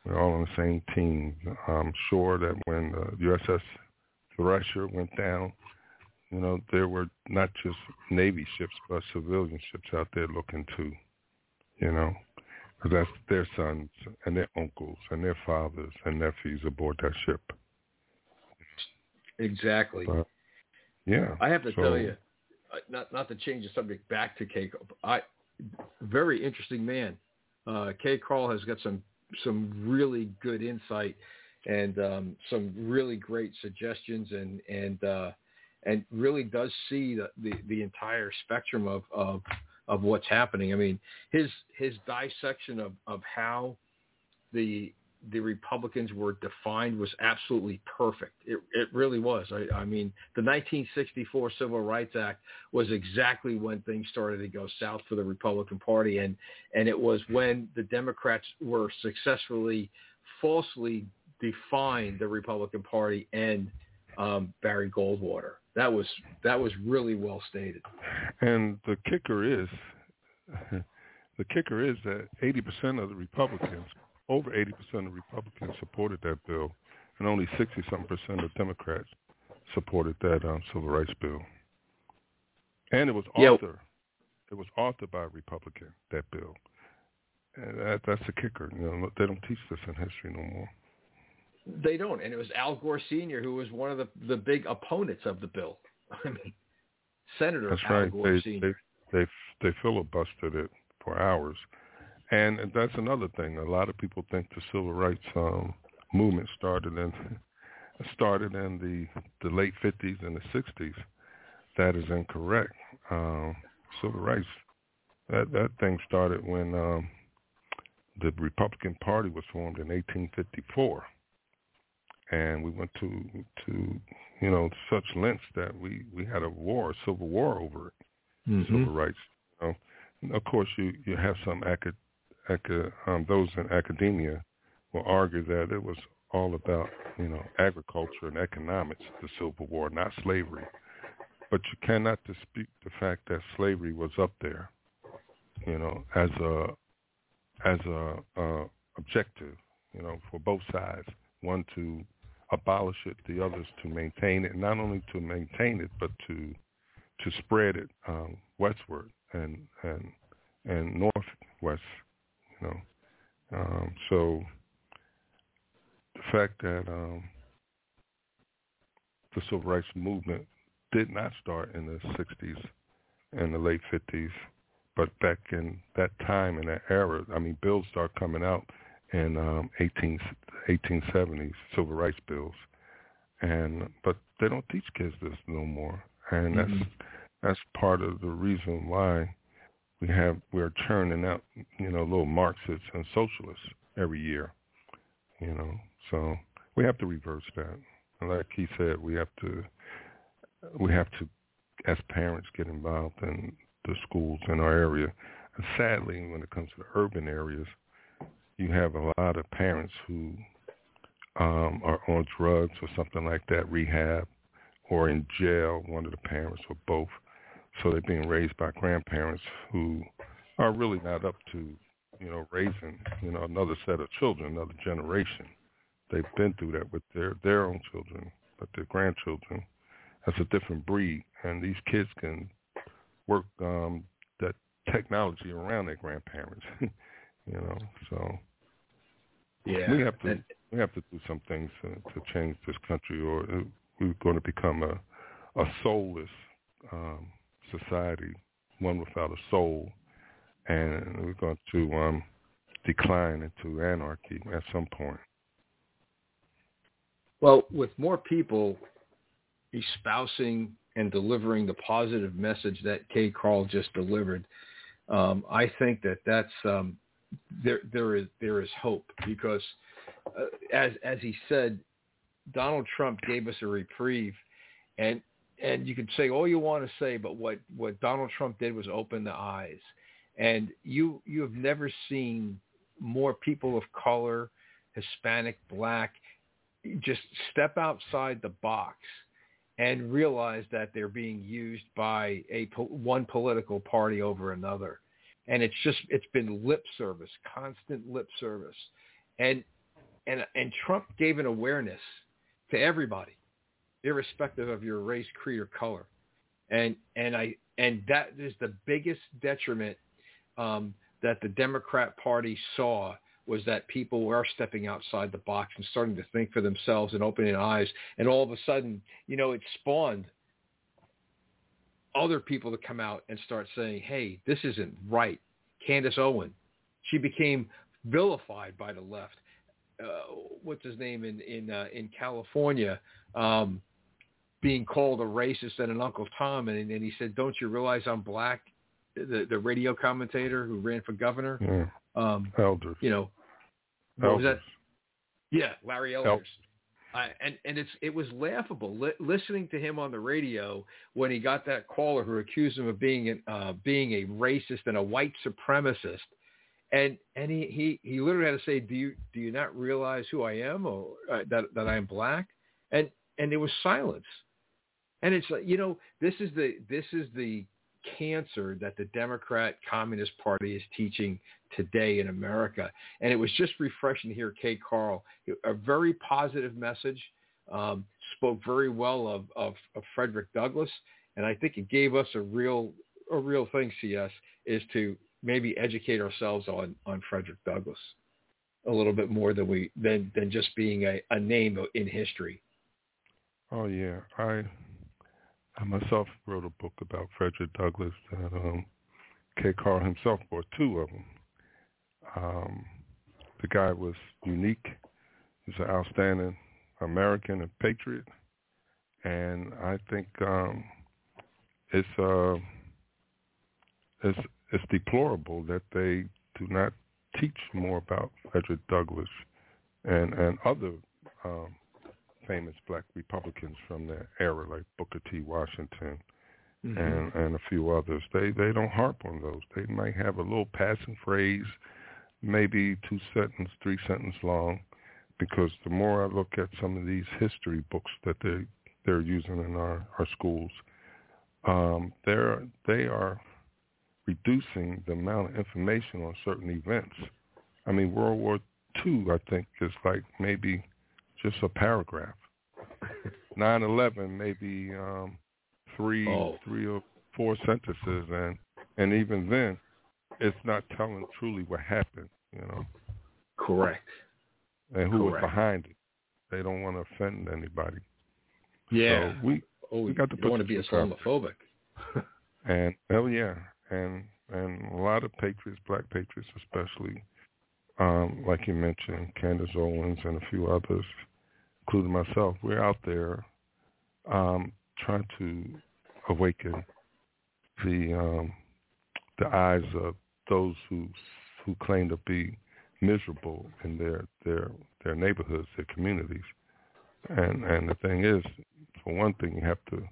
We're all on the same team. I'm sure that when the USS Thresher went down, you know, there were not just Navy ships, but civilian ships out there looking too, you know, because that's their sons and their uncles and their fathers and nephews aboard that ship. Exactly. But, yeah. I have to so, tell you, not not to change the subject back to Kay. I very interesting man. Uh, KCarl has got some some really good insight and um, some really great suggestions and and uh, and really does see the, the, the entire spectrum of, of of what's happening. I mean, his his dissection of, of how the the Republicans were defined was absolutely perfect. It, it really was. I, I mean, the 1964 Civil Rights Act was exactly when things started to go south for the Republican Party, and and it was when the Democrats were successfully falsely defined the Republican Party and um, Barry Goldwater. That was that was really well stated. And the kicker is, the kicker is that 80% of the Republicans, over 80% of Republicans supported that bill, and only 60-something percent of Democrats supported that um, civil rights bill. And it was authored. It was authored by a Republican. That bill. And that, that's the kicker. You know, they don't teach this in history no more. They don't, and it was Al Gore Sr. who was one of the the big opponents of the bill. I mean, Senator That's Al right. Gore They, Sr. they they they filibustered it for hours, and that's another thing. A lot of people think the civil rights um, movement started in started in the the late fifties and the sixties. That is incorrect. Um, civil rights that that thing started when um, the Republican Party was formed in 1854 and we went to to you know such lengths that we we had a war, a civil war over it, Mm-hmm. civil rights. You know, and of course you you have some acad, um, those in academia will argue that it was all about you know agriculture and economics, the Civil War, not slavery. But you cannot dispute the fact that slavery was up there, you know, as a as a objective, you know, for both sides. One to abolish it, the others to maintain it. Not only to maintain it, but to to spread it um, westward and and and northwest. Know, um, so the fact that um, the civil rights movement did not start in the 60s and the late 50s, but back in that time in that era, I mean, bills start coming out in um, 18, 1870s, civil rights bills, and but they don't teach kids this no more, and that's Mhm. that's part of the reason why we have we're churning out you know little Marxists and socialists every year, you know. So we have to reverse that. And like he said, we have to we have to as parents get involved in the schools in our area. And sadly, when it comes to the urban areas, you have a lot of parents who um, are on drugs or something like that, rehab, or in jail, one of the parents or both. So they're being raised by grandparents who are really not up to, you know, raising, you know, another set of children, another generation. They've been through that with their their own children, but their grandchildren, that's a different breed, and these kids can work um, that technology around their grandparents, you know. So Yeah, we have to we have to do some things to, to change this country, or we're going to become a a soulless um, society, one without a soul, and we're going to um, decline into anarchy at some point. Well, with more people espousing and delivering the positive message that KCarl just delivered, um, I think that that's um, there. There is there is hope because, uh, as as he said, Donald Trump gave us a reprieve, and and you can say all you want to say, but what what Donald Trump did was open the eyes, and you you have never seen more people of color, Hispanic, Black, just step outside the box and realize that they're being used by a one political party over another. And it's just it's been lip service constant lip service. And and and Trump gave an awareness to everybody irrespective of your race creed or color and and I and that is the biggest detriment um, that the Democrat Party saw was that people were stepping outside the box and starting to think for themselves and opening eyes, and all of a sudden, you know, it spawned other people to come out and start saying, "Hey, this isn't right." Candace Owen, she became vilified by the left. Uh, what's his name in in uh, in California? Um, being called a racist and an Uncle Tom, and, and he said, "Don't you realize I'm black?" The the radio commentator who ran for governor, Yeah. um, Elders. you know, what was that? Elders. Yeah, Larry. Elders. I, and and it's it was laughable li- listening to him on the radio when he got that caller who accused him of being an, uh, being a racist and a white supremacist, and and he, he he literally had to say, do you do you not realize who I am or uh, that that I am black? And and there was silence, and it's like you know this is the this is the cancer that the Democrat Communist Party is teaching today in America. And it was just refreshing to hear KCarl, a very positive message, um, spoke very well of, of, of Frederick Douglass. And I think it gave us a real, a real thing, CS, is to maybe educate ourselves on, on Frederick Douglass a little bit more than we, than, than just being a, a name in history. Oh yeah, I I myself wrote a book about Frederick Douglass that um, KCarl himself bought two of them. Um, the guy was unique. He's an outstanding American and patriot, and I think um, it's uh, it's it's deplorable that they do not teach more about Frederick Douglass and and other um, famous black Republicans from that era, like Booker T. Washington Mm-hmm. and and a few others. They they don't harp on those. They might have a little passing phrase, maybe two sentence, three sentence long, because the more I look at some of these history books that they they're using in our our schools, um, they're they are reducing the amount of information on certain events. I mean, World War II, I think, is like maybe just a paragraph. 9/11, maybe um, three, Oh. three or four sentences, and and even then, it's not telling truly what happened. You know, Correct. and who was behind it. They don't want to offend anybody. Yeah. So we oh, we got to you put don't want to be Islamophobic. And oh yeah, and and a lot of patriots, black patriots especially, um, like you mentioned, Candace Owens and a few others, including myself, we're out there um, trying to awaken the um, the eyes of those who who claim to be miserable in their their their neighborhoods, their communities. And and the thing is, for one thing, you have to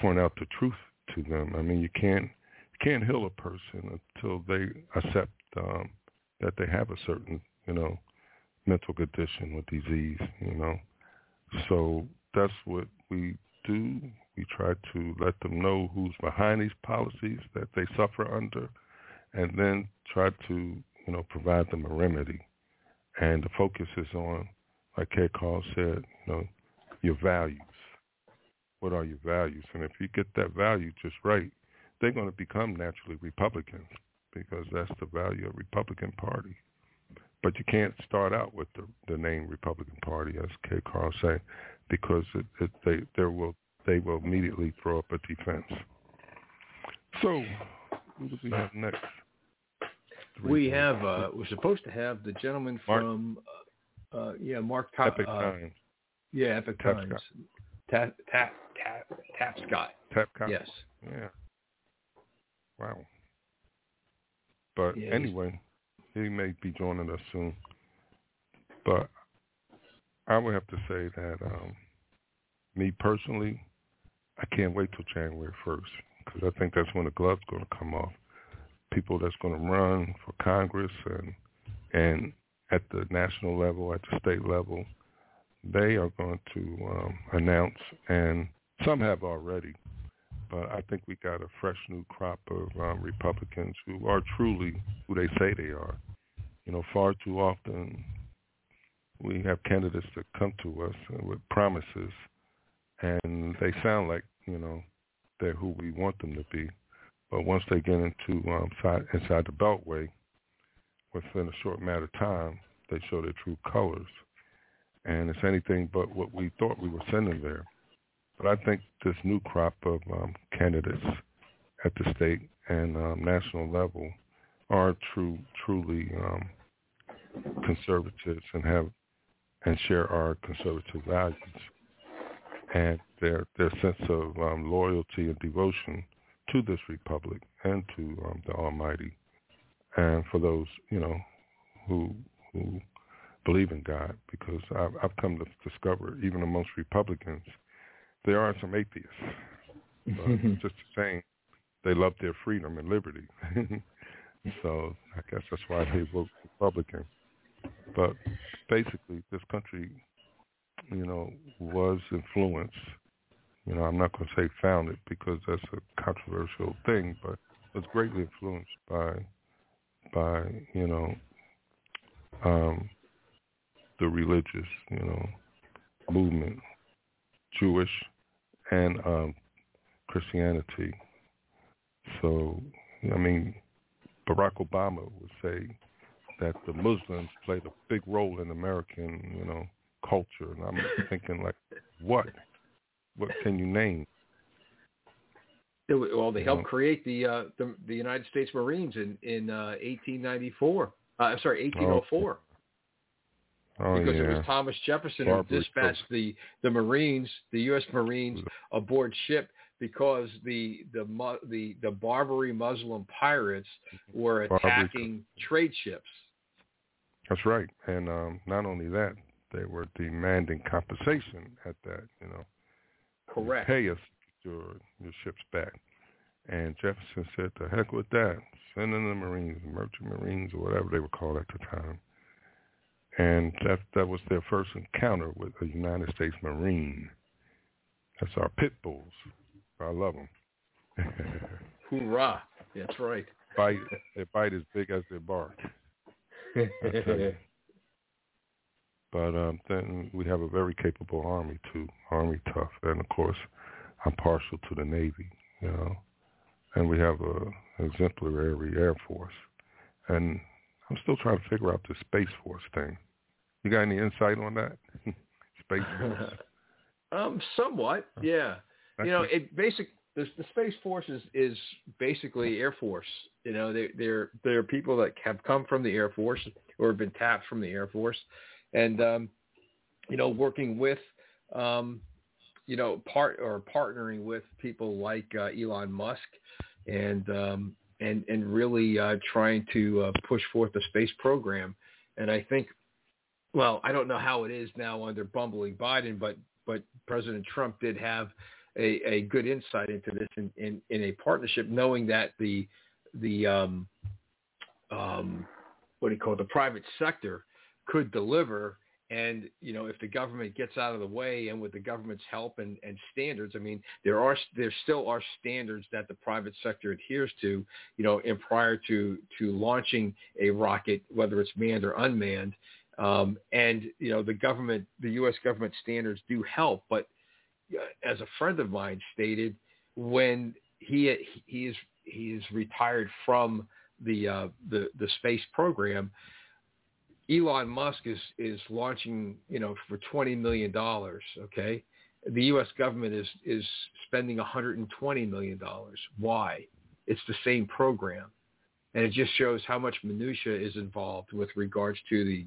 point out the truth to them. I mean, you can't you can't heal a person until they accept um, that they have a certain you know mental condition or disease. You know, so that's what we do. We try to let them know who's behind these policies that they suffer under, and then try to you know provide them a remedy. And the focus is on, like KCarl said, you know, your values what are your values? And if you get that value just right, they're going to become naturally Republicans because that's the value of Republican Party. But you can't start out with the, the name Republican Party, as KCarl say, because it, it, they there will they will immediately throw up a defense. So, who do we have next? Three We have uh we're supposed to have the gentleman from uh, uh yeah, Mark Ta- Epoch uh, Times. Yeah, Epic Tap Times. Tap tap tap tap Scott. Tapscott. Yes. Yeah. Wow. But Yeah, anyway, he may be joining us soon. But I would have to say that um, me personally, I can't wait till January 1st because I think that's when the glove's going to come off. People that's going to run for Congress and and at the national level, at the state level, they are going to um, announce, and some have already, but I think we got a fresh new crop of um, Republicans who are truly who they say they are. You know, far too often we have candidates that come to us with promises, and they sound like you know they're who we want them to be. But once they get into um, side, inside the Beltway, within a short matter of time, they show their true colors. And it's anything but what we thought we were sending there. But I think this new crop of um, candidates at the state and um, national level are true, truly um, conservatives and have and share our conservative values and their their sense of um, loyalty and devotion to this republic and to um, the Almighty, and for those you know who who believe in God, because I've, I've come to discover even amongst Republicans there are some atheists. But just the same, they love their freedom and liberty. so I guess that's why they vote Republican. But basically, this country, you know, was influenced. You know, I'm not going to say founded because that's a controversial thing, but was greatly influenced by, by you know, um, the religious, you know, movement, Jewish and um, Christianity. So, I mean, Barack Obama would say that the Muslims played a big role in American, you know, culture. And I'm thinking, like, what? What can you name? It, well, they helped create the, uh, the the United States Marines in in uh, 1894. Uh, I'm sorry, 1804. Oh, because yeah. it was Thomas Jefferson who Barbary dispatched the the Marines, the U.S. Marines, aboard ship because the the the the Barbary Muslim pirates were Barbary- attacking trade ships. That's right. And um, not only that, they were demanding compensation at that, you know. Correct. Pay us your your ships back. And Jefferson said, "The heck with that. Send in the Marines, merchant Marines, or whatever they were called at the time." And that that was their first encounter with a United States Marine. That's our pit bulls. I love them. Hoorah! That's right. bite, their bite as big as their bark. I tell you. But um, then we have a very capable army too, army tough, and of course, I'm partial to the Navy, you know, and we have a exemplary Air Force, and I'm still trying to figure out the Space Force thing. You got any insight on that? Space Force. um, somewhat, yeah. you know, it basic the, the space force is, is basically Air Force. You know, they they're they're people that have come from the Air Force or have been tapped from the Air Force, and um, you know, working with um, you know, part or partnering with people like uh, Elon Musk, and um, and and really uh, trying to uh, push forth the space program. And I think, well, I don't know how it is now under bumbling Biden, but but President Trump did have a, a good insight into this in, in, in a partnership, knowing that the the um, um, what do you call it, the private sector could deliver. And you know, if the government gets out of the way, and with the government's help and, and standards, I mean, there are there still are standards that the private sector adheres to. You know, in prior to to launching a rocket, whether it's manned or unmanned, um, and you know, the government, the U.S. government standards do help. But as a friend of mine stated, when he he is he is retired from the uh, the the space program. Elon Musk is is launching, you know, for twenty million dollars. Okay, the U.S. government is is spending one hundred and twenty million dollars. Why? It's the same program, and it just shows how much minutia is involved with regards to the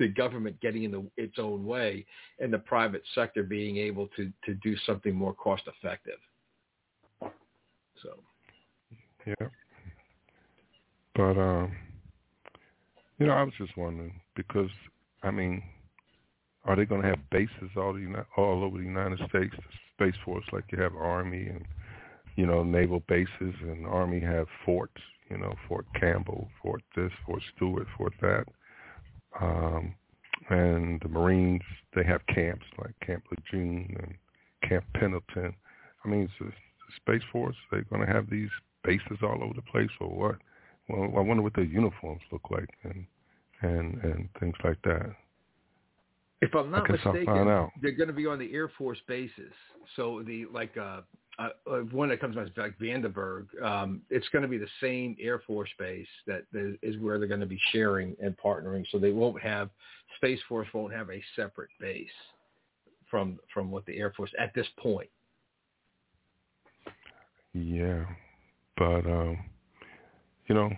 the government getting in the, its own way and the private sector being able to to do something more cost effective. So, Yeah. But um, you know, I was just wondering because I mean, are they going to have bases all the all over the United States, the Space Force, like you have Army and you know naval bases, and Army have forts, you know, Fort Campbell, Fort this, Fort Stewart, Fort that, um, and the Marines they have camps like Camp Lejeune and Camp Pendleton. I mean, it's the Space Force. They're going to have these bases all over the place, or what? Well, I wonder what their uniforms look like and and and things like that. if I'm not I guess I'll mistaken, they're going to be on the Air Force bases. So the like uh, uh, one that comes to mind is like Vandenberg. Um, it's going to be the same Air Force base that is where they're going to be sharing and partnering. So they won't have Space Force won't have a separate base from from what the Air Force at this point. Yeah, but um, you know,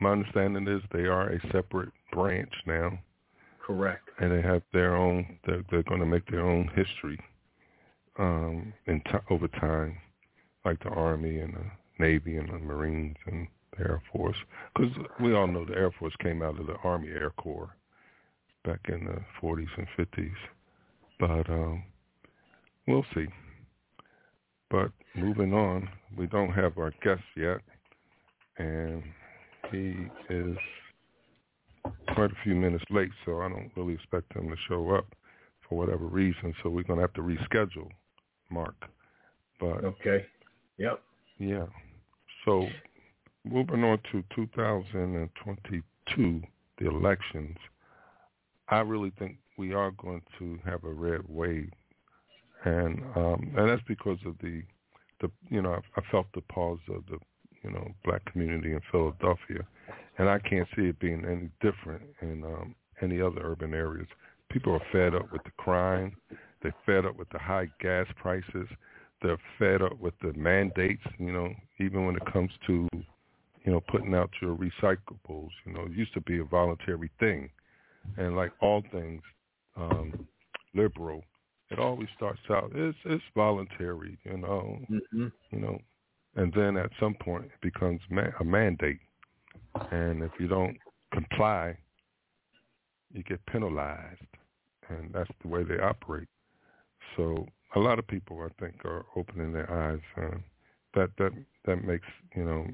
my understanding is they are a separate branch now. Correct. And they have their own. They're, they're going to make their own history um, in t- over time, like the Army and the Navy and the Marines and the Air Force. Because we all know the Air Force came out of the Army Air Corps back in the 40s and 50s. But um, we'll see. But moving on, we don't have our guest yet, and he is quite a few minutes late, so I don't really expect him to show up for whatever reason. So we're going to have to reschedule Mark. But okay, yep, yeah. So moving on to 2022, the elections. I really think we are going to have a red wave, and um, and that's because of the the you know I, I felt the pause of the you know black community in Philadelphia, and I can't see it being any different in um, any other urban areas. People are fed up with the crime. They're fed up with the high gas prices. They're fed up with the mandates. You know, even when it comes to you know putting out your recyclables. You know, it used to be a voluntary thing, and like all things um, liberal, it always starts out it's it's voluntary. You know, mm-hmm. you know, and then at some point it becomes ma- a mandate, and if you don't comply, you get penalized, and that's the way they operate. So a lot of people, I think, are opening their eyes. Uh, that that that makes you know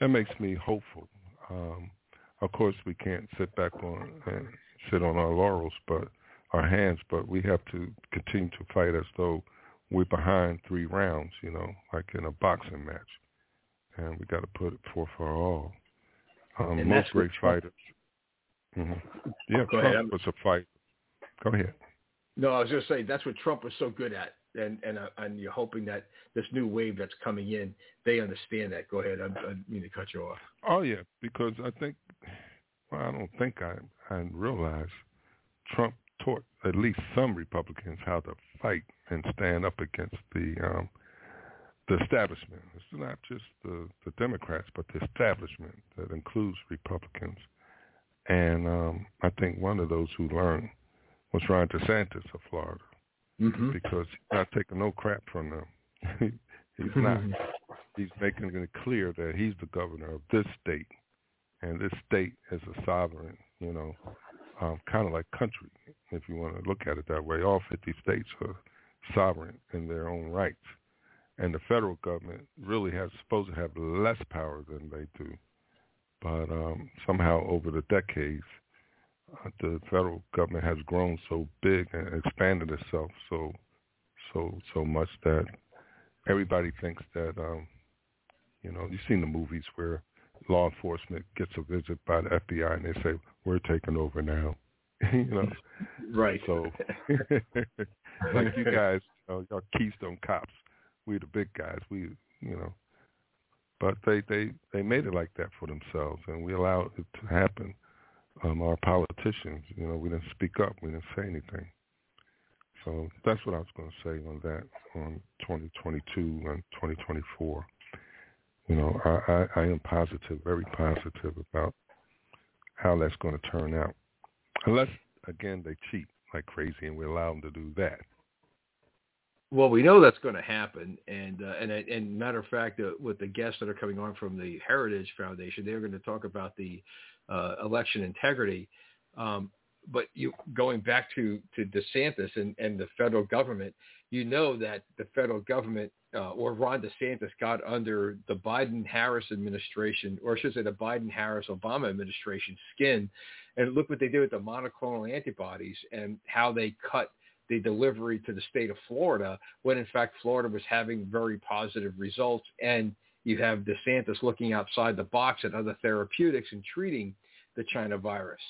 that makes me hopeful. Um, of course, we can't sit back on and sit on our laurels, but our hands. But we have to continue to fight as though we're behind three rounds. You know, like in a boxing match, and we got to put it forth for all. Um, most great fighters. Mm-hmm. Yeah, Go Trump ahead. was a fight. Go ahead. No, I was just saying that's what Trump was so good at, and and uh, and you're hoping that this new wave that's coming in, they understand that. Go ahead. I, I mean to cut you off. Oh yeah, because I think, well, I don't think I I realize Trump taught at least some Republicans how to fight and stand up against the um, the establishment. It's not just the the Democrats, but the establishment that includes Republicans. And um, I think one of those who learned was Ron DeSantis of Florida Mm-hmm. because he's not taking no crap from them. he's not. He's making it clear that he's the governor of this state, and this state is a sovereign, you know, um, kind of like country, if you want to look at it that way. All 50 states are sovereign in their own rights, and the federal government really has supposed to have less power than they do. But um, somehow over the decades, the federal government has grown so big and expanded itself so so so much that everybody thinks that um you know you've seen the movies where law enforcement gets a visit by the FBI and they say we're taking over now. You know? Right. so like you guys you know, y'all keystone cops we the big guys we you know. But they they they made it like that for themselves and we allowed it to happen um, our politicians. You know, we didn't speak up. We didn't say anything. So that's what I was going to say on that on 2022 and 2024. You know, I, I, I am positive, very positive about how that's going to turn out. Unless, again, they cheat like crazy and we allow them to do that. Well, we know that's going to happen, and uh, and and matter of fact, uh, with the guests that are coming on from the Heritage Foundation, they're going to talk about the uh, election integrity. Um, but you going back to to DeSantis and, and the federal government, you know that the federal government uh, or Ron DeSantis got under the Biden-Harris administration, or I should say the Biden-Harris-Obama administration skin, and look what they did with the monoclonal antibodies and how they cut the delivery to the state of Florida when in fact Florida was having very positive results and you have DeSantis looking outside the box at other therapeutics and treating the China virus.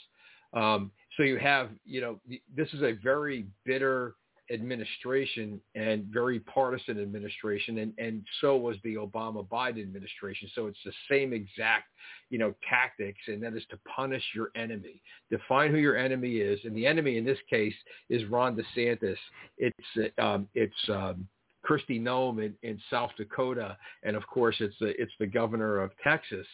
Um, so you have, you know, this is a very bitter administration and very partisan administration, and and so was the Obama Biden administration. So it's the same exact you know tactics, and that is to punish your enemy, define who your enemy is, and the enemy in this case is Ron DeSantis. It's um, it's um, Kristi Noem in, in South Dakota, and of course it's the it's the governor of Texas.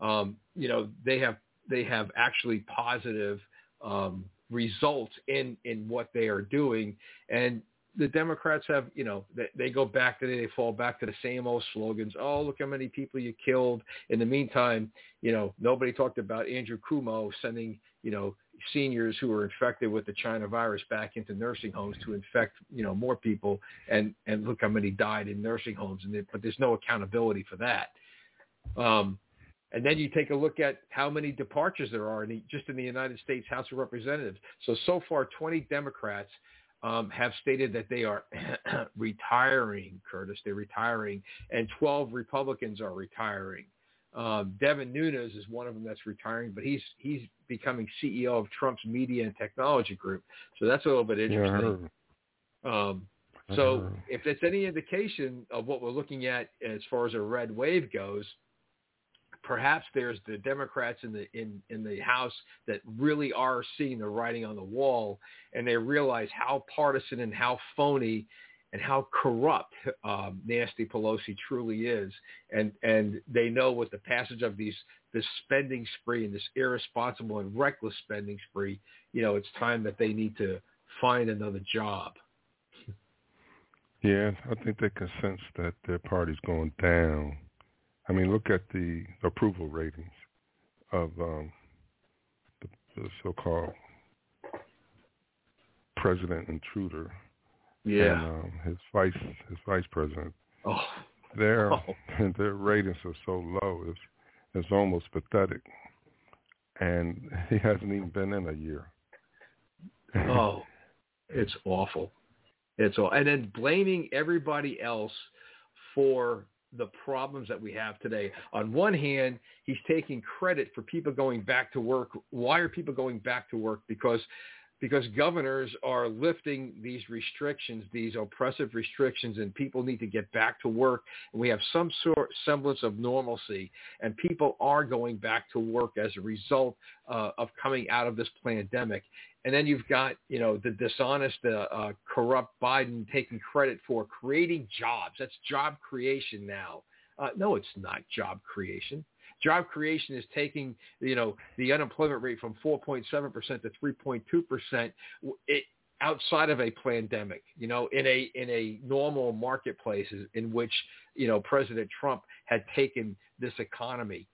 Um, you know they have they have actually positive um, results in in what they are doing, and the Democrats have you know they, they go back to they fall back to the same old slogans. Oh, look how many people you killed. In the meantime, you know nobody talked about Andrew Cuomo sending you know seniors who were infected with the China virus back into nursing homes to infect, you know, more people, and and look how many died in nursing homes, and it, but there's no accountability for that. Um, and then you take a look at how many departures there are in the, just in the United States House of Representatives. So so far, 20 Democrats um, have stated that they are retiring. Curtis, they're retiring, and 12 Republicans are retiring. Um, Devin Nunes is one of them that's retiring, but he's he's becoming CEO of Trump's Media and Technology Group. So that's a little bit interesting. Yeah, um, so if it's any indication of what we're looking at as far as a red wave goes, perhaps there's the Democrats in the in in the House that really are seeing the writing on the wall, and they realize how partisan and how phony and how corrupt um, Nancy Pelosi truly is, and and they know with the passage of these this spending spree and this irresponsible and reckless spending spree, you know, it's time that they need to find another job. Yeah, I think they can sense that their party's going down. I mean, look at the approval ratings of um, the, the so-called president intruder yeah. And um, his vice his vice president. Oh. Their oh. their ratings are so low. It's it's almost pathetic. And he hasn't even been in a year. oh, it's awful. It's all, and then blaming everybody else for the problems that we have today. On one hand, he's taking credit for people going back to work. Why are people going back to work? Because because governors are lifting these restrictions, these oppressive restrictions, and people need to get back to work. And we have some sort semblance of normalcy, and people are going back to work as a result uh, of coming out of this pandemic. And then you've got, you know, the dishonest, uh, uh, corrupt Biden taking credit for creating jobs. That's job creation now. Uh, no, it's not job creation. Job creation is taking, you know, the unemployment rate from 4.7% to 3.2% it, outside of a pandemic, you know, in a in a normal marketplace in which, you know, President Trump had taken this economy.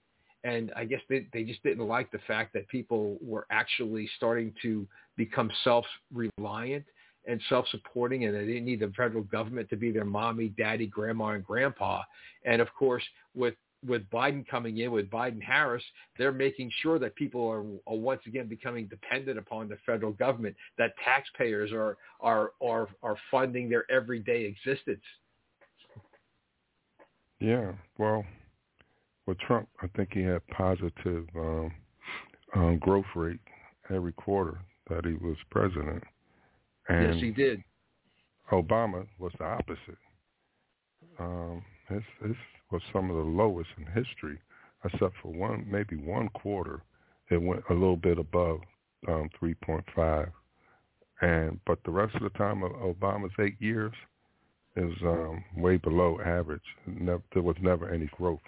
And I guess they, they just didn't like the fact that people were actually starting to become self-reliant and self-supporting and they didn't need the federal government to be their mommy, daddy, grandma, and grandpa. And of course, with with Biden coming in, with Biden Harris, they're making sure that people are, are once again becoming dependent upon the federal government, that taxpayers are are are are funding their everyday existence. Yeah, well, with Trump, I think he had positive um, um, growth rate every quarter that he was president. And yes, he did. Obama was the opposite. Um, his, his was some of the lowest in history, except for one, maybe one quarter. It went a little bit above um, 3.5, and but the rest of the time of Obama's eight years is um, way below average. Never, there was never any growth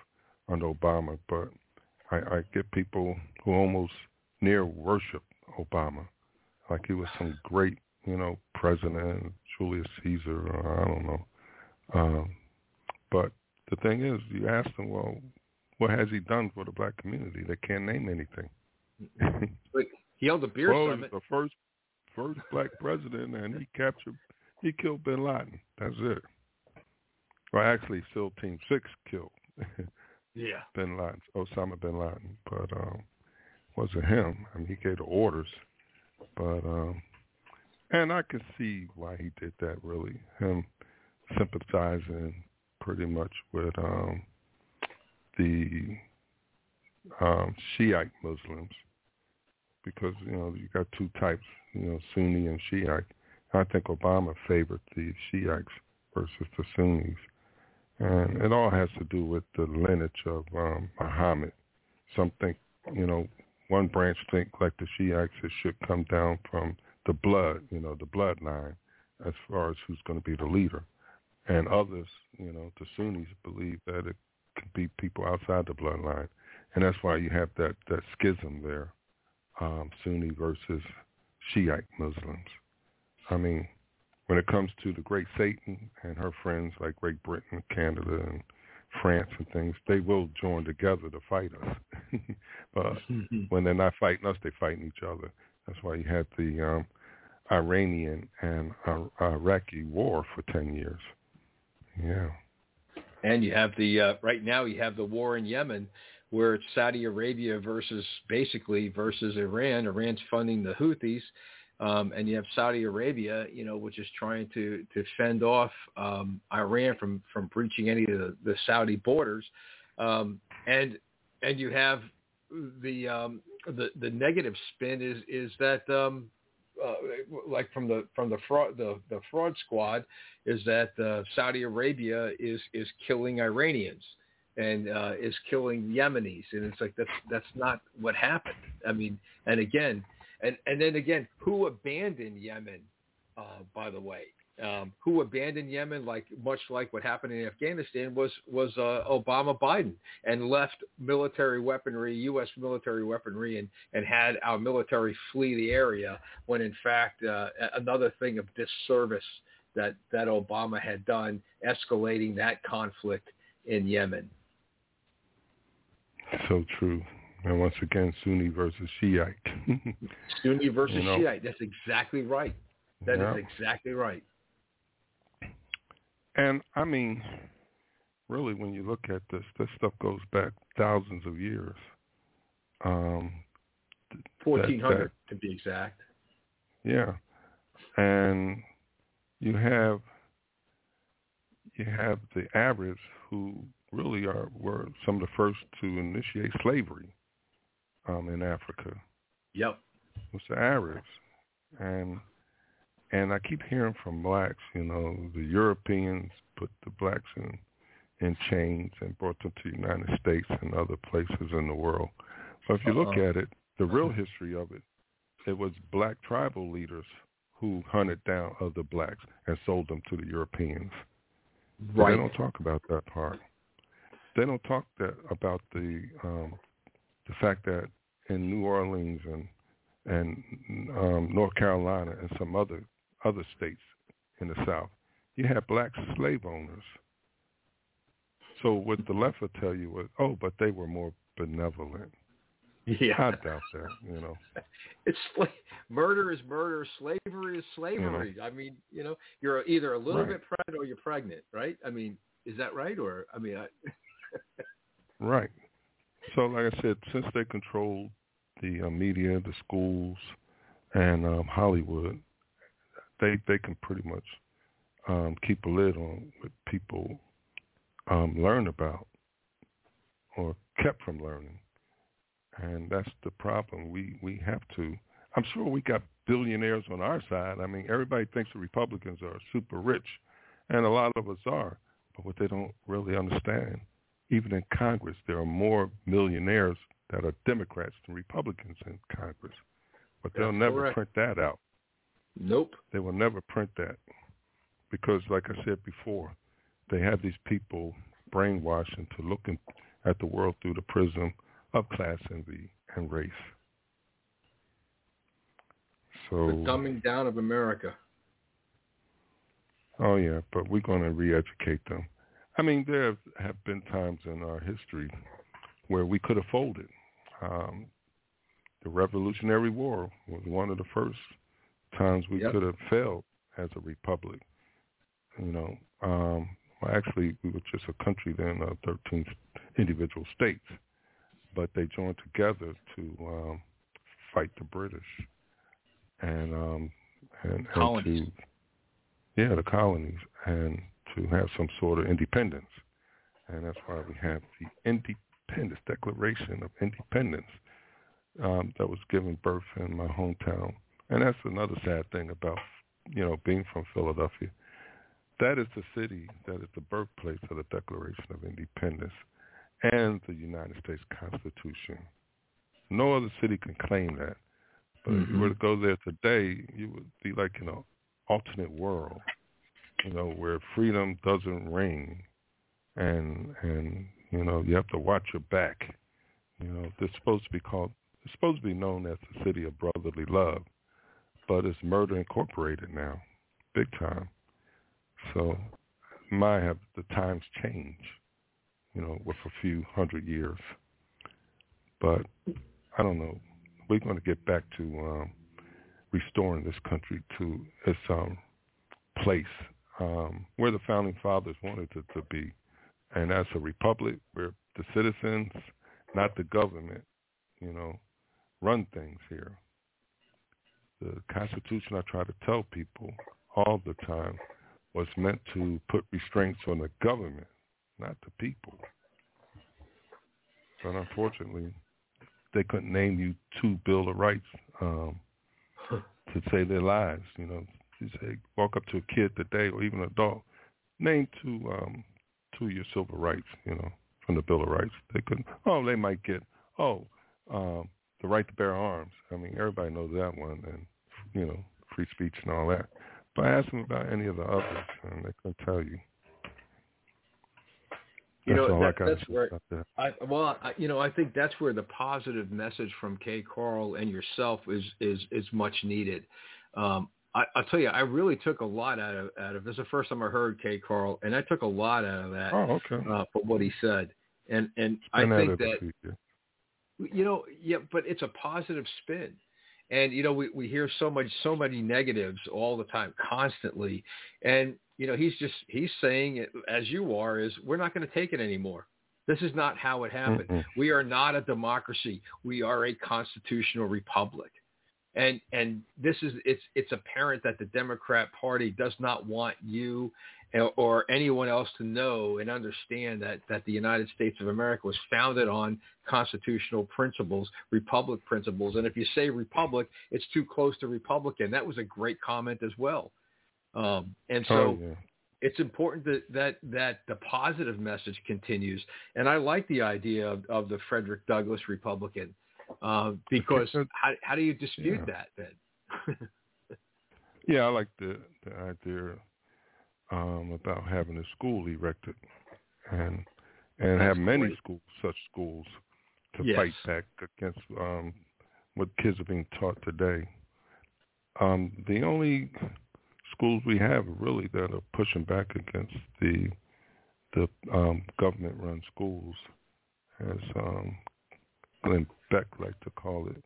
under Obama, but I, I get people who almost near worship Obama, like he was some great, you know, president, Julius Caesar, or I don't know. Um, but the thing is, you ask them, well, what has he done for the black community? They can't name anything. he held a beer well, summit. the first first black president, and he captured, he killed Bin Laden. That's it. Well, actually, SEAL Team Six killed. yeah. Bin Laden, Osama Bin Laden, but um, wasn't him. I mean, he gave the orders, but um, and I can see why he did that. Really, him sympathizing pretty much with um, the um, Shiite Muslims because you know you got two types, you know, Sunni and Shiite, I think Obama favored the Shiites versus the Sunnis. And it all has to do with the lineage of um, Muhammad. Some think, you know, one branch think like the Shiites, it should come down from the blood, you know, the bloodline, as far as who's going to be the leader. And others, you know, the Sunnis believe that it could be people outside the bloodline, and that's why you have that that schism there, um, Sunni versus Shiite Muslims. I mean, when it comes to the Great Satan and her friends like Great Britain, Canada, and France and things, they will join together to fight us. but when they're not fighting us, they're fighting each other. That's why you had the um, Iranian and Iraqi war for 10 years. Yeah. And you have the, uh, right now you have the war in Yemen where it's Saudi Arabia versus basically versus Iran. Iran's funding the Houthis. Um, and you have Saudi Arabia, you know, which is trying to to fend off um, Iran from from breaching any of the, the Saudi borders, um, and and you have the um, the the negative spin is is that um, uh, like from the from the fraud the, the fraud squad is that uh, Saudi Arabia is is killing Iranians and uh, is killing Yemenis, and it's like that's that's not what happened. I mean, and again, and and then again, who abandoned Yemen? Uh, by the way, um, who abandoned Yemen, like much like what happened in Afghanistan, was was uh, Obama Biden, and left military weaponry, U.S. military weaponry, and and had our military flee the area. When in fact, uh, another thing of disservice that that Obama had done, escalating that conflict in Yemen. So true. And once again, Sunni versus Shiite. Sunni versus You know? Shiite. That's exactly right. That is Yeah. exactly right. And I mean, really, when you look at this, this stuff goes back thousands of years. Um, th- Fourteen hundred to be exact. Yeah, and you have you have the Arabs who really are were some of the first to initiate slavery um, in Africa. Yep. It's the Arabs, and and I keep hearing from blacks, you know, the Europeans put the blacks in in chains and brought them to the United States and other places in the world. But if you look at it, the real history of it, it was black tribal leaders who hunted down other blacks and sold them to the Europeans. Right. They don't talk about that part. They don't talk that about the um, the fact that in New Orleans and and um, North Carolina and some other other states in the South, you had black slave owners. So what the left would tell you was, oh, but they were more benevolent. Yeah. I doubt that. You know. It's sla- murder is murder. Slavery is slavery. I mean, you know, you're either a little Right. bit pregnant or you're pregnant, right? I mean, is that right? Or I mean, I, Right. So, like I said, since they control the uh, media, the schools, and um, Hollywood, they they can pretty much um, keep a lid on what people um, learn about or kept from learning, and that's the problem. We we have to. I'm sure we got billionaires on our side. I mean, everybody thinks the Republicans are super rich, and a lot of us are. But what they don't really understand even in Congress, there are more millionaires that are Democrats than Republicans in Congress. But they'll never correct. print that out. Nope. They will never print that because, like I said before, they have these people brainwashed into looking at the world through the prism of class envy and race. So, The dumbing down of America. oh yeah, but we're going to re-educate them. I mean, there have- have been times in our history where we could have folded. Um, the Revolutionary War was one of the first times we Yep. could have failed as a republic. You know, um, well, actually, we were just a country then of 13 individual states, but they joined together to um, fight the British and um, and, and to yeah, the colonies, and to have some sort of independence. And that's why we have the Independence Declaration of Independence um, that was given birth in my hometown. And that's another sad thing about you know, being from Philadelphia, that is the city that is the birthplace of the Declaration of Independence and the United States Constitution. No other city can claim that. But mm-hmm. if you were to go there today, you would be like in an alternate world, you know, where freedom doesn't ring, and and you know you have to watch your back. You know, it's supposed to be called. It's supposed to be known as the city of brotherly love, but it's murder incorporated now, big time. So, my have the times change, you know, with a few hundred years. But I don't know. We're going to get back to um, restoring this country to its um, place um, where the founding fathers wanted it to be, and as a republic where the citizens, not the government, you know, run things here. The Constitution, I try to tell people all the time, was meant to put restraints on the government, not the people. But unfortunately, they couldn't name you two Bill of Rights um, to save their lives. You know, you say walk up to a kid today or even an adult, name two um, two of your civil rights. You know, from the Bill of Rights. They couldn't. Oh, they might get oh um, the right to bear arms. I mean, everybody knows that one, and you know, free speech and all that. But I asked them about any of the others, and they couldn't tell you. You know, that, that's where I well, I, you know, I think that's where the positive message from KCarl and yourself is is is much needed. Um, I, I'll tell you, I really took a lot out of out of this. Is the first time I heard KCarl, and I took a lot out of that. Oh, okay. Uh, from what he said, and and I think that you know, yeah, but it's a positive spin. And you know, we we hear so much, so many negatives all the time, constantly, and you know, he's just he's saying it as you are is we're not going to take it anymore. This is not how it happened. Mm-hmm. We are not a democracy. We are a constitutional republic. And and this is it's it's apparent that the Democrat Party does not want you or anyone else to know and understand that, that the United States of America was founded on constitutional principles, republic principles. And if you say republic, it's too close to Republican. That was a great comment as well. Um, and so oh, yeah. it's important that, that that the positive message continues. And I like the idea of, of the Frederick Douglass Republican uh, because how, how do you dispute yeah. that then? yeah, I like the, the idea um, about having a school erected and and That's have many great. schools, such schools, to yes. fight back against um, what kids are being taught today. Um, the only schools we have really that are pushing back against the the um, government-run schools, as um, Glenn Beck like to call it,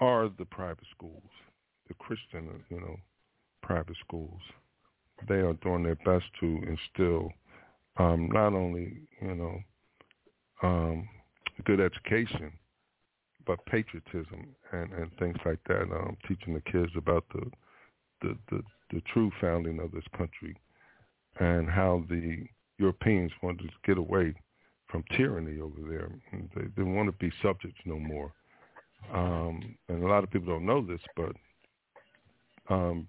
are the private schools, the Christian, you know, private schools. They are doing their best to instill um, not only, you know, um, good education, but patriotism and, and things like that. Um, teaching the kids about the, the the the true founding of this country and how the Europeans wanted to get away from tyranny over there. They didn't want to be subjects no more. Um, and a lot of people don't know this, but um,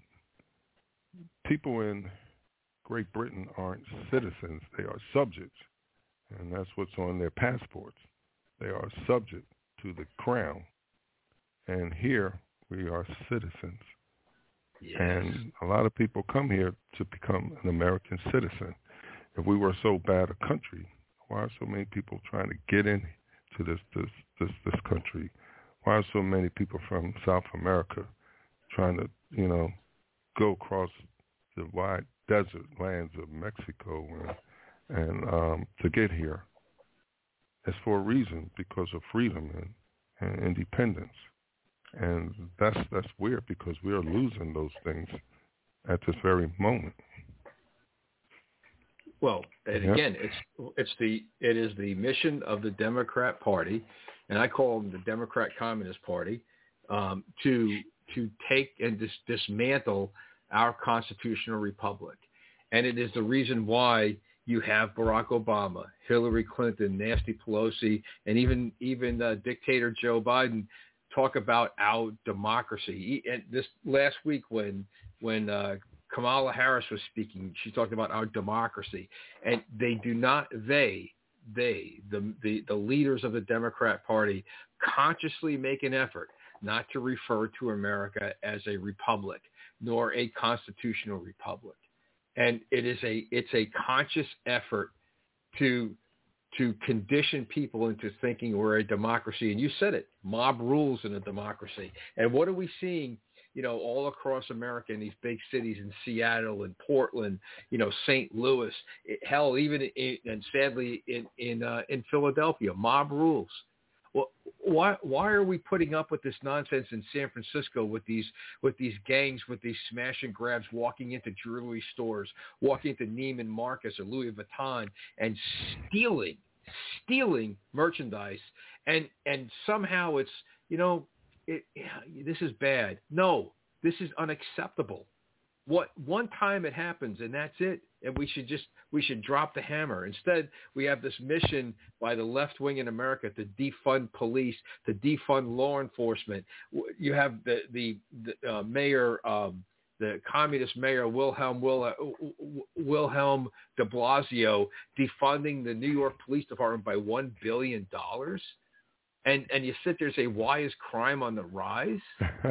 people in Great Britain aren't citizens; they are subjects, and that's what's on their passports. They are subject to the crown, and here we are citizens. Yes. And a lot of people come here to become an American citizen. If we were so bad a country, why are so many people trying to get into this this this this country? Why are so many people from South America trying to, you know, go across the wide desert lands of Mexico and and um, to get here? It's for a reason because of freedom and, and independence. And that's that's weird because we are losing those things at this very moment. Well, and yep. again, it's it's the it is the mission of the Democrat Party, and I call them the Democrat Communist Party, um, to to take and dis- dismantle our constitutional republic, and it is the reason why you have Barack Obama, Hillary Clinton, Nancy Pelosi, and even even uh, dictator Joe Biden talk about our democracy. And this last week when when uh, Kamala Harris was speaking, she talked about our democracy, and they do not they they the the, the leaders of the Democrat Party consciously make an effort not to refer to America as a republic nor a constitutional republic, and it is a it's a conscious effort to to condition people into thinking we're a democracy. And you said it, mob rules in a democracy. And what are we seeing, you know, all across America in these big cities in Seattle and Portland, you know, St. Louis, it, hell, even in, and sadly in in uh, in Philadelphia, mob rules. Well, why why are we putting up with this nonsense in San Francisco with these with these gangs with these smash and grabs walking into jewelry stores, walking into Neiman Marcus or Louis Vuitton and stealing stealing merchandise and and somehow it's you know it, this is bad. No, this is unacceptable. What one time it happens and that's it, and we should just we should drop the hammer. Instead, we have this mission by the left wing in America to defund police, to defund law enforcement. You have the the, the uh, mayor. Um, the communist mayor Wilhelm Wil- Wilhelm De Blasio defunding the New York Police Department by one billion dollars, and and you sit there and say, why is crime on the rise?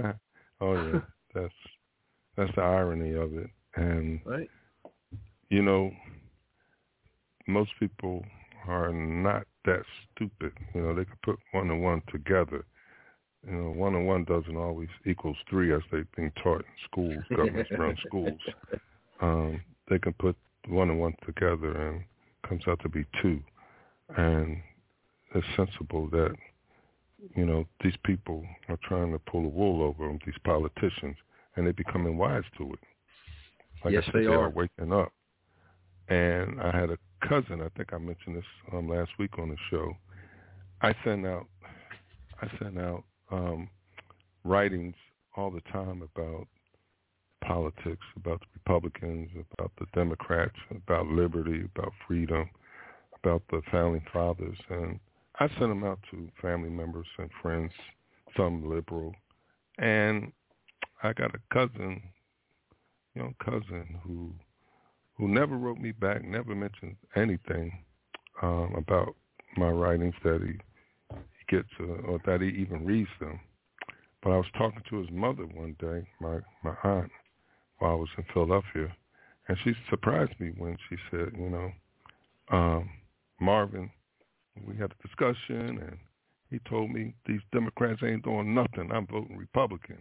oh yeah, that's that's the irony of it, and right. you know, most people are not that stupid. You know, they could put one and one together you know, one on one doesn't always equals three as they've been taught in schools, government run schools. Um, they can put one and one together and comes out to be two. And it's sensible that, you know, these people are trying to pull the wool over them, these politicians, and they're becoming wise to it. Like yes, I said, they, they are. are waking up. And I had a cousin, I think I mentioned this um, last week on the show. I sent out I sent out um, writings all the time about politics, about the Republicans, about the Democrats, about liberty, about freedom, about the founding fathers, and I sent them out to family members and friends, some liberal, and I got a cousin, young cousin who who never wrote me back, never mentioned anything um, about my writings that he gets uh, or that he even reads them. But I was talking to his mother one day, my my aunt, while I was in Philadelphia, and she surprised me when she said, you know, um, Marvin, we had a discussion, and he told me these Democrats ain't doing nothing. I'm voting Republican.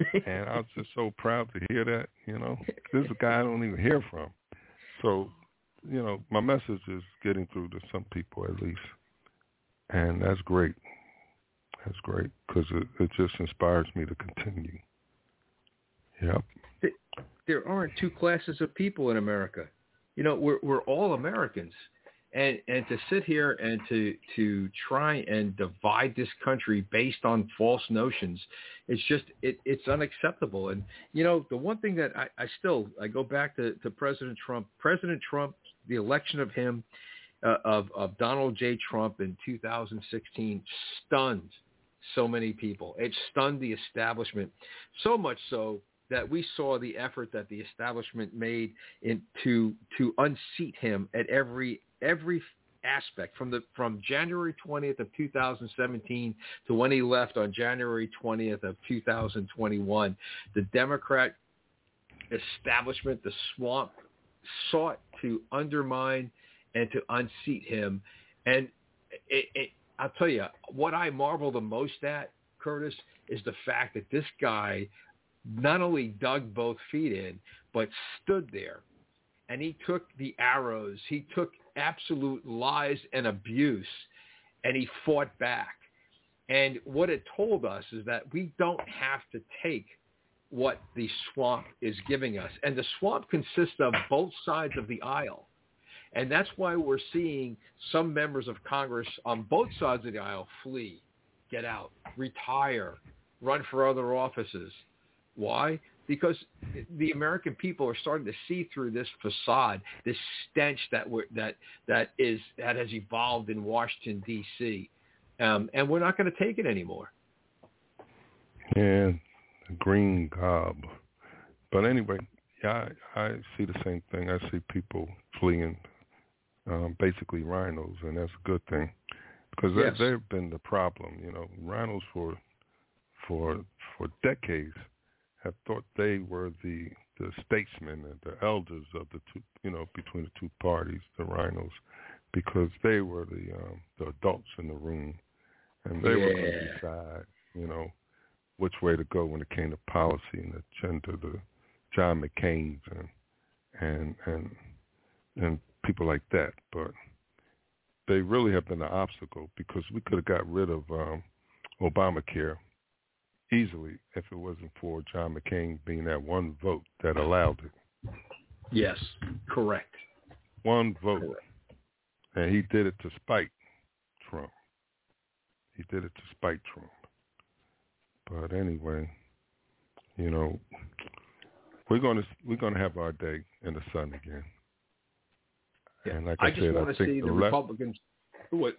and I was just so proud to hear that. You know, this is a guy I don't even hear from. So, you know, my message is getting through to some people at least and that's great. That's great because it, it just inspires me to continue. Yep. There aren't two classes of people in America. You know, we're we're all Americans, and and to sit here and to to try and divide this country based on false notions, it's just it, it's unacceptable. And you know, the one thing that I, I still I go back to, to President Trump. President Trump, the election of him uh, of, of Donald J. Trump in 2016 stunned so many people. It stunned the establishment so much so that we saw the effort that the establishment made in, to to unseat him at every every aspect from the from January 20th of 2017 to when he left on January 20th of 2021 the Democrat establishment the swamp sought to undermine and to unseat him. And it, it, I'll tell you, what I marvel the most at, Curtis, is the fact that this guy not only dug both feet in, but stood there. And he took the arrows. He took absolute lies and abuse, and he fought back. And what it told us is that we don't have to take what the swamp is giving us. And the swamp consists of both sides of the aisle. And that's why we're seeing some members of Congress on both sides of the aisle flee, get out, retire, run for other offices. Why? Because the American people are starting to see through this facade, this stench that we're, that that is that has evolved in Washington D.C. Um, and we're not going to take it anymore. Yeah, green gob but anyway, yeah, I, I see the same thing. I see people fleeing, um, basically RINOs, and that's a good thing because Yes. they, they've been the problem. You know, RINOs for for for decades have thought they were the the statesmen and the elders of the two, you know, between the two parties, the RINOs, because they were the um, the adults in the room, and they were going to decide, you know, which way to go when it came to policy and agenda. The John McCain's and and and and people like that, but they really have been an obstacle because we could have got rid of um, Obamacare easily if it wasn't for John McCain being that one vote that allowed it. Yes, correct. One vote. And he did it to spite Trump. He did it to spite Trump. But anyway, you know, we're going to we're going to have our day in the sun again. And like I, I just said, want I to think see the, the, Republicans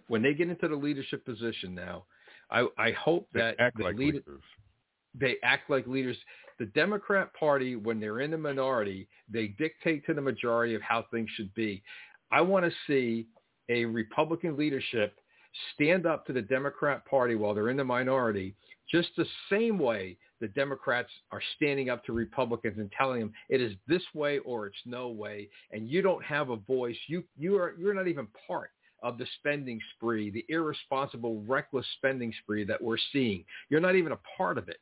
when they get into the leadership position now. I, I hope that act the like leader, leaders. They act like leaders. The Democrat Party, when they're in the minority, they dictate to the majority of how things should be. I want to see a Republican leadership stand up to the Democrat Party while they're in the minority, just the same way the Democrats are standing up to Republicans and telling them it is this way or it's no way, and you don't have a voice. You you are you're not even part of the spending spree, the irresponsible, reckless spending spree that we're seeing. You're not even a part of it.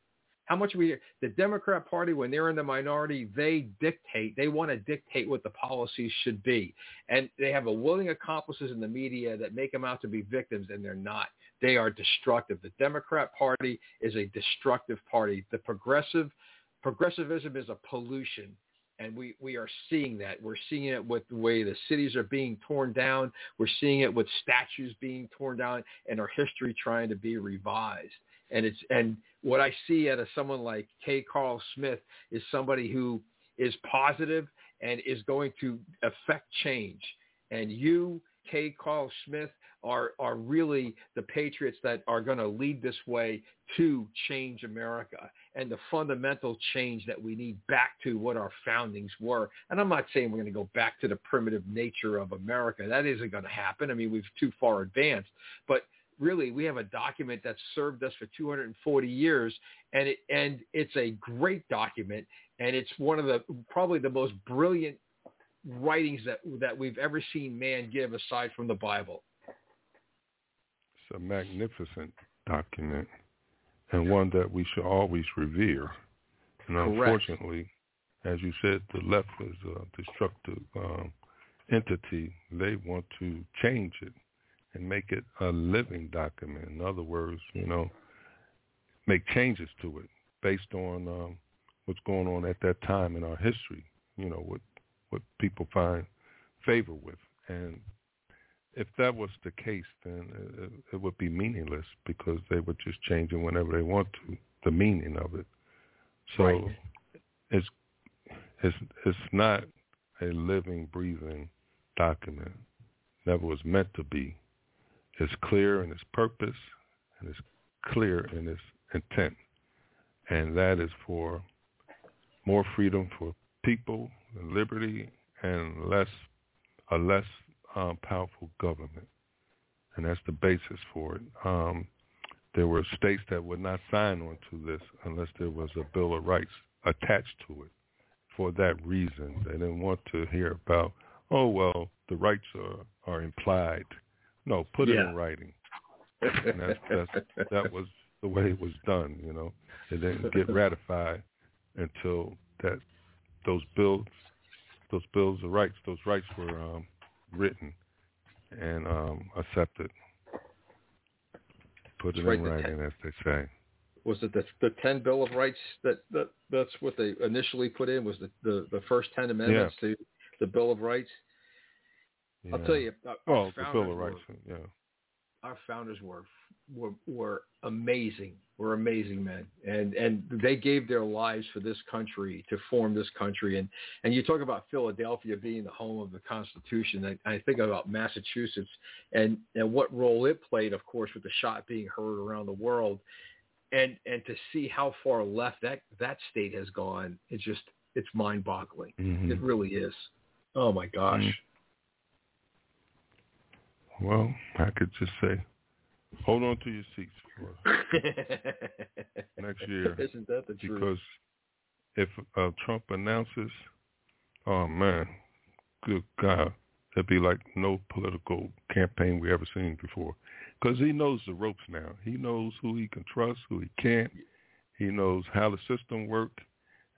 How much we the Democrat Party when they're in the minority, they dictate. They want to dictate what the policies should be, and they have a willing accomplices in the media that make them out to be victims, and they're not. They are destructive. The Democrat Party is a destructive party. The progressive progressivism is a pollution. And we, we are seeing that. We're seeing it with the way the cities are being torn down. We're seeing it with statues being torn down and our history trying to be revised. And it's and what I see out of someone like KCarl Smith is somebody who is positive and is going to affect change. And you, KCarl Smith, are are really the patriots that are going to lead this way to change America and the fundamental change that we need back to what our foundings were. And I'm not saying we're going to go back to the primitive nature of America. That isn't going to happen. I mean, we've too far advanced. But really, we have a document that's served us for 240 years, and it and it's a great document, and it's one of the probably the most brilliant writings that that we've ever seen man give aside from the Bible. It's a magnificent document and one that we should always revere. And Correct. unfortunately, as you said, the left is a destructive um, entity. They want to change it and make it a living document. In other words, you know, make changes to it based on um, what's going on at that time in our history. You know, what what people find favor with, and if that was the case, then it, it would be meaningless because they would just change it whenever they want to. The meaning of it. So Right. it's it's it's not a living, breathing document. Never was meant to be. It's clear in its purpose, and it's clear in its intent, and that is for more freedom for people and liberty, and less a less um, powerful government, and that's the basis for it. Um, there were states that would not sign on to this unless there was a Bill of Rights attached to it. For that reason, they didn't want to hear about, oh well, the rights are are implied. No, put it Yeah. in writing. And that's, that's, that was the way it was done. You know, it didn't get ratified until that those bills, those bills of rights, those rights were um, written and um, accepted. Put it right, in the writing, as they say. was it the the ten Bill of Rights that, that that's what they initially put in was the the, the first ten amendments to the Bill of Rights. I'll tell you, our, Well, our the Bill of were- Yeah. our founders were were were amazing. Were amazing men, and and they gave their lives for this country to form this country. And and you talk about Philadelphia being the home of the Constitution. I, I think about Massachusetts and and what role it played, of course, with the shot being heard around the world. And and to see how far left that that state has gone, it's just it's mind-boggling. Mhm. It really is. Oh my gosh. Mhm. Well, I could just say, hold on to your seats for next year. Isn't that the truth? because if uh, Trump announces, oh man, good God, it'd be like no political campaign we ever seen before. Because he knows the ropes now. He knows who he can trust, who he can't. He knows how the system works,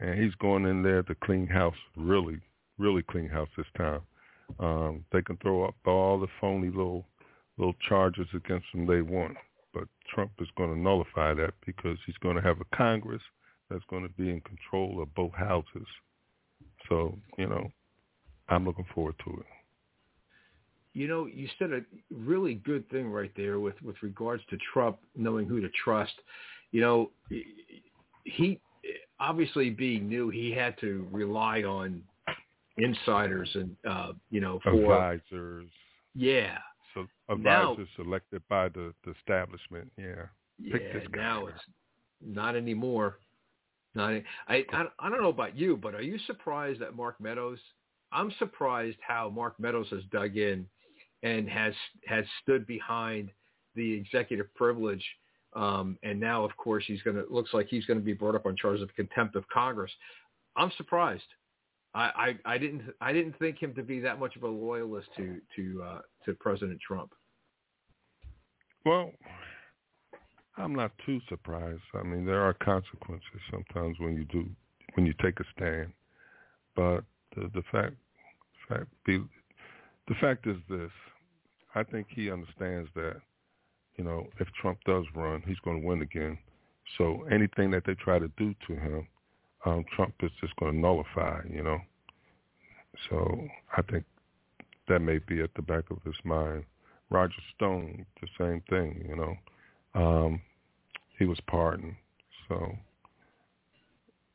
and he's going in there to clean house, really, really clean house this time. Um, they can throw up all the phony little little charges against him they want, but Trump is going to nullify that because he's going to have a Congress that's going to be in control of both houses. So, you know, I'm looking forward to it. You know, you said a really good thing right there with with regards to Trump knowing who to trust. You know, he obviously being new, he had to rely on insiders and uh, you know for Advisors, yeah so Now- advisors selected by the, the establishment. Yeah. Pick yeah this guy. now it's not anymore. Not any- I, I I don't know about you, but are you surprised that Mark Meadows? I'm surprised how Mark Meadows has dug in and has has stood behind the executive privilege. Um, and now, of course, he's going to looks like he's going to be brought up on charges of contempt of Congress. I'm surprised. I, I, didn't I didn't think him to be that much of a loyalist to to uh, to President Trump. Well, I'm not too surprised. I mean, there are consequences sometimes when you do when you take a stand. But the the fact fact be the fact is this. I think he understands that, you know, if Trump does run, he's going to win again. So anything that they try to do to him, um, Trump is just going to nullify, you know. So I think that may be at the back of his mind. Roger Stone, the same thing, you know. Um, he was pardoned, so.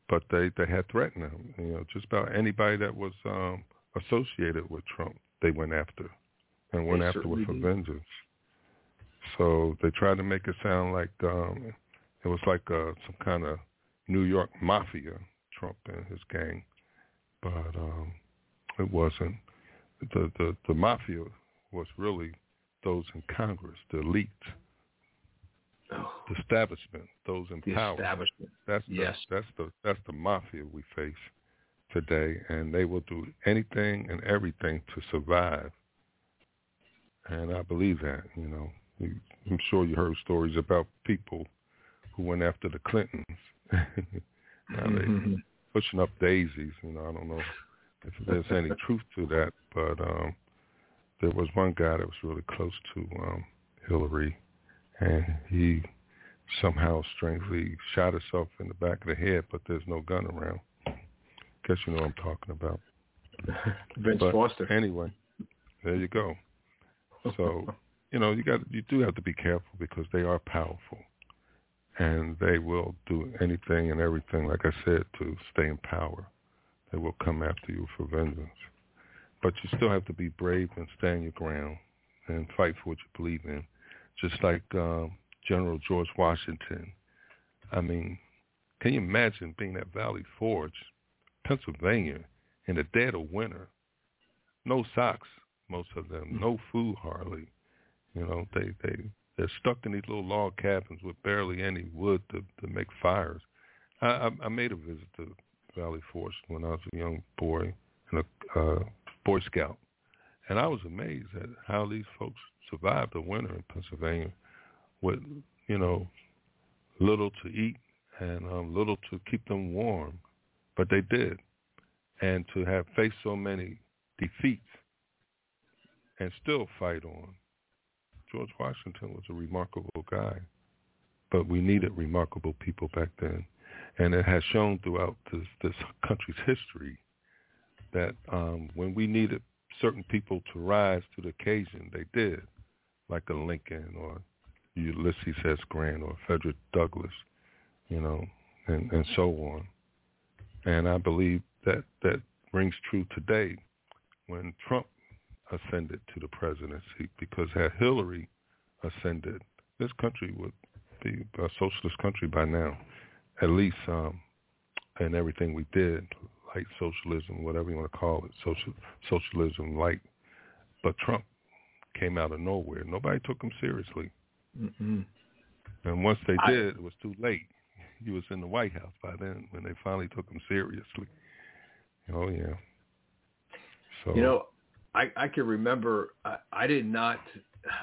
But they they had threatened him, you know. Just about anybody that was um, associated with Trump, they went after, and went They after with did. vengeance. So they tried to make it sound like um, it was like uh, some kind of New York mafia, Trump and his gang, but um, it wasn't. The, the the mafia was really those in Congress, the elite, Oh, the establishment, those in the power. establishment. That's the, Yes. that's the that's the mafia we face today, and they will do anything and everything to survive. And I believe that. You know, I'm sure you heard stories about people who went after the Clintons. Now they pushing up daisies. You know, I don't know if there's any truth to that, but um, there was one guy that was really close to um, Hillary, and he somehow strangely shot himself in the back of the head, but there's no gun around. Guess you know what I'm talking about. Vince But Foster. Anyway, there you go. So you know you got you do have to be careful because they are powerful, and they will do anything and everything, like I said, to stay in power. They will come after you for vengeance, but you still have to be brave and stand your ground and fight for what you believe in. Just like um, General George Washington. I mean, can you imagine being at Valley Forge, Pennsylvania, in the dead of winter? No socks, most of them. No food, hardly. You know, they they they're stuck in these little log cabins with barely any wood to to make fires. I I, I made a visit to Valley Forge when I was a young boy and a uh, Boy Scout, and I was amazed at how these folks survived the winter in Pennsylvania with you know little to eat and um, little to keep them warm, but they did, and to have faced so many defeats and still fight on. George Washington was a remarkable guy, but we needed remarkable people back then, and it has shown throughout this, this country's history that um, when we needed certain people to rise to the occasion, they did, like a Lincoln or Ulysses S. Grant or Frederick Douglass, you know, and, and so on. And I believe that that rings true today when Trump ascended to the presidency because had Hillary ascended, this country would be a socialist country by now, at least um, in everything we did, like socialism, whatever you want to call it, social socialism like. But Trump came out of nowhere. Nobody took him seriously. Mm-hmm. And once they I- did, it was too late. He was in the White House by then when they finally took him seriously. Oh yeah. So You know, I I can remember I, I did not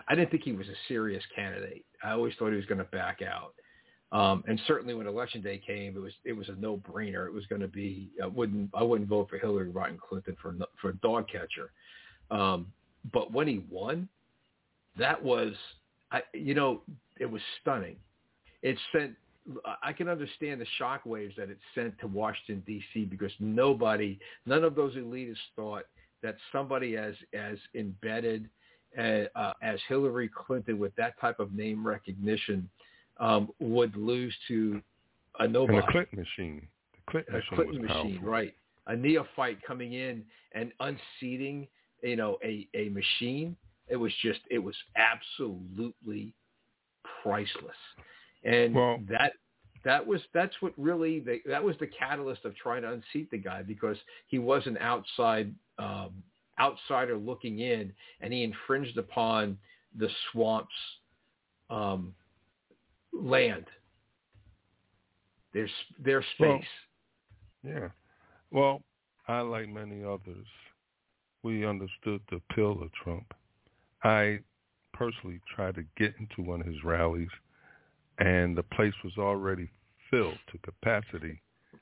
I didn't think he was a serious candidate. I always thought he was going to back out. Um, and certainly when election day came, it was it was a no brainer. It was going to be I wouldn't I wouldn't vote for Hillary Rodham Clinton for for a dog catcher. Um, but when he won, that was I you know it was stunning. It sent I can understand the shockwaves that it sent to Washington D.C. because nobody, none of those elitists thought that somebody as as embedded uh, uh, as Hillary Clinton with that type of name recognition um, would lose to a and nobody, the Clinton machine. The Clinton a machine Clinton machine, right? A neophyte coming in and unseating, you know, a a machine. It was just, it was absolutely priceless, and Well- that that was that's what really the, that was the catalyst of trying to unseat the guy because he was an outside um, outsider looking in, and he infringed upon the swamp's um, land, their their Well, space. Yeah. Well, I, like many others, we understood the appeal of Trump. I personally tried to get into one of his rallies, and the place was already filled to capacity,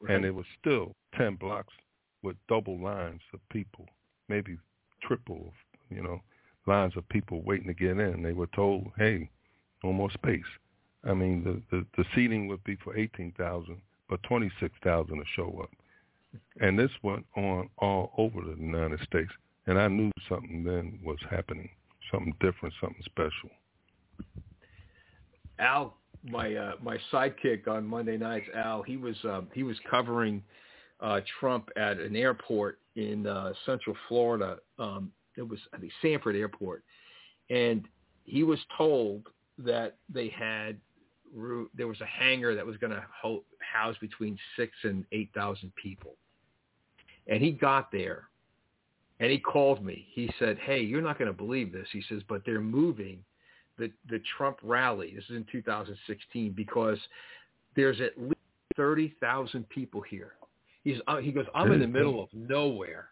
and it was still 10 blocks with double lines of people, maybe triple, you know, lines of people waiting to get in. They were told, hey, no more space. I mean, the, the, the seating would be for 18,000, but 26,000 to show up. And this went on all over the United States. And I knew something then was happening, something different, something special. Al, my uh, my sidekick on Monday nights, Al, he was um, he was covering uh, Trump at an airport in uh, Central Florida. Um, it was I think Sanford Airport, and he was told that they had there was a hangar that was going to ho- house between six and eight thousand people, and he got there, and he called me. He said, "Hey, you're not going to believe this." He says, "But they're moving." The the Trump rally. This is in 2016 because there's at least 30,000 people here. He's uh, he goes, I'm in the middle of nowhere,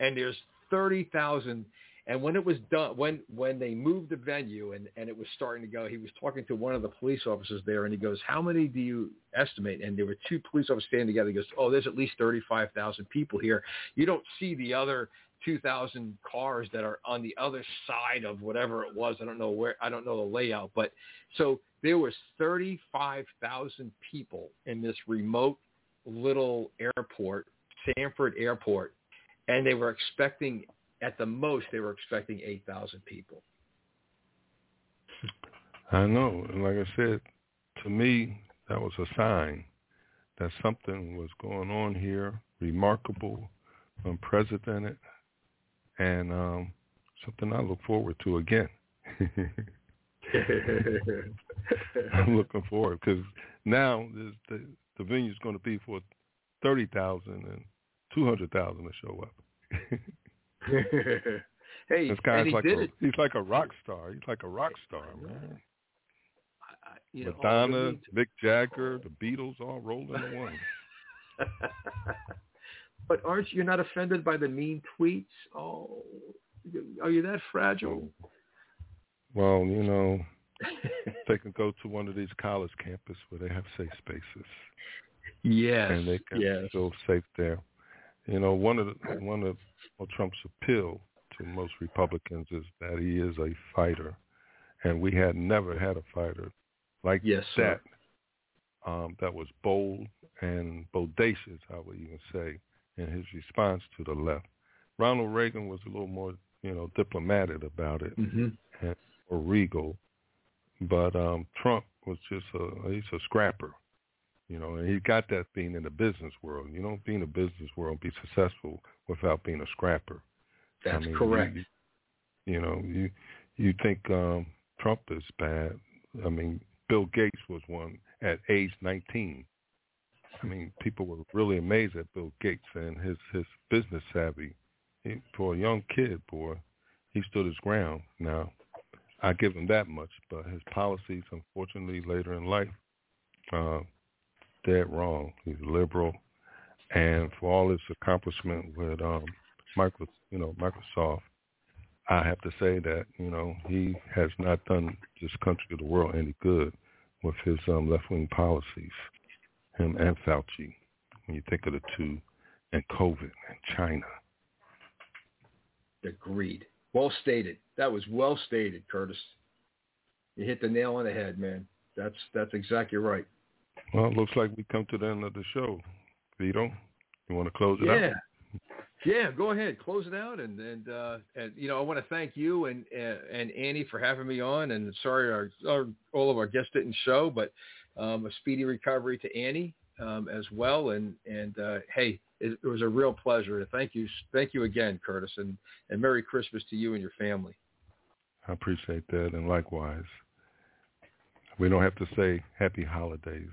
and there's 30,000. And when it was done, when when they moved the venue and and it was starting to go, he was talking to one of the police officers there, and he goes, "How many do you estimate?" And there were two police officers standing together. He goes, "Oh, there's at least 35,000 people here. You don't see the other 2,000 cars that are on the other side of whatever it was. I don't know where. I don't know the layout, but so there was 35,000 people in this remote little airport, Sanford Airport, and they were expecting, at the most, they were expecting 8,000 people. I know. And like I said, to me, that was a sign that something was going on here, remarkable, unprecedented, and um, something I look forward to again. I'm looking forward because now there's the the is going to be for thirty thousand and two hundred thousand to show up. hey, this guy's like a, it. he's like a rock star. He's like a rock star, man. I- I- you know, Madonna, Mick Jagger, the Beatles, all rolled into one. but aren't you not offended by the mean tweets? Oh, are you that fragile? Well, you know, they can go to one of these college campuses where they have safe spaces, yes, and they can yes. feel safe there. You know, one of the, one of Trump's appeal to most Republicans is that he is a fighter, and we had never had a fighter like Yes, that um, that was bold and bodacious, I would even say, in his response to the left. Ronald Reagan was a little more, you know, diplomatic about it hmm and, or regal, but um, Trump was just a he's a scrapper, you know, and he got that being in the business world. You don't be in the business world and be successful without being a scrapper. That's I mean, correct. You, you know, you you think um, Trump is bad. I mean, Bill Gates was one at age 19. I mean, people were really amazed at Bill Gates and his his business savvy. He, for a young kid, boy, he stood his ground. Now, I give him that much, but his policies, unfortunately, later in life, uh, dead wrong. He's liberal, and for all his accomplishment with um, Micro, you know, Microsoft, I have to say that you know he has not done this country or the world any good with his um, left-wing policies. Him and Fauci, when you think of the two, and COVID and China. Agreed. Well stated. That was well stated, Curtis. You hit the nail on the head, man. That's that's exactly right. Well, it looks like we come to the end of the show. Vito, you want to close it yeah. out? Yeah, go ahead, close it out, and and uh, and you know I want to thank you and and Annie for having me on, and sorry our, our all of our guests didn't show, but um, a speedy recovery to Annie um, as well, and and uh, hey, it, it was a real pleasure. Thank you, thank you again, Curtis, and and Merry Christmas to you and your family. I appreciate that, and likewise. We don't have to say Happy Holidays.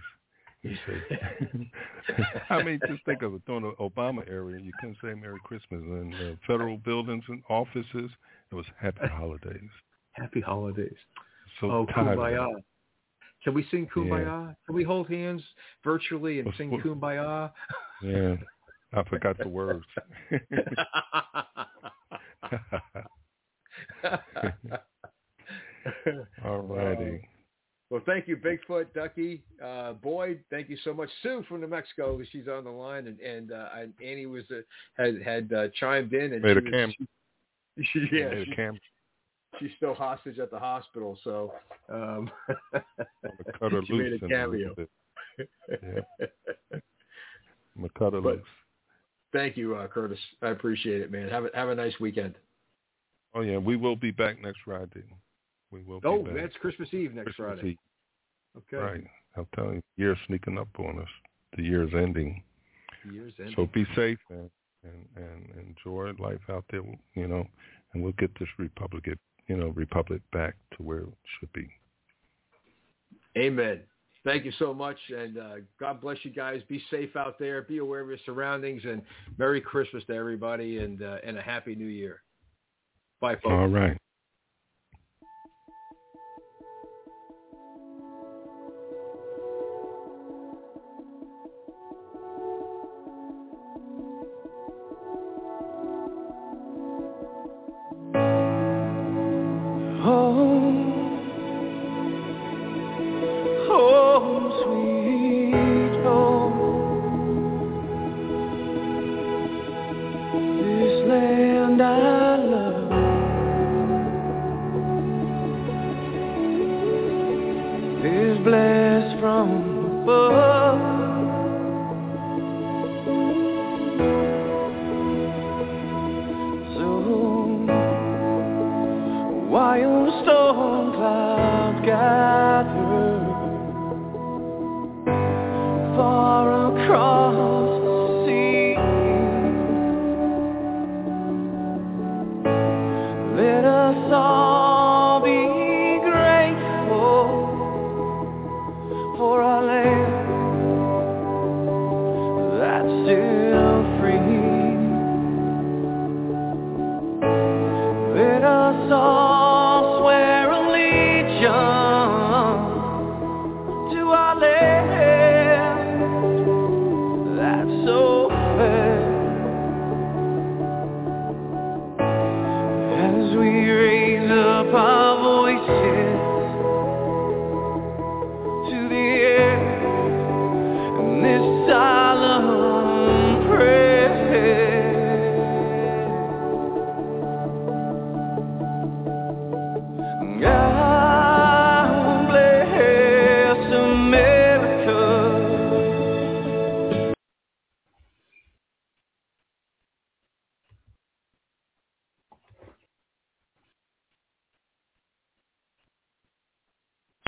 I mean, just think of it during the Obama era. You couldn't say Merry Christmas in uh, federal buildings and offices. It was Happy Holidays. Happy holidays. So oh, of kumbaya. Can we sing kumbaya? Yeah. Can we hold hands virtually and sing kumbaya? Yeah, I forgot the words. All righty. Well, thank you, Bigfoot, Ducky, uh, Boyd. Thank you so much, Sue from New Mexico. She's on the line, and and, uh, Annie was uh, had had uh, chimed in and Made a was- cam. She, she, yeah, Made a cam. She's still hostage at the hospital, so um, cut her she loose made a cameo. little bit. Yeah. I'm cut her But- loose. Thank you, uh, Curtis. I appreciate it, man. Have a have a nice weekend. Oh yeah, we will be back next Friday. We will be Oh, that's Christmas Eve next Christmas Friday. Eve. Okay. Right. I'm telling you, year's sneaking up on us. The year's ending. Years ending. So be safe and, and, and enjoy life out there, you know, and we'll get this republic, you know, republic back to where it should be. Amen. Thank you so much, and uh, God bless you guys. Be safe out there. Be aware of your surroundings, and Merry Christmas to everybody, and uh, and a Happy New Year. Bye, folks. All right.